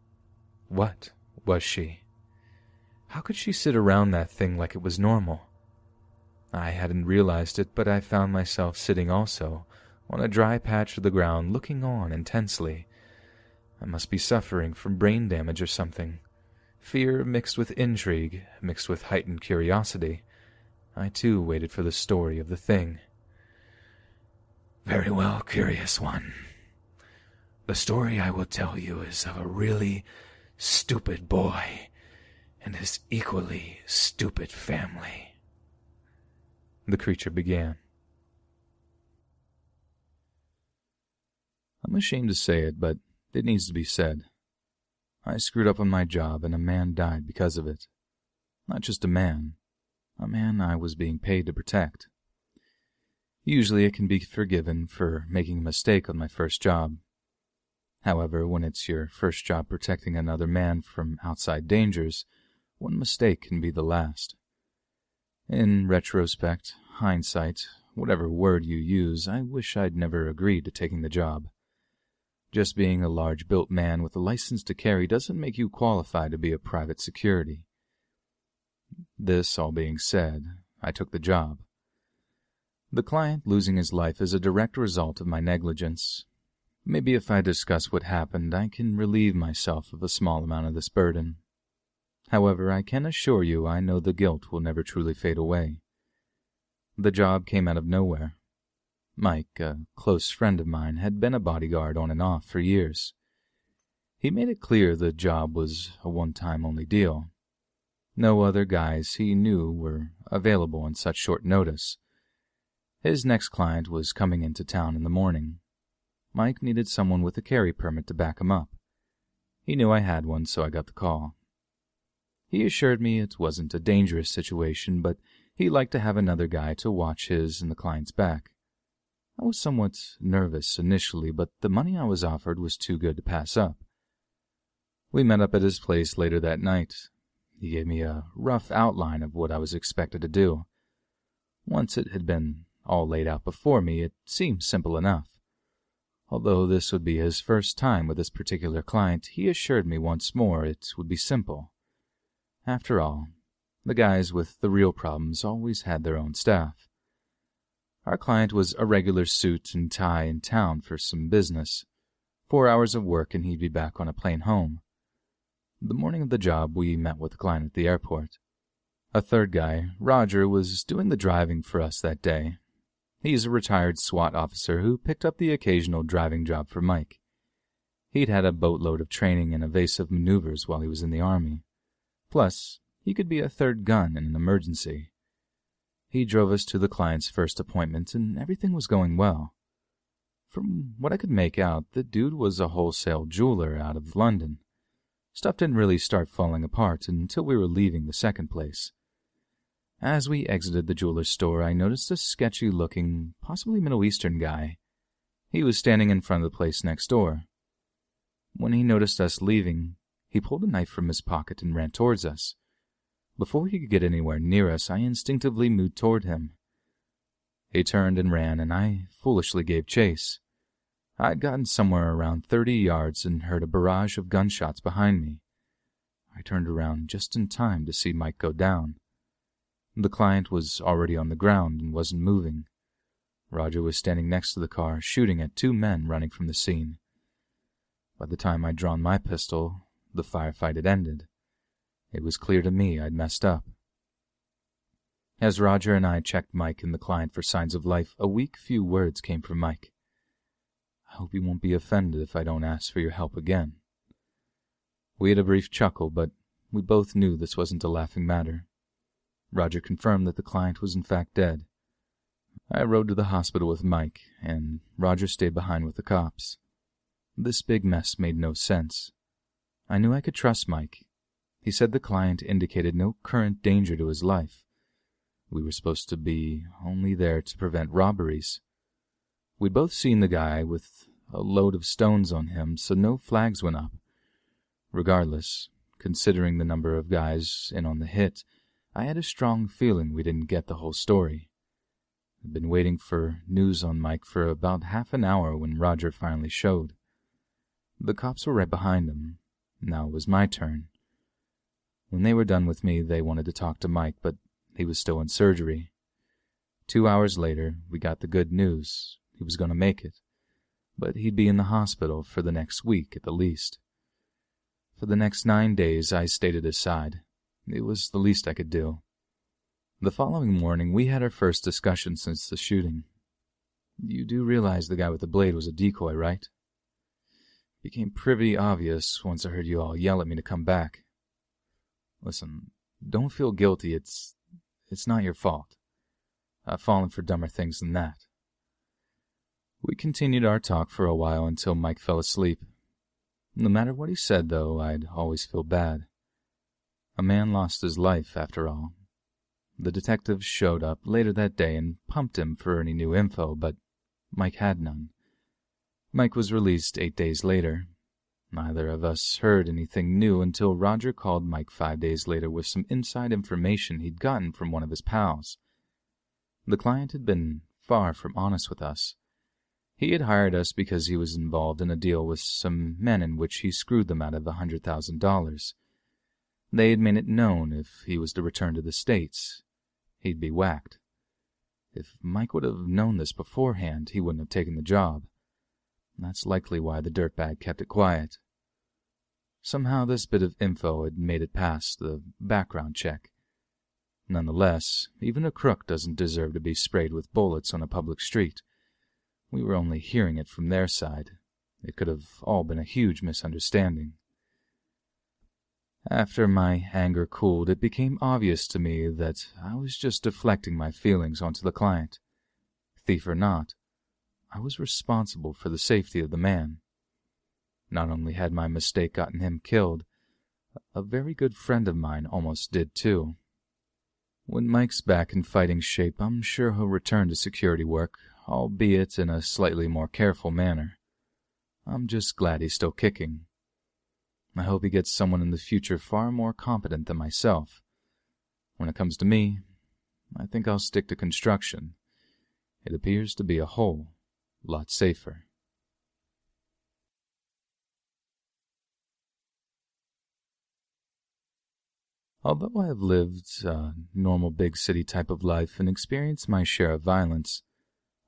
What was she? How could she sit around that thing like it was normal? I hadn't realized it, but I found myself sitting also, on a dry patch of the ground, looking on intensely. I must be suffering from brain damage or something. Fear mixed with intrigue, mixed with heightened curiosity. I too waited for the story of the thing. Very well, curious one. The story I will tell you is of a really stupid boy and his equally stupid family the creature began. I'm ashamed to say it, but it needs to be said. I screwed up on my job, and a man died because of it. Not just a man, a man I was being paid to protect. Usually it can be forgiven for making a mistake on my first job. However, when it's your first job protecting another man from outside dangers, one mistake can be the last. In retrospect, hindsight, whatever word you use, I wish I'd never agreed to taking the job. Just being a large built man with a license to carry doesn't make you qualified to be a private security. This all being said, I took the job. The client losing his life is a direct result of my negligence. Maybe if I discuss what happened, I can relieve myself of a small amount of this burden. However, I can assure you I know the guilt will never truly fade away. The job came out of nowhere. Mike, a close friend of mine, had been a bodyguard on and off for years. He made it clear the job was a one-time only deal. No other guys he knew were available on such short notice. His next client was coming into town in the morning. Mike needed someone with a carry permit to back him up. He knew I had one, so I got the call. He assured me it wasn't a dangerous situation, but he liked to have another guy to watch his and the client's back. I was somewhat nervous initially, but the money I was offered was too good to pass up. We met up at his place later that night. He gave me a rough outline of what I was expected to do. Once it had been all laid out before me, it seemed simple enough. Although this would be his first time with this particular client, he assured me once more it would be simple. After all, the guys with the real problems always had their own staff. Our client was a regular suit and tie in town for some business. Four hours of work and he'd be back on a plane home. The morning of the job, we met with the client at the airport. A third guy, Roger, was doing the driving for us that day. He's a retired SWAT officer who picked up the occasional driving job for Mike. He'd had a boatload of training in evasive maneuvers while he was in the Army. Plus, he could be a third gun in an emergency. He drove us to the client's first appointment, and everything was going well. From what I could make out, the dude was a wholesale jeweler out of London. Stuff didn't really start falling apart until we were leaving the second place. As we exited the jeweler's store, I noticed a sketchy looking, possibly Middle Eastern guy. He was standing in front of the place next door. When he noticed us leaving, he pulled a knife from his pocket and ran towards us. Before he could get anywhere near us, I instinctively moved toward him. He turned and ran, and I foolishly gave chase. I'd gotten somewhere around thirty yards and heard a barrage of gunshots behind me. I turned around just in time to see Mike go down. The client was already on the ground and wasn't moving. Roger was standing next to the car, shooting at two men running from the scene. By the time I'd drawn my pistol, the firefight had ended. It was clear to me I'd messed up. As Roger and I checked Mike and the client for signs of life, a weak few words came from Mike. I hope you won't be offended if I don't ask for your help again. We had a brief chuckle, but we both knew this wasn't a laughing matter. Roger confirmed that the client was in fact dead. I rode to the hospital with Mike, and Roger stayed behind with the cops. This big mess made no sense. I knew I could trust Mike. He said the client indicated no current danger to his life. We were supposed to be only there to prevent robberies. We'd both seen the guy with a load of stones on him, so no flags went up. Regardless, considering the number of guys in on the hit, I had a strong feeling we didn't get the whole story. I'd been waiting for news on Mike for about half an hour when Roger finally showed. The cops were right behind him. Now it was my turn. When they were done with me, they wanted to talk to Mike, but he was still in surgery. Two hours later, we got the good news. He was going to make it, but he'd be in the hospital for the next week at the least. For the next nine days, I stayed at his side. It was the least I could do. The following morning, we had our first discussion since the shooting. You do realize the guy with the blade was a decoy, right? Became pretty obvious once I heard you all yell at me to come back. Listen, don't feel guilty. It's it's not your fault. I've fallen for dumber things than that. We continued our talk for a while until Mike fell asleep. No matter what he said, though, I'd always feel bad. A man lost his life, after all. The detectives showed up later that day and pumped him for any new info, but Mike had none. Mike was released eight days later. Neither of us heard anything new until Roger called Mike five days later with some inside information he'd gotten from one of his pals. The client had been far from honest with us. He had hired us because he was involved in a deal with some men in which he screwed them out of a hundred thousand dollars. They had made it known if he was to return to the States, he'd be whacked. If Mike would have known this beforehand, he wouldn't have taken the job. That's likely why the dirtbag kept it quiet. Somehow this bit of info had made it past the background check. Nonetheless, even a crook doesn't deserve to be sprayed with bullets on a public street. We were only hearing it from their side. It could have all been a huge misunderstanding. After my anger cooled, it became obvious to me that I was just deflecting my feelings onto the client. Thief or not, I was responsible for the safety of the man. Not only had my mistake gotten him killed, a very good friend of mine almost did too. When Mike's back in fighting shape, I'm sure he'll return to security work, albeit in a slightly more careful manner. I'm just glad he's still kicking. I hope he gets someone in the future far more competent than myself. When it comes to me, I think I'll stick to construction. It appears to be a whole lot safer. Although I have lived a normal big city type of life and experienced my share of violence,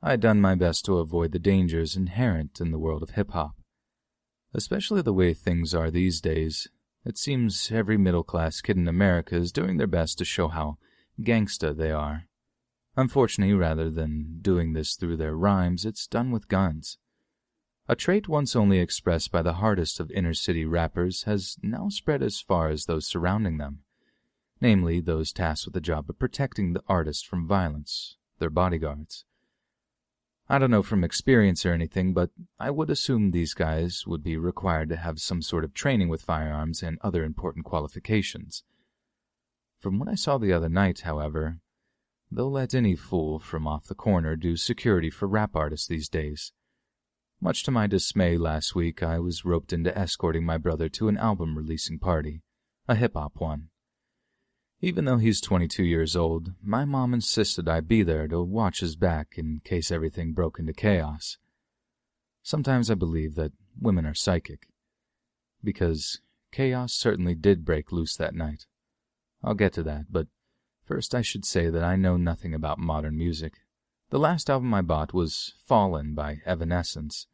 I had done my best to avoid the dangers inherent in the world of hip hop. Especially the way things are these days, it seems every middle class kid in America is doing their best to show how gangsta they are. Unfortunately, rather than doing this through their rhymes, it's done with guns. A trait once only expressed by the hardest of inner city rappers has now spread as far as those surrounding them, namely those tasked with the job of protecting the artist from violence, their bodyguards. I don't know from experience or anything, but I would assume these guys would be required to have some sort of training with firearms and other important qualifications. From what I saw the other night, however, They'll let any fool from off the corner do security for rap artists these days. Much to my dismay last week, I was roped into escorting my brother to an album releasing party, a hip hop one. Even though he's 22 years old, my mom insisted I be there to watch his back in case everything broke into chaos. Sometimes I believe that women are psychic, because chaos certainly did break loose that night. I'll get to that, but first I should say that I know nothing about modern music. The last album I bought was Fallen by Evanescence.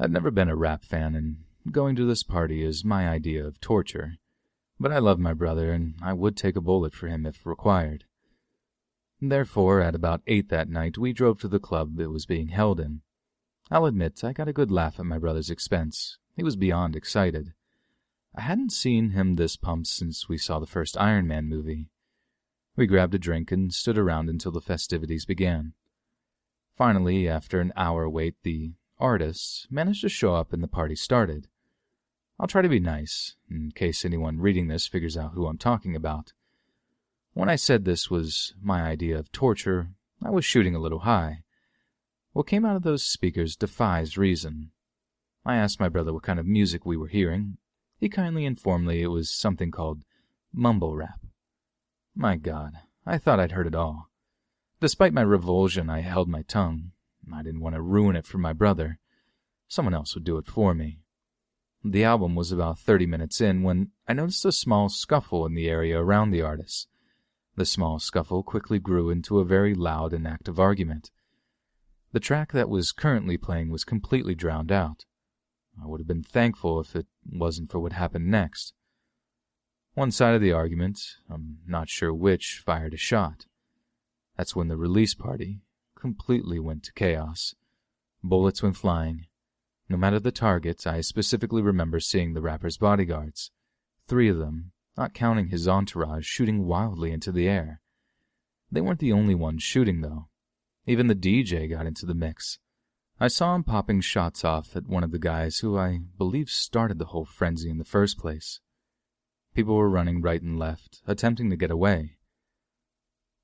I'd never been a rap fan, and going to this party is my idea of torture. But I love my brother, and I would take a bullet for him if required. Therefore, at about eight that night, we drove to the club it was being held in. I'll admit I got a good laugh at my brother's expense. He was beyond excited. I hadn't seen him this pumped since we saw the first Iron Man movie. We grabbed a drink and stood around until the festivities began. Finally, after an hour wait, the artists managed to show up and the party started. I'll try to be nice, in case anyone reading this figures out who I'm talking about. When I said this was my idea of torture, I was shooting a little high. What came out of those speakers defies reason. I asked my brother what kind of music we were hearing. He kindly informed me it was something called mumble rap. My God, I thought I'd heard it all. Despite my revulsion, I held my tongue. I didn't want to ruin it for my brother. Someone else would do it for me. The album was about 30 minutes in when I noticed a small scuffle in the area around the artists. The small scuffle quickly grew into a very loud and active argument. The track that was currently playing was completely drowned out. I would have been thankful if it wasn't for what happened next. One side of the argument, I'm not sure which, fired a shot. That's when the release party completely went to chaos. Bullets went flying. No matter the target, I specifically remember seeing the rapper's bodyguards. Three of them, not counting his entourage, shooting wildly into the air. They weren't the only ones shooting, though. Even the DJ got into the mix. I saw him popping shots off at one of the guys who I believe started the whole frenzy in the first place. People were running right and left, attempting to get away.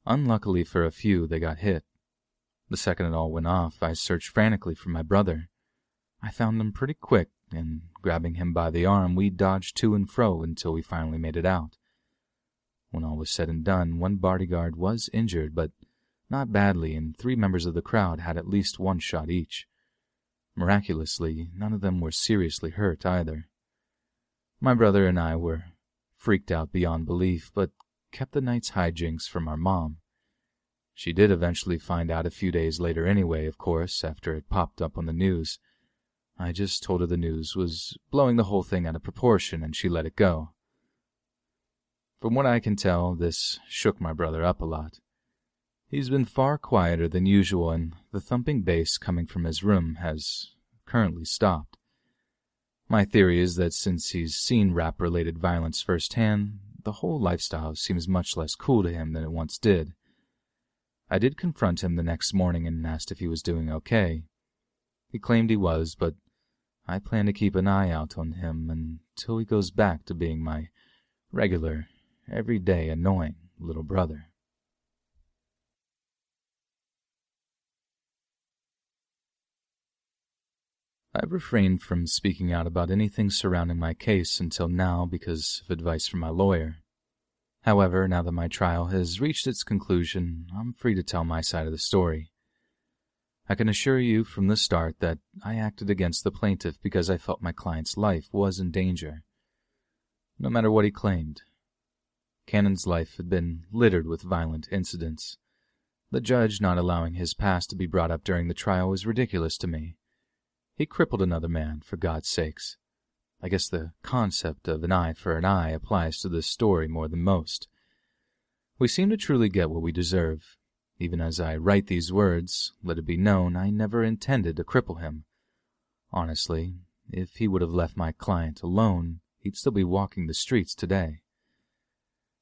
Unluckily for a few, they got hit. The second it all went off, I searched frantically for my brother. I found him pretty quick, and grabbing him by the arm, we dodged to and fro until we finally made it out. When all was said and done, one bodyguard was injured, but not badly, and three members of the crowd had at least one shot each. Miraculously, none of them were seriously hurt either. My brother and I were freaked out beyond belief, but kept the night's hijinks from our mom. She did eventually find out a few days later anyway, of course, after it popped up on the news. I just told her the news was blowing the whole thing out of proportion, and she let it go. From what I can tell, this shook my brother up a lot. He's been far quieter than usual, and the thumping bass coming from his room has currently stopped. My theory is that since he's seen rap related violence firsthand, the whole lifestyle seems much less cool to him than it once did. I did confront him the next morning and asked if he was doing okay. He claimed he was, but I plan to keep an eye out on him until he goes back to being my regular, everyday annoying little brother. I've refrained from speaking out about anything surrounding my case until now because of advice from my lawyer. However, now that my trial has reached its conclusion, I'm free to tell my side of the story. I can assure you from the start that I acted against the plaintiff because I felt my client's life was in danger. No matter what he claimed, Cannon's life had been littered with violent incidents. The judge not allowing his past to be brought up during the trial was ridiculous to me. He crippled another man, for God's sakes. I guess the concept of an eye for an eye applies to this story more than most. We seem to truly get what we deserve, even as I write these words, let it be known I never intended to cripple him. Honestly, if he would have left my client alone, he'd still be walking the streets today.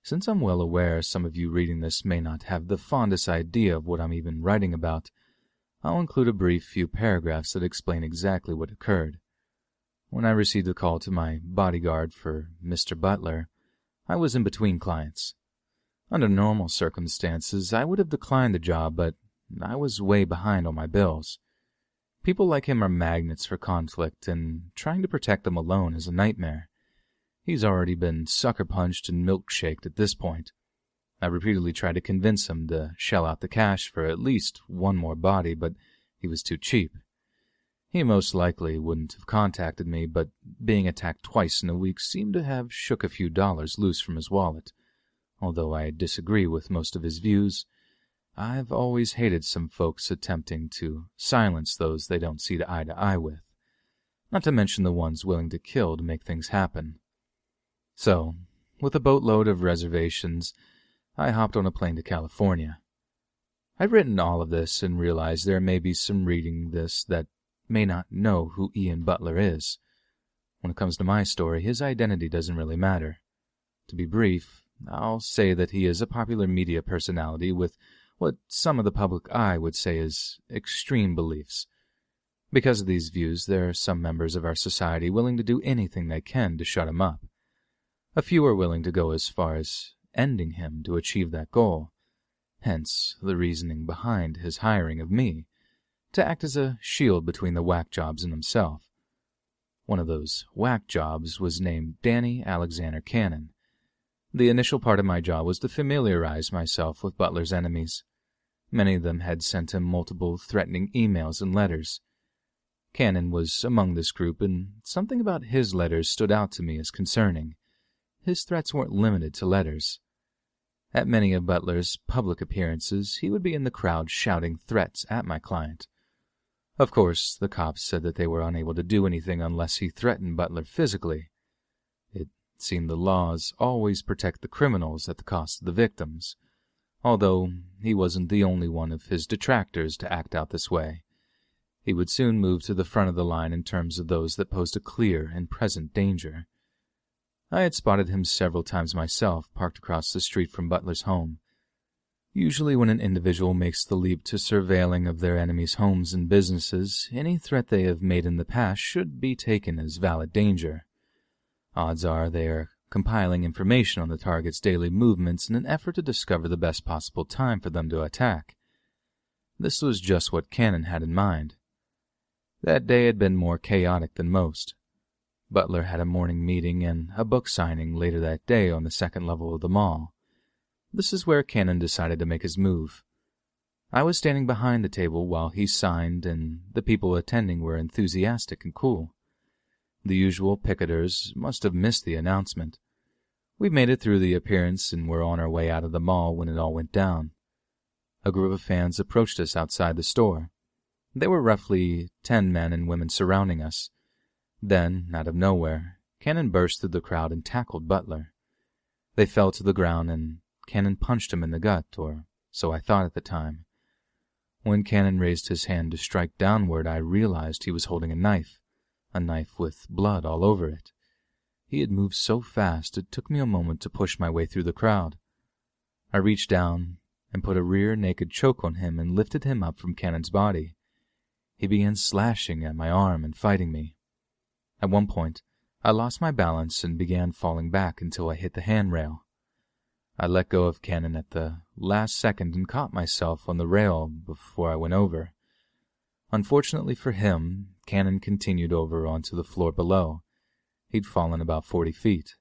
Since I'm well aware some of you reading this may not have the fondest idea of what I'm even writing about, I'll include a brief few paragraphs that explain exactly what occurred. When I received the call to my bodyguard for Mr. Butler, I was in between clients. Under normal circumstances, I would have declined the job, but I was way behind on my bills. People like him are magnets for conflict, and trying to protect them alone is a nightmare. He's already been sucker punched and milkshaked at this point. I repeatedly tried to convince him to shell out the cash for at least one more body, but he was too cheap. He most likely wouldn't have contacted me, but being attacked twice in a week seemed to have shook a few dollars loose from his wallet. Although I disagree with most of his views, I've always hated some folks attempting to silence those they don't see eye to eye with, not to mention the ones willing to kill to make things happen. So, with a boatload of reservations, I hopped on a plane to California. I've written all of this and realized there may be some reading this that may not know who Ian Butler is. When it comes to my story, his identity doesn't really matter. To be brief, I'll say that he is a popular media personality with what some of the public eye would say is extreme beliefs. Because of these views, there are some members of our society willing to do anything they can to shut him up. A few are willing to go as far as ending him to achieve that goal. Hence the reasoning behind his hiring of me, to act as a shield between the whack jobs and himself. One of those whack jobs was named Danny Alexander Cannon. The initial part of my job was to familiarize myself with Butler's enemies. Many of them had sent him multiple threatening emails and letters. Cannon was among this group, and something about his letters stood out to me as concerning. His threats weren't limited to letters. At many of Butler's public appearances, he would be in the crowd shouting threats at my client. Of course, the cops said that they were unable to do anything unless he threatened Butler physically. It seemed the laws always protect the criminals at the cost of the victims, although he wasn't the only one of his detractors to act out this way. He would soon move to the front of the line in terms of those that posed a clear and present danger. I had spotted him several times myself, parked across the street from Butler's home. Usually, when an individual makes the leap to surveilling of their enemies' homes and businesses, any threat they have made in the past should be taken as valid danger. Odds are they are compiling information on the target's daily movements in an effort to discover the best possible time for them to attack. This was just what Cannon had in mind. That day had been more chaotic than most. Butler had a morning meeting and a book signing later that day on the second level of the mall. This is where Cannon decided to make his move. I was standing behind the table while he signed, and the people attending were enthusiastic and cool. The usual picketers must have missed the announcement. We made it through the appearance and were on our way out of the mall when it all went down. A group of fans approached us outside the store. There were roughly ten men and women surrounding us. Then, out of nowhere, Cannon burst through the crowd and tackled Butler. They fell to the ground, and Cannon punched him in the gut, or so I thought at the time. When Cannon raised his hand to strike downward, I realized he was holding a knife, a knife with blood all over it. He had moved so fast it took me a moment to push my way through the crowd. I reached down and put a rear naked choke on him and lifted him up from Cannon's body. He began slashing at my arm and fighting me. At one point, I lost my balance and began falling back until I hit the handrail. I let go of Cannon at the last second and caught myself on the rail before I went over. Unfortunately for him, Cannon continued over onto the floor below. He'd fallen about forty feet.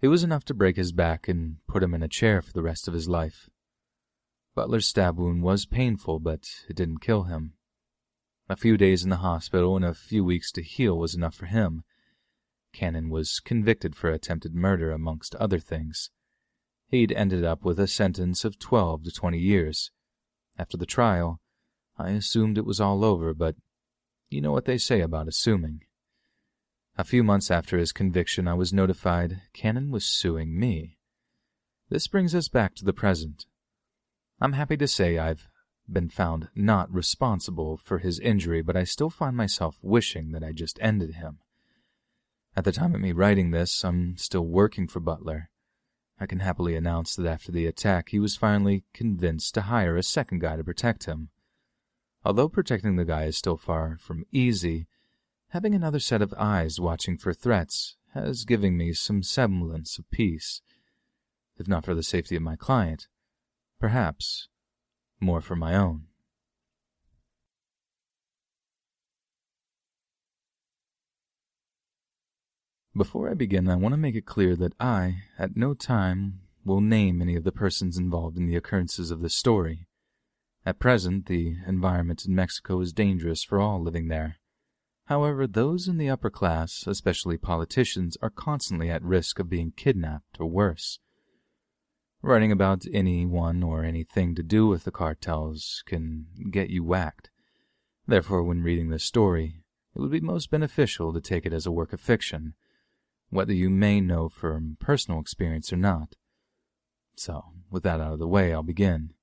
It was enough to break his back and put him in a chair for the rest of his life. Butler's stab wound was painful, but it didn't kill him. A few days in the hospital and a few weeks to heal was enough for him. Cannon was convicted for attempted murder, amongst other things. He'd ended up with a sentence of twelve to twenty years. After the trial, I assumed it was all over, but you know what they say about assuming. A few months after his conviction, I was notified Cannon was suing me. This brings us back to the present. I'm happy to say I've been found not responsible for his injury, but I still find myself wishing that I just ended him. At the time of me writing this, I'm still working for Butler. I can happily announce that after the attack, he was finally convinced to hire a second guy to protect him. Although protecting the guy is still far from easy, having another set of eyes watching for threats has given me some semblance of peace. If not for the safety of my client, perhaps more for my own. Before I begin, I want to make it clear that I, at no time, will name any of the persons involved in the occurrences of this story. At present, the environment in Mexico is dangerous for all living there. However, those in the upper class, especially politicians, are constantly at risk of being kidnapped or worse. Writing about anyone or anything to do with the cartels can get you whacked. Therefore, when reading this story, it would be most beneficial to take it as a work of fiction, whether you may know from personal experience or not. So, with that out of the way, I'll begin.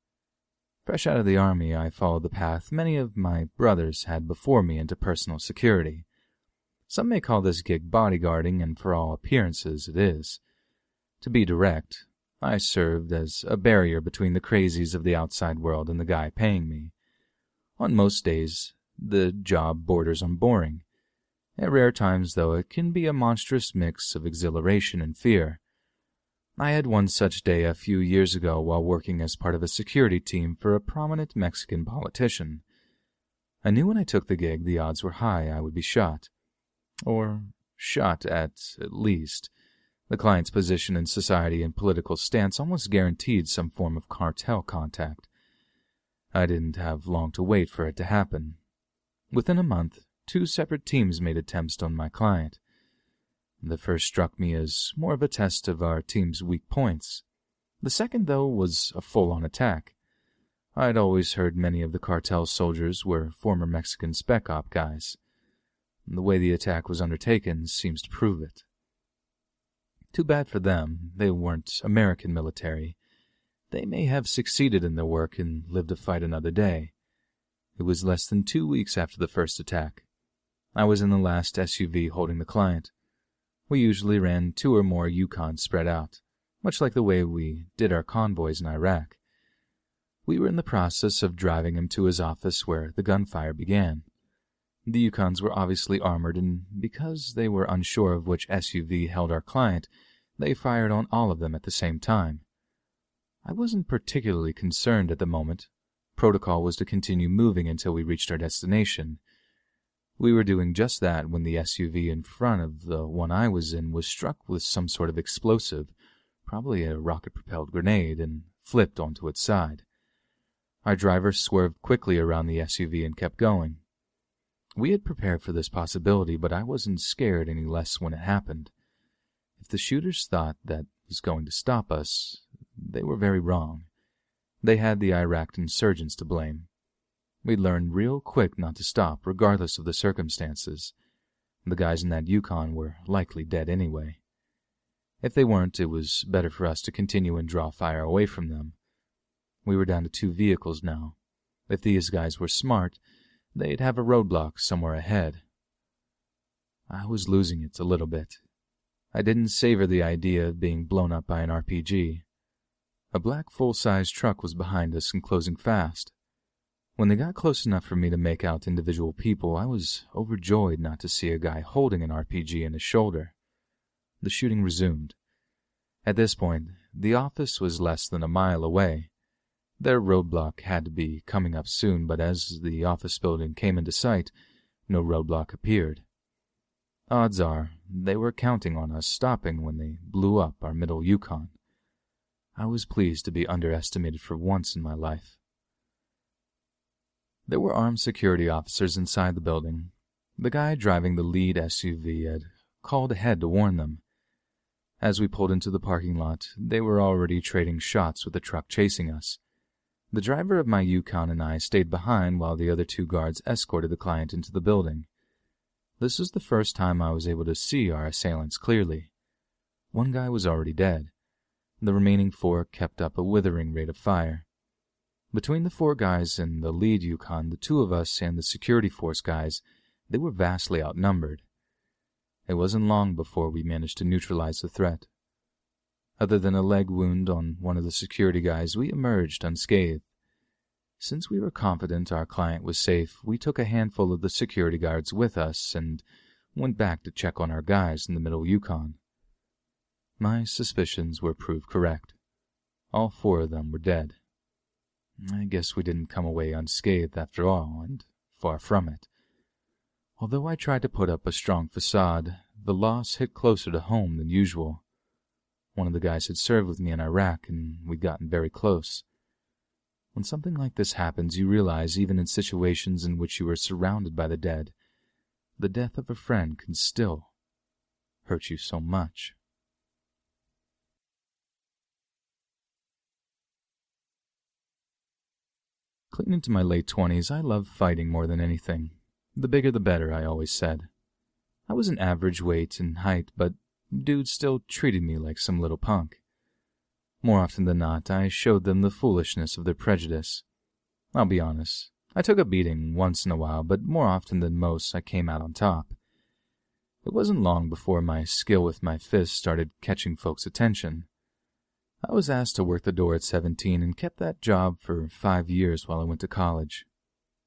Fresh out of the army, I followed the path many of my brothers had before me into personal security. Some may call this gig bodyguarding, and for all appearances it is. To be direct, I served as a barrier between the crazies of the outside world and the guy paying me. On most days, the job borders on boring. At rare times, though, it can be a monstrous mix of exhilaration and fear. I had one such day a few years ago while working as part of a security team for a prominent Mexican politician. I knew when I took the gig the odds were high I would be shot. Or shot at, at least. The client's position in society and political stance almost guaranteed some form of cartel contact. I didn't have long to wait for it to happen. Within a month, two separate teams made attempts on my client. The first struck me as more of a test of our team's weak points. The second, though, was a full-on attack. I'd always heard many of the cartel soldiers were former Mexican spec op guys. The way the attack was undertaken seems to prove it. Too bad for them, they weren't American military. They may have succeeded in their work and lived to fight another day. It was less than two weeks after the first attack. I was in the last SUV holding the client. We usually ran two or more Yukons spread out, much like the way we did our convoys in Iraq. We were in the process of driving him to his office where the gunfire began. The Yukons were obviously armored, and because they were unsure of which SUV held our client, they fired on all of them at the same time. I wasn't particularly concerned at the moment. Protocol was to continue moving until we reached our destination, we were doing just that when the SUV in front of the one I was in was struck with some sort of explosive, probably a rocket propelled grenade, and flipped onto its side. Our driver swerved quickly around the SUV and kept going. We had prepared for this possibility, but I wasn't scared any less when it happened. If the shooters thought that was going to stop us, they were very wrong. They had the Iraq insurgents to blame. We learned real quick not to stop, regardless of the circumstances. The guys in that Yukon were likely dead anyway. If they weren't, it was better for us to continue and draw fire away from them. We were down to two vehicles now. If these guys were smart, they'd have a roadblock somewhere ahead. I was losing it a little bit. I didn't savor the idea of being blown up by an RPG. A black full-size truck was behind us and closing fast. When they got close enough for me to make out individual people, I was overjoyed not to see a guy holding an RPG in his shoulder. The shooting resumed. At this point, the office was less than a mile away. Their roadblock had to be coming up soon, but as the office building came into sight, no roadblock appeared. Odds are they were counting on us stopping when they blew up our middle Yukon. I was pleased to be underestimated for once in my life. There were armed security officers inside the building. The guy driving the lead SUV had called ahead to warn them. As we pulled into the parking lot, they were already trading shots with the truck chasing us. The driver of my Yukon and I stayed behind while the other two guards escorted the client into the building. This was the first time I was able to see our assailants clearly. One guy was already dead. The remaining four kept up a withering rate of fire. Between the four guys and the lead Yukon, the two of us and the security force guys, they were vastly outnumbered. It wasn't long before we managed to neutralize the threat. Other than a leg wound on one of the security guys, we emerged unscathed. Since we were confident our client was safe, we took a handful of the security guards with us and went back to check on our guys in the middle Yukon. My suspicions were proved correct. All four of them were dead. I guess we didn't come away unscathed after all, and far from it. Although I tried to put up a strong facade, the loss hit closer to home than usual. One of the guys had served with me in Iraq, and we'd gotten very close. When something like this happens, you realize, even in situations in which you are surrounded by the dead, the death of a friend can still hurt you so much. Clean into my late twenties, I loved fighting more than anything. The bigger the better, I always said. I was an average weight and height, but dudes still treated me like some little punk. More often than not, I showed them the foolishness of their prejudice. I'll be honest, I took a beating once in a while, but more often than most, I came out on top. It wasn't long before my skill with my fists started catching folks' attention. I was asked to work the door at 17 and kept that job for five years while I went to college.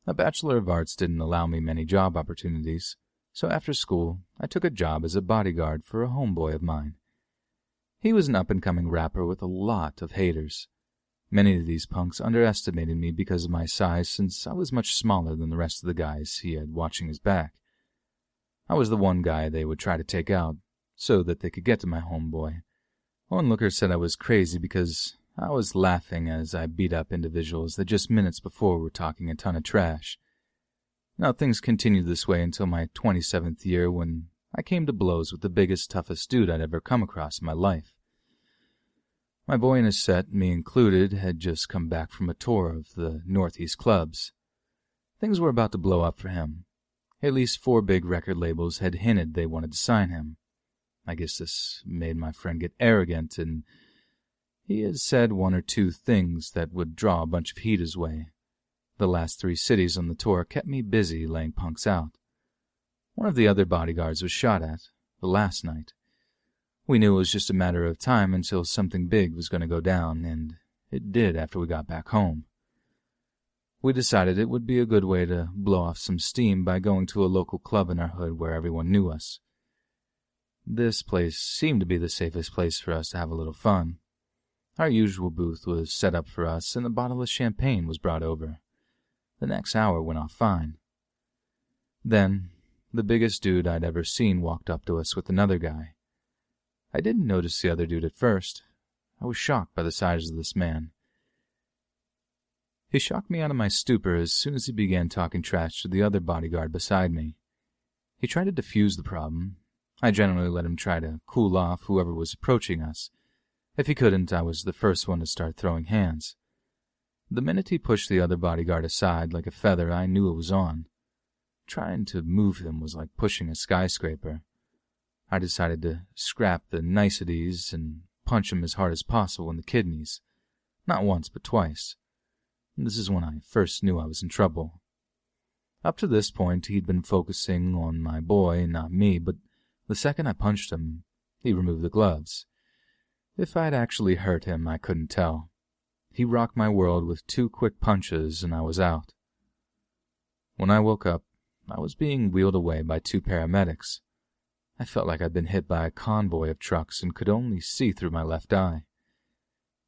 A Bachelor of Arts didn't allow me many job opportunities, so after school I took a job as a bodyguard for a homeboy of mine. He was an up-and-coming rapper with a lot of haters. Many of these punks underestimated me because of my size since I was much smaller than the rest of the guys he had watching his back. I was the one guy they would try to take out so that they could get to my homeboy Onlooker said I was crazy because I was laughing as I beat up individuals that just minutes before were talking a ton of trash. Now things continued this way until my 27th year when I came to blows with the biggest, toughest dude I'd ever come across in my life. My boy and his set, me included, had just come back from a tour of the Northeast clubs. Things were about to blow up for him. At least four big record labels had hinted they wanted to sign him. I guess this made my friend get arrogant, and he had said one or two things that would draw a bunch of heat his way. The last three cities on the tour kept me busy laying punks out. One of the other bodyguards was shot at, the last night. We knew it was just a matter of time until something big was going to go down, and it did after we got back home. We decided it would be a good way to blow off some steam by going to a local club in our hood where everyone knew us. This place seemed to be the safest place for us to have a little fun. Our usual booth was set up for us, and a bottle of champagne was brought over. The next hour went off fine. Then, the biggest dude I'd ever seen walked up to us with another guy. I didn't notice the other dude at first. I was shocked by the size of this man. He shocked me out of my stupor as soon as he began talking trash to the other bodyguard beside me. He tried to defuse the problem, I generally let him try to cool off whoever was approaching us. If he couldn't, I was the first one to start throwing hands. The minute he pushed the other bodyguard aside like a feather, I knew it was on. Trying to move him was like pushing a skyscraper. I decided to scrap the niceties and punch him as hard as possible in the kidneys. Not once, but twice. This is when I first knew I was in trouble. Up to this point, he'd been focusing on my boy and not me, but the second I punched him, he removed the gloves. If I'd actually hurt him, I couldn't tell. He rocked my world with two quick punches, and I was out. When I woke up, I was being wheeled away by two paramedics. I felt like I'd been hit by a convoy of trucks and could only see through my left eye.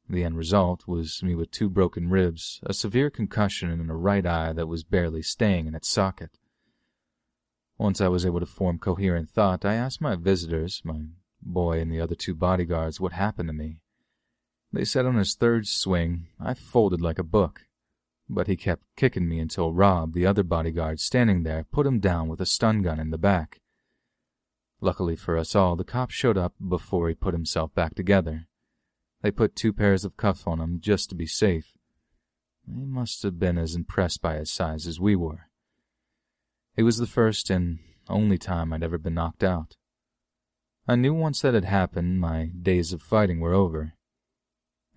The end result was me with two broken ribs, a severe concussion, and a right eye that was barely staying in its socket. Once I was able to form coherent thought, I asked my visitors, my boy and the other two bodyguards, what happened to me. They said on his third swing, I folded like a book. But he kept kicking me until Rob, the other bodyguard standing there, put him down with a stun gun in the back. Luckily for us all, the cop showed up before he put himself back together. They put two pairs of cuffs on him just to be safe. They must have been as impressed by his size as we were. It was the first and only time I'd ever been knocked out. I knew once that had happened, my days of fighting were over.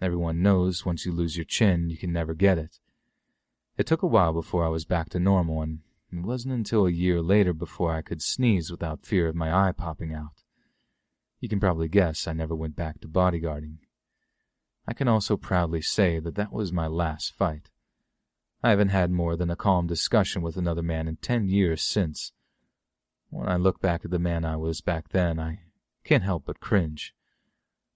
Everyone knows once you lose your chin, you can never get it. It took a while before I was back to normal, and it wasn't until a year later before I could sneeze without fear of my eye popping out. You can probably guess I never went back to bodyguarding. I can also proudly say that that was my last fight. I haven't had more than a calm discussion with another man in ten years since. When I look back at the man I was back then, I can't help but cringe.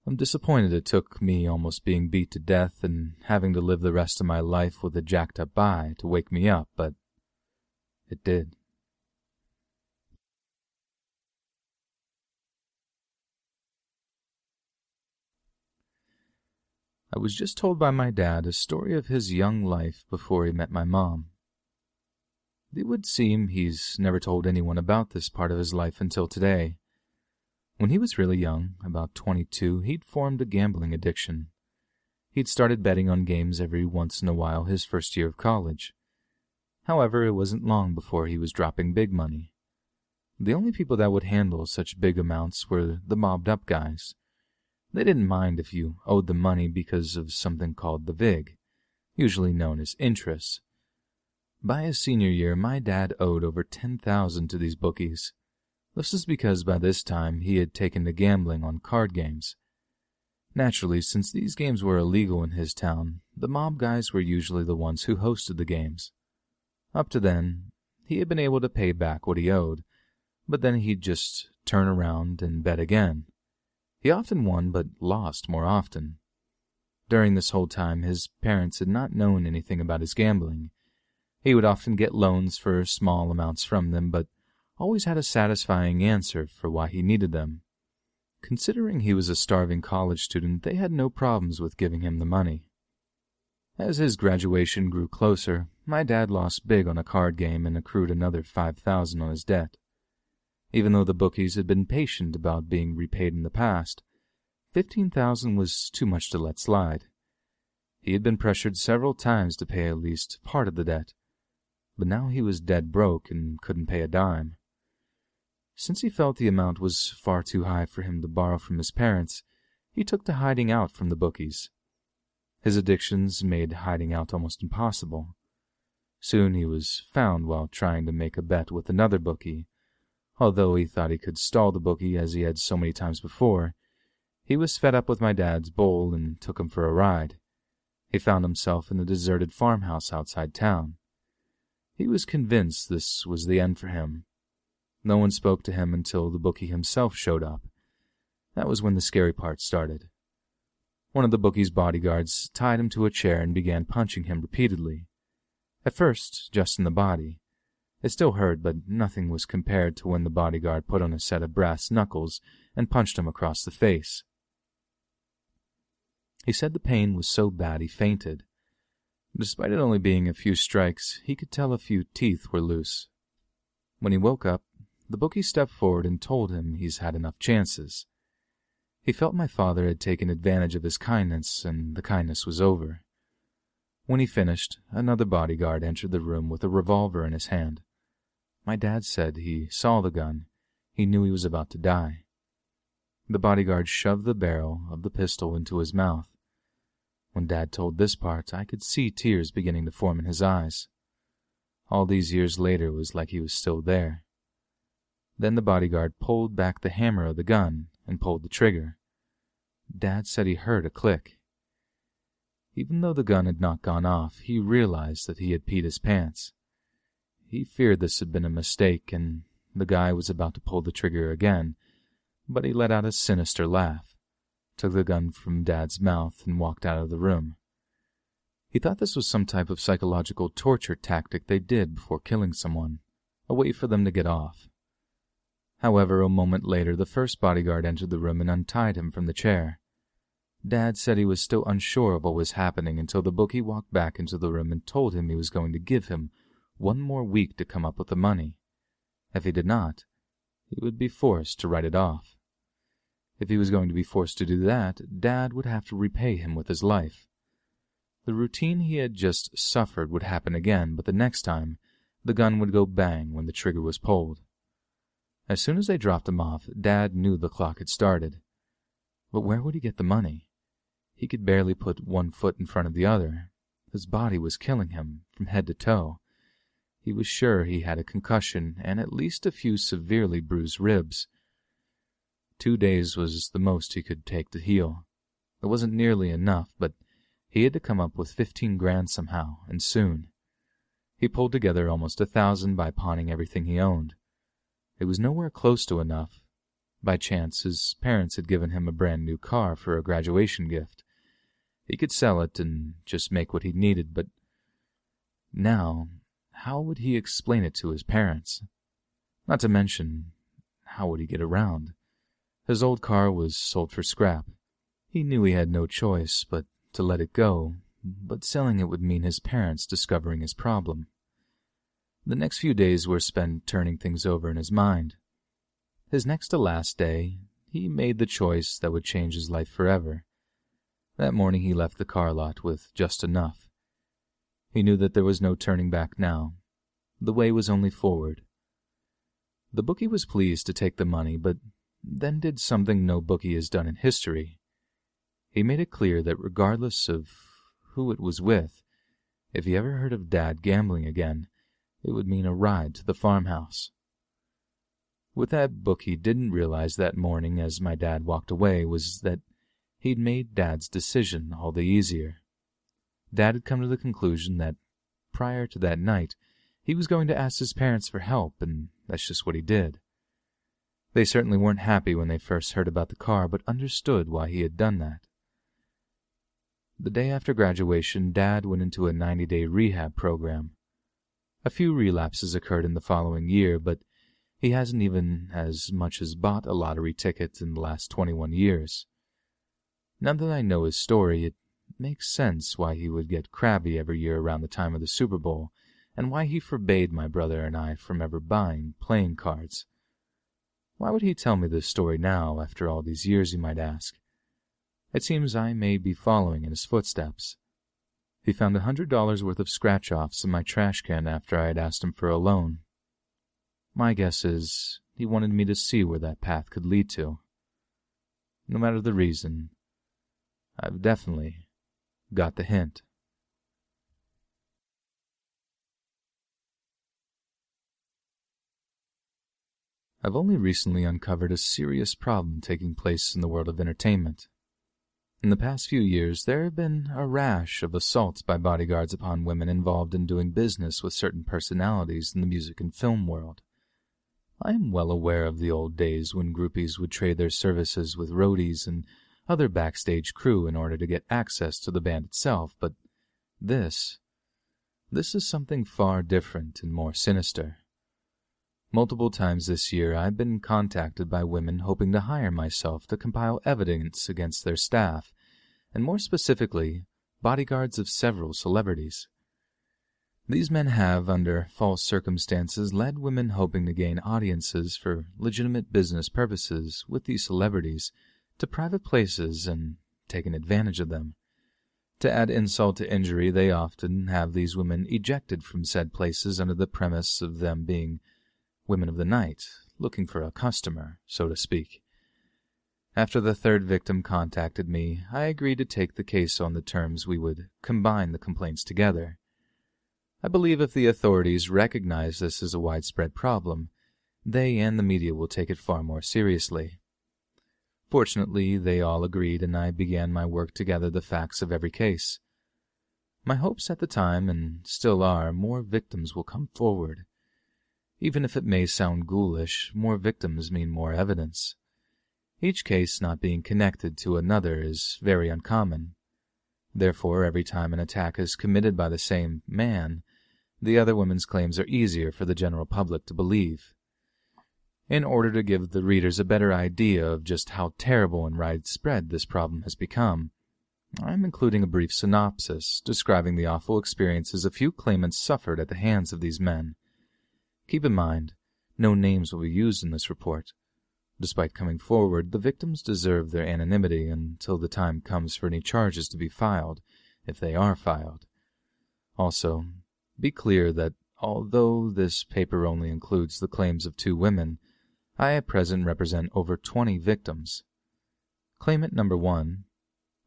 I'm disappointed it took me almost being beat to death and having to live the rest of my life with a jacked up eye to wake me up, but it did. I was just told by my dad a story of his young life before he met my mom. It would seem he's never told anyone about this part of his life until today. When he was really young, about 22, he'd formed a gambling addiction. He'd started betting on games every once in a while his first year of college. However, it wasn't long before he was dropping big money. The only people that would handle such big amounts were the mobbed up guys. They didn't mind if you owed them money because of something called the VIG, usually known as interest. By his senior year, my dad owed over 10000 to these bookies. This is because by this time he had taken to gambling on card games. Naturally, since these games were illegal in his town, the mob guys were usually the ones who hosted the games. Up to then, he had been able to pay back what he owed, but then he'd just turn around and bet again. He often won, but lost more often. During this whole time, his parents had not known anything about his gambling. He would often get loans for small amounts from them, but always had a satisfying answer for why he needed them. Considering he was a starving college student, they had no problems with giving him the money. As his graduation grew closer, my dad lost big on a card game and accrued another five thousand on his debt. Even though the bookies had been patient about being repaid in the past, fifteen thousand was too much to let slide. He had been pressured several times to pay at least part of the debt, but now he was dead broke and couldn't pay a dime. Since he felt the amount was far too high for him to borrow from his parents, he took to hiding out from the bookies. His addictions made hiding out almost impossible. Soon he was found while trying to make a bet with another bookie Although he thought he could stall the bookie as he had so many times before, he was fed up with my dad's bull and took him for a ride. He found himself in a deserted farmhouse outside town. He was convinced this was the end for him. No one spoke to him until the bookie himself showed up. That was when the scary part started. One of the bookie's bodyguards tied him to a chair and began punching him repeatedly. At first, just in the body, it still hurt, but nothing was compared to when the bodyguard put on a set of brass knuckles and punched him across the face. He said the pain was so bad he fainted. Despite it only being a few strikes, he could tell a few teeth were loose. When he woke up, the bookie stepped forward and told him he's had enough chances. He felt my father had taken advantage of his kindness, and the kindness was over. When he finished, another bodyguard entered the room with a revolver in his hand. My dad said he saw the gun. He knew he was about to die. The bodyguard shoved the barrel of the pistol into his mouth. When Dad told this part, I could see tears beginning to form in his eyes. All these years later it was like he was still there. Then the bodyguard pulled back the hammer of the gun and pulled the trigger. Dad said he heard a click. Even though the gun had not gone off, he realized that he had peed his pants. He feared this had been a mistake, and the guy was about to pull the trigger again, but he let out a sinister laugh, took the gun from Dad's mouth, and walked out of the room. He thought this was some type of psychological torture tactic they did before killing someone, a way for them to get off. However, a moment later, the first bodyguard entered the room and untied him from the chair. Dad said he was still unsure of what was happening until the bookie walked back into the room and told him he was going to give him one more week to come up with the money. If he did not, he would be forced to write it off. If he was going to be forced to do that, Dad would have to repay him with his life. The routine he had just suffered would happen again, but the next time, the gun would go bang when the trigger was pulled. As soon as they dropped him off, Dad knew the clock had started. But where would he get the money? He could barely put one foot in front of the other. His body was killing him, from head to toe. He was sure he had a concussion and at least a few severely bruised ribs. Two days was the most he could take to heal. It wasn't nearly enough, but he had to come up with fifteen grand somehow, and soon. He pulled together almost a thousand by pawning everything he owned. It was nowhere close to enough. By chance, his parents had given him a brand new car for a graduation gift. He could sell it and just make what he needed, but now how would he explain it to his parents? Not to mention, how would he get around? His old car was sold for scrap. He knew he had no choice but to let it go, but selling it would mean his parents discovering his problem. The next few days were spent turning things over in his mind. His next to last day, he made the choice that would change his life forever. That morning he left the car lot with just enough. He knew that there was no turning back now. The way was only forward. The bookie was pleased to take the money, but then did something no bookie has done in history. He made it clear that regardless of who it was with, if he ever heard of Dad gambling again, it would mean a ride to the farmhouse. What that bookie didn't realize that morning as my dad walked away was that he'd made Dad's decision all the easier. Dad had come to the conclusion that prior to that night, he was going to ask his parents for help, and that's just what he did. They certainly weren't happy when they first heard about the car, but understood why he had done that. The day after graduation, Dad went into a 90 day rehab program. A few relapses occurred in the following year, but he hasn't even as much as bought a lottery ticket in the last 21 years. Now that I know his story, it makes sense why he would get crabby every year around the time of the Super Bowl, and why he forbade my brother and I from ever buying playing cards. Why would he tell me this story now, after all these years, you might ask? It seems I may be following in his footsteps. He found a hundred dollars worth of scratch offs in my trash can after I had asked him for a loan. My guess is he wanted me to see where that path could lead to. No matter the reason, I've definitely got the hint. I've only recently uncovered a serious problem taking place in the world of entertainment. In the past few years, there have been a rash of assaults by bodyguards upon women involved in doing business with certain personalities in the music and film world. I am well aware of the old days when groupies would trade their services with roadies and other backstage crew in order to get access to the band itself, but this, this is something far different and more sinister. Multiple times this year I've been contacted by women hoping to hire myself to compile evidence against their staff, and more specifically, bodyguards of several celebrities. These men have, under false circumstances, led women hoping to gain audiences for legitimate business purposes with these celebrities to private places and taken advantage of them. To add insult to injury, they often have these women ejected from said places under the premise of them being women of the night, looking for a customer, so to speak. After the third victim contacted me, I agreed to take the case on the terms we would combine the complaints together. I believe if the authorities recognize this as a widespread problem, they and the media will take it far more seriously. Fortunately, they all agreed, and I began my work to gather the facts of every case. My hopes at the time, and still are, more victims will come forward, even if it may sound ghoulish, more victims mean more evidence. Each case not being connected to another is very uncommon. Therefore, every time an attack is committed by the same man, the other women's claims are easier for the general public to believe. In order to give the readers a better idea of just how terrible and widespread this problem has become, I am including a brief synopsis describing the awful experiences a few claimants suffered at the hands of these men. Keep in mind, no names will be used in this report. Despite coming forward, the victims deserve their anonymity until the time comes for any charges to be filed, if they are filed. Also, be clear that although this paper only includes the claims of two women, I at present represent over 20 victims. Claimant number one.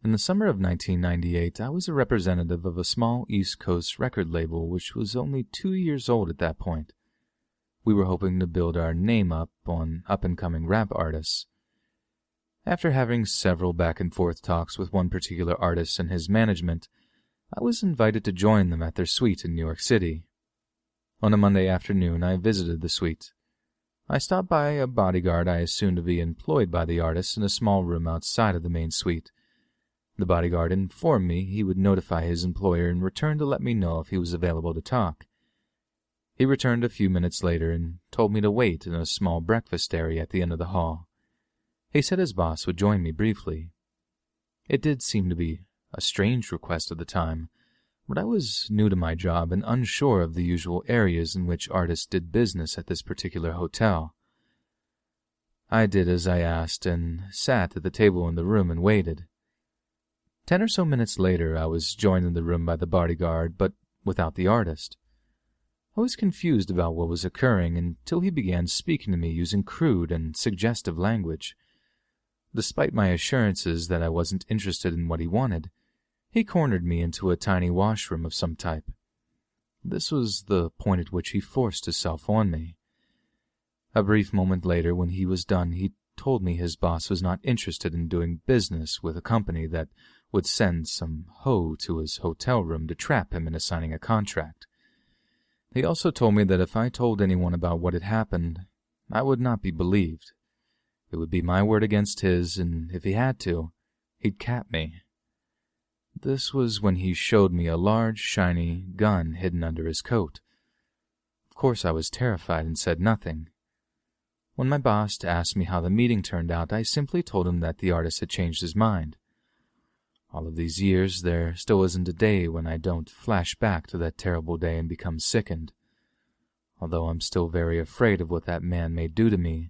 In the summer of 1998, I was a representative of a small East Coast record label which was only two years old at that point. We were hoping to build our name up on up and coming rap artists. After having several back and forth talks with one particular artist and his management, I was invited to join them at their suite in New York City. On a Monday afternoon, I visited the suite. I stopped by a bodyguard I assumed to be employed by the artist in a small room outside of the main suite. The bodyguard informed me he would notify his employer and return to let me know if he was available to talk. He returned a few minutes later and told me to wait in a small breakfast area at the end of the hall. He said his boss would join me briefly. It did seem to be a strange request at the time, but I was new to my job and unsure of the usual areas in which artists did business at this particular hotel. I did as I asked and sat at the table in the room and waited. Ten or so minutes later, I was joined in the room by the bodyguard, but without the artist. I was confused about what was occurring until he began speaking to me using crude and suggestive language. Despite my assurances that I wasn't interested in what he wanted, he cornered me into a tiny washroom of some type. This was the point at which he forced himself on me. A brief moment later, when he was done, he told me his boss was not interested in doing business with a company that would send some hoe to his hotel room to trap him into signing a contract. He also told me that if I told anyone about what had happened, I would not be believed. It would be my word against his, and if he had to, he'd cap me. This was when he showed me a large, shiny gun hidden under his coat. Of course, I was terrified and said nothing. When my boss asked me how the meeting turned out, I simply told him that the artist had changed his mind. All of these years, there still isn't a day when I don't flash back to that terrible day and become sickened. Although I'm still very afraid of what that man may do to me,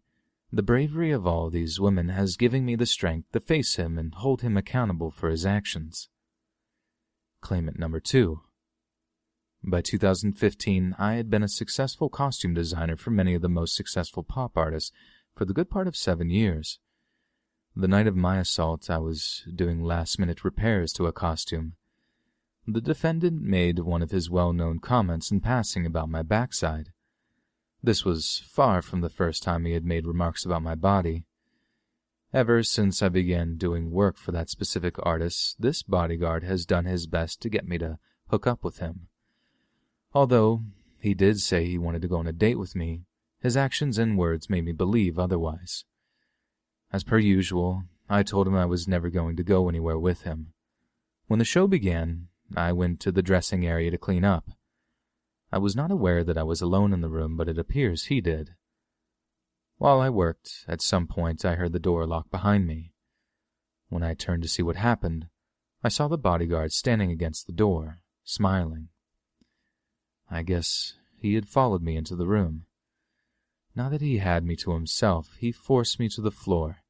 the bravery of all these women has given me the strength to face him and hold him accountable for his actions. Claimant number two. By 2015, I had been a successful costume designer for many of the most successful pop artists for the good part of seven years. The night of my assault, I was doing last minute repairs to a costume. The defendant made one of his well known comments in passing about my backside. This was far from the first time he had made remarks about my body. Ever since I began doing work for that specific artist, this bodyguard has done his best to get me to hook up with him. Although he did say he wanted to go on a date with me, his actions and words made me believe otherwise. As per usual, I told him I was never going to go anywhere with him. When the show began, I went to the dressing area to clean up. I was not aware that I was alone in the room, but it appears he did. While I worked, at some point I heard the door lock behind me. When I turned to see what happened, I saw the bodyguard standing against the door, smiling. I guess he had followed me into the room. Now that he had me to himself, he forced me to the floor.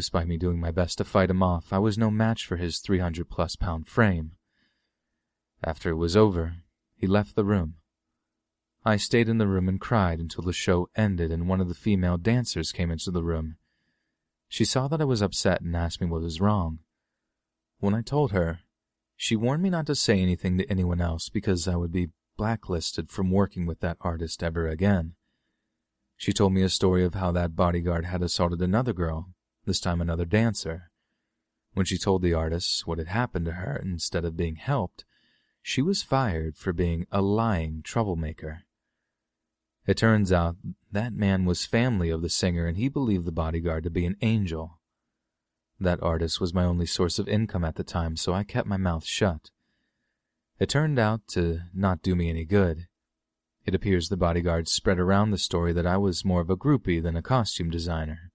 Despite me doing my best to fight him off, I was no match for his 300 plus pound frame. After it was over, he left the room. I stayed in the room and cried until the show ended and one of the female dancers came into the room. She saw that I was upset and asked me what was wrong. When I told her, she warned me not to say anything to anyone else because I would be blacklisted from working with that artist ever again. She told me a story of how that bodyguard had assaulted another girl, this time another dancer. When she told the artist what had happened to her, instead of being helped, she was fired for being a lying troublemaker. It turns out that man was family of the singer and he believed the bodyguard to be an angel. That artist was my only source of income at the time, so I kept my mouth shut. It turned out to not do me any good. It appears the bodyguard spread around the story that I was more of a groupie than a costume designer.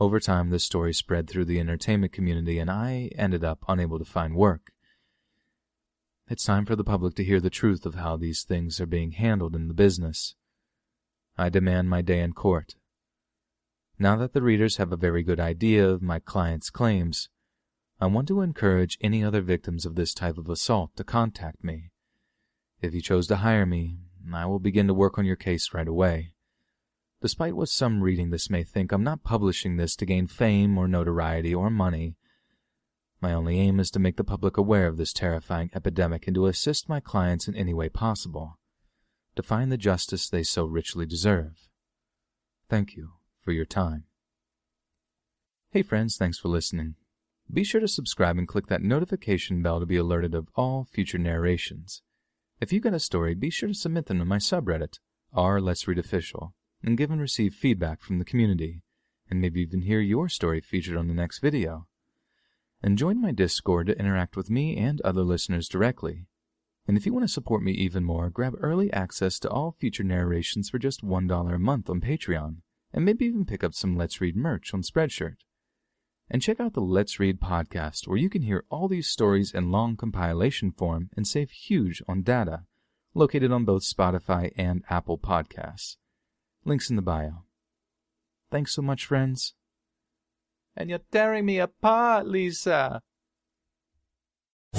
Over time, this story spread through the entertainment community, and I ended up unable to find work. It's time for the public to hear the truth of how these things are being handled in the business. I demand my day in court. Now that the readers have a very good idea of my client's claims, I want to encourage any other victims of this type of assault to contact me. If you chose to hire me, I will begin to work on your case right away. Despite what some reading this may think, I'm not publishing this to gain fame or notoriety or money. My only aim is to make the public aware of this terrifying epidemic and to assist my clients in any way possible to find the justice they so richly deserve. Thank you for your time. Hey friends, thanks for listening. Be sure to subscribe and click that notification bell to be alerted of all future narrations. If you got a story, be sure to submit them to my subreddit, r Let's Read Official, and give and receive feedback from the community, and maybe even hear your story featured on the next video. And join my Discord to interact with me and other listeners directly and if you want to support me even more, grab early access to all future narrations for just $1 a month on Patreon, and maybe even pick up some Let's Read merch on Spreadshirt. And check out the Let's Read podcast, where you can hear all these stories in long compilation form and save huge on data, located on both Spotify and Apple Podcasts. Links in the bio. Thanks so much, friends. And you're tearing me apart, Lisa.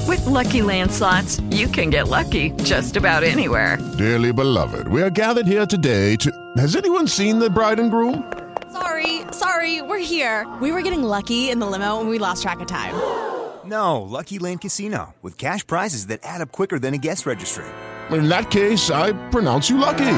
With Lucky Land slots, you can get lucky just about anywhere. Dearly beloved, we are gathered here today to. Has anyone seen the bride and groom? Sorry, sorry, we're here. We were getting lucky in the limo and we lost track of time. (gasps) No, Lucky Land Casino, with cash prizes that add up quicker than a guest registry. In that case, I pronounce you lucky.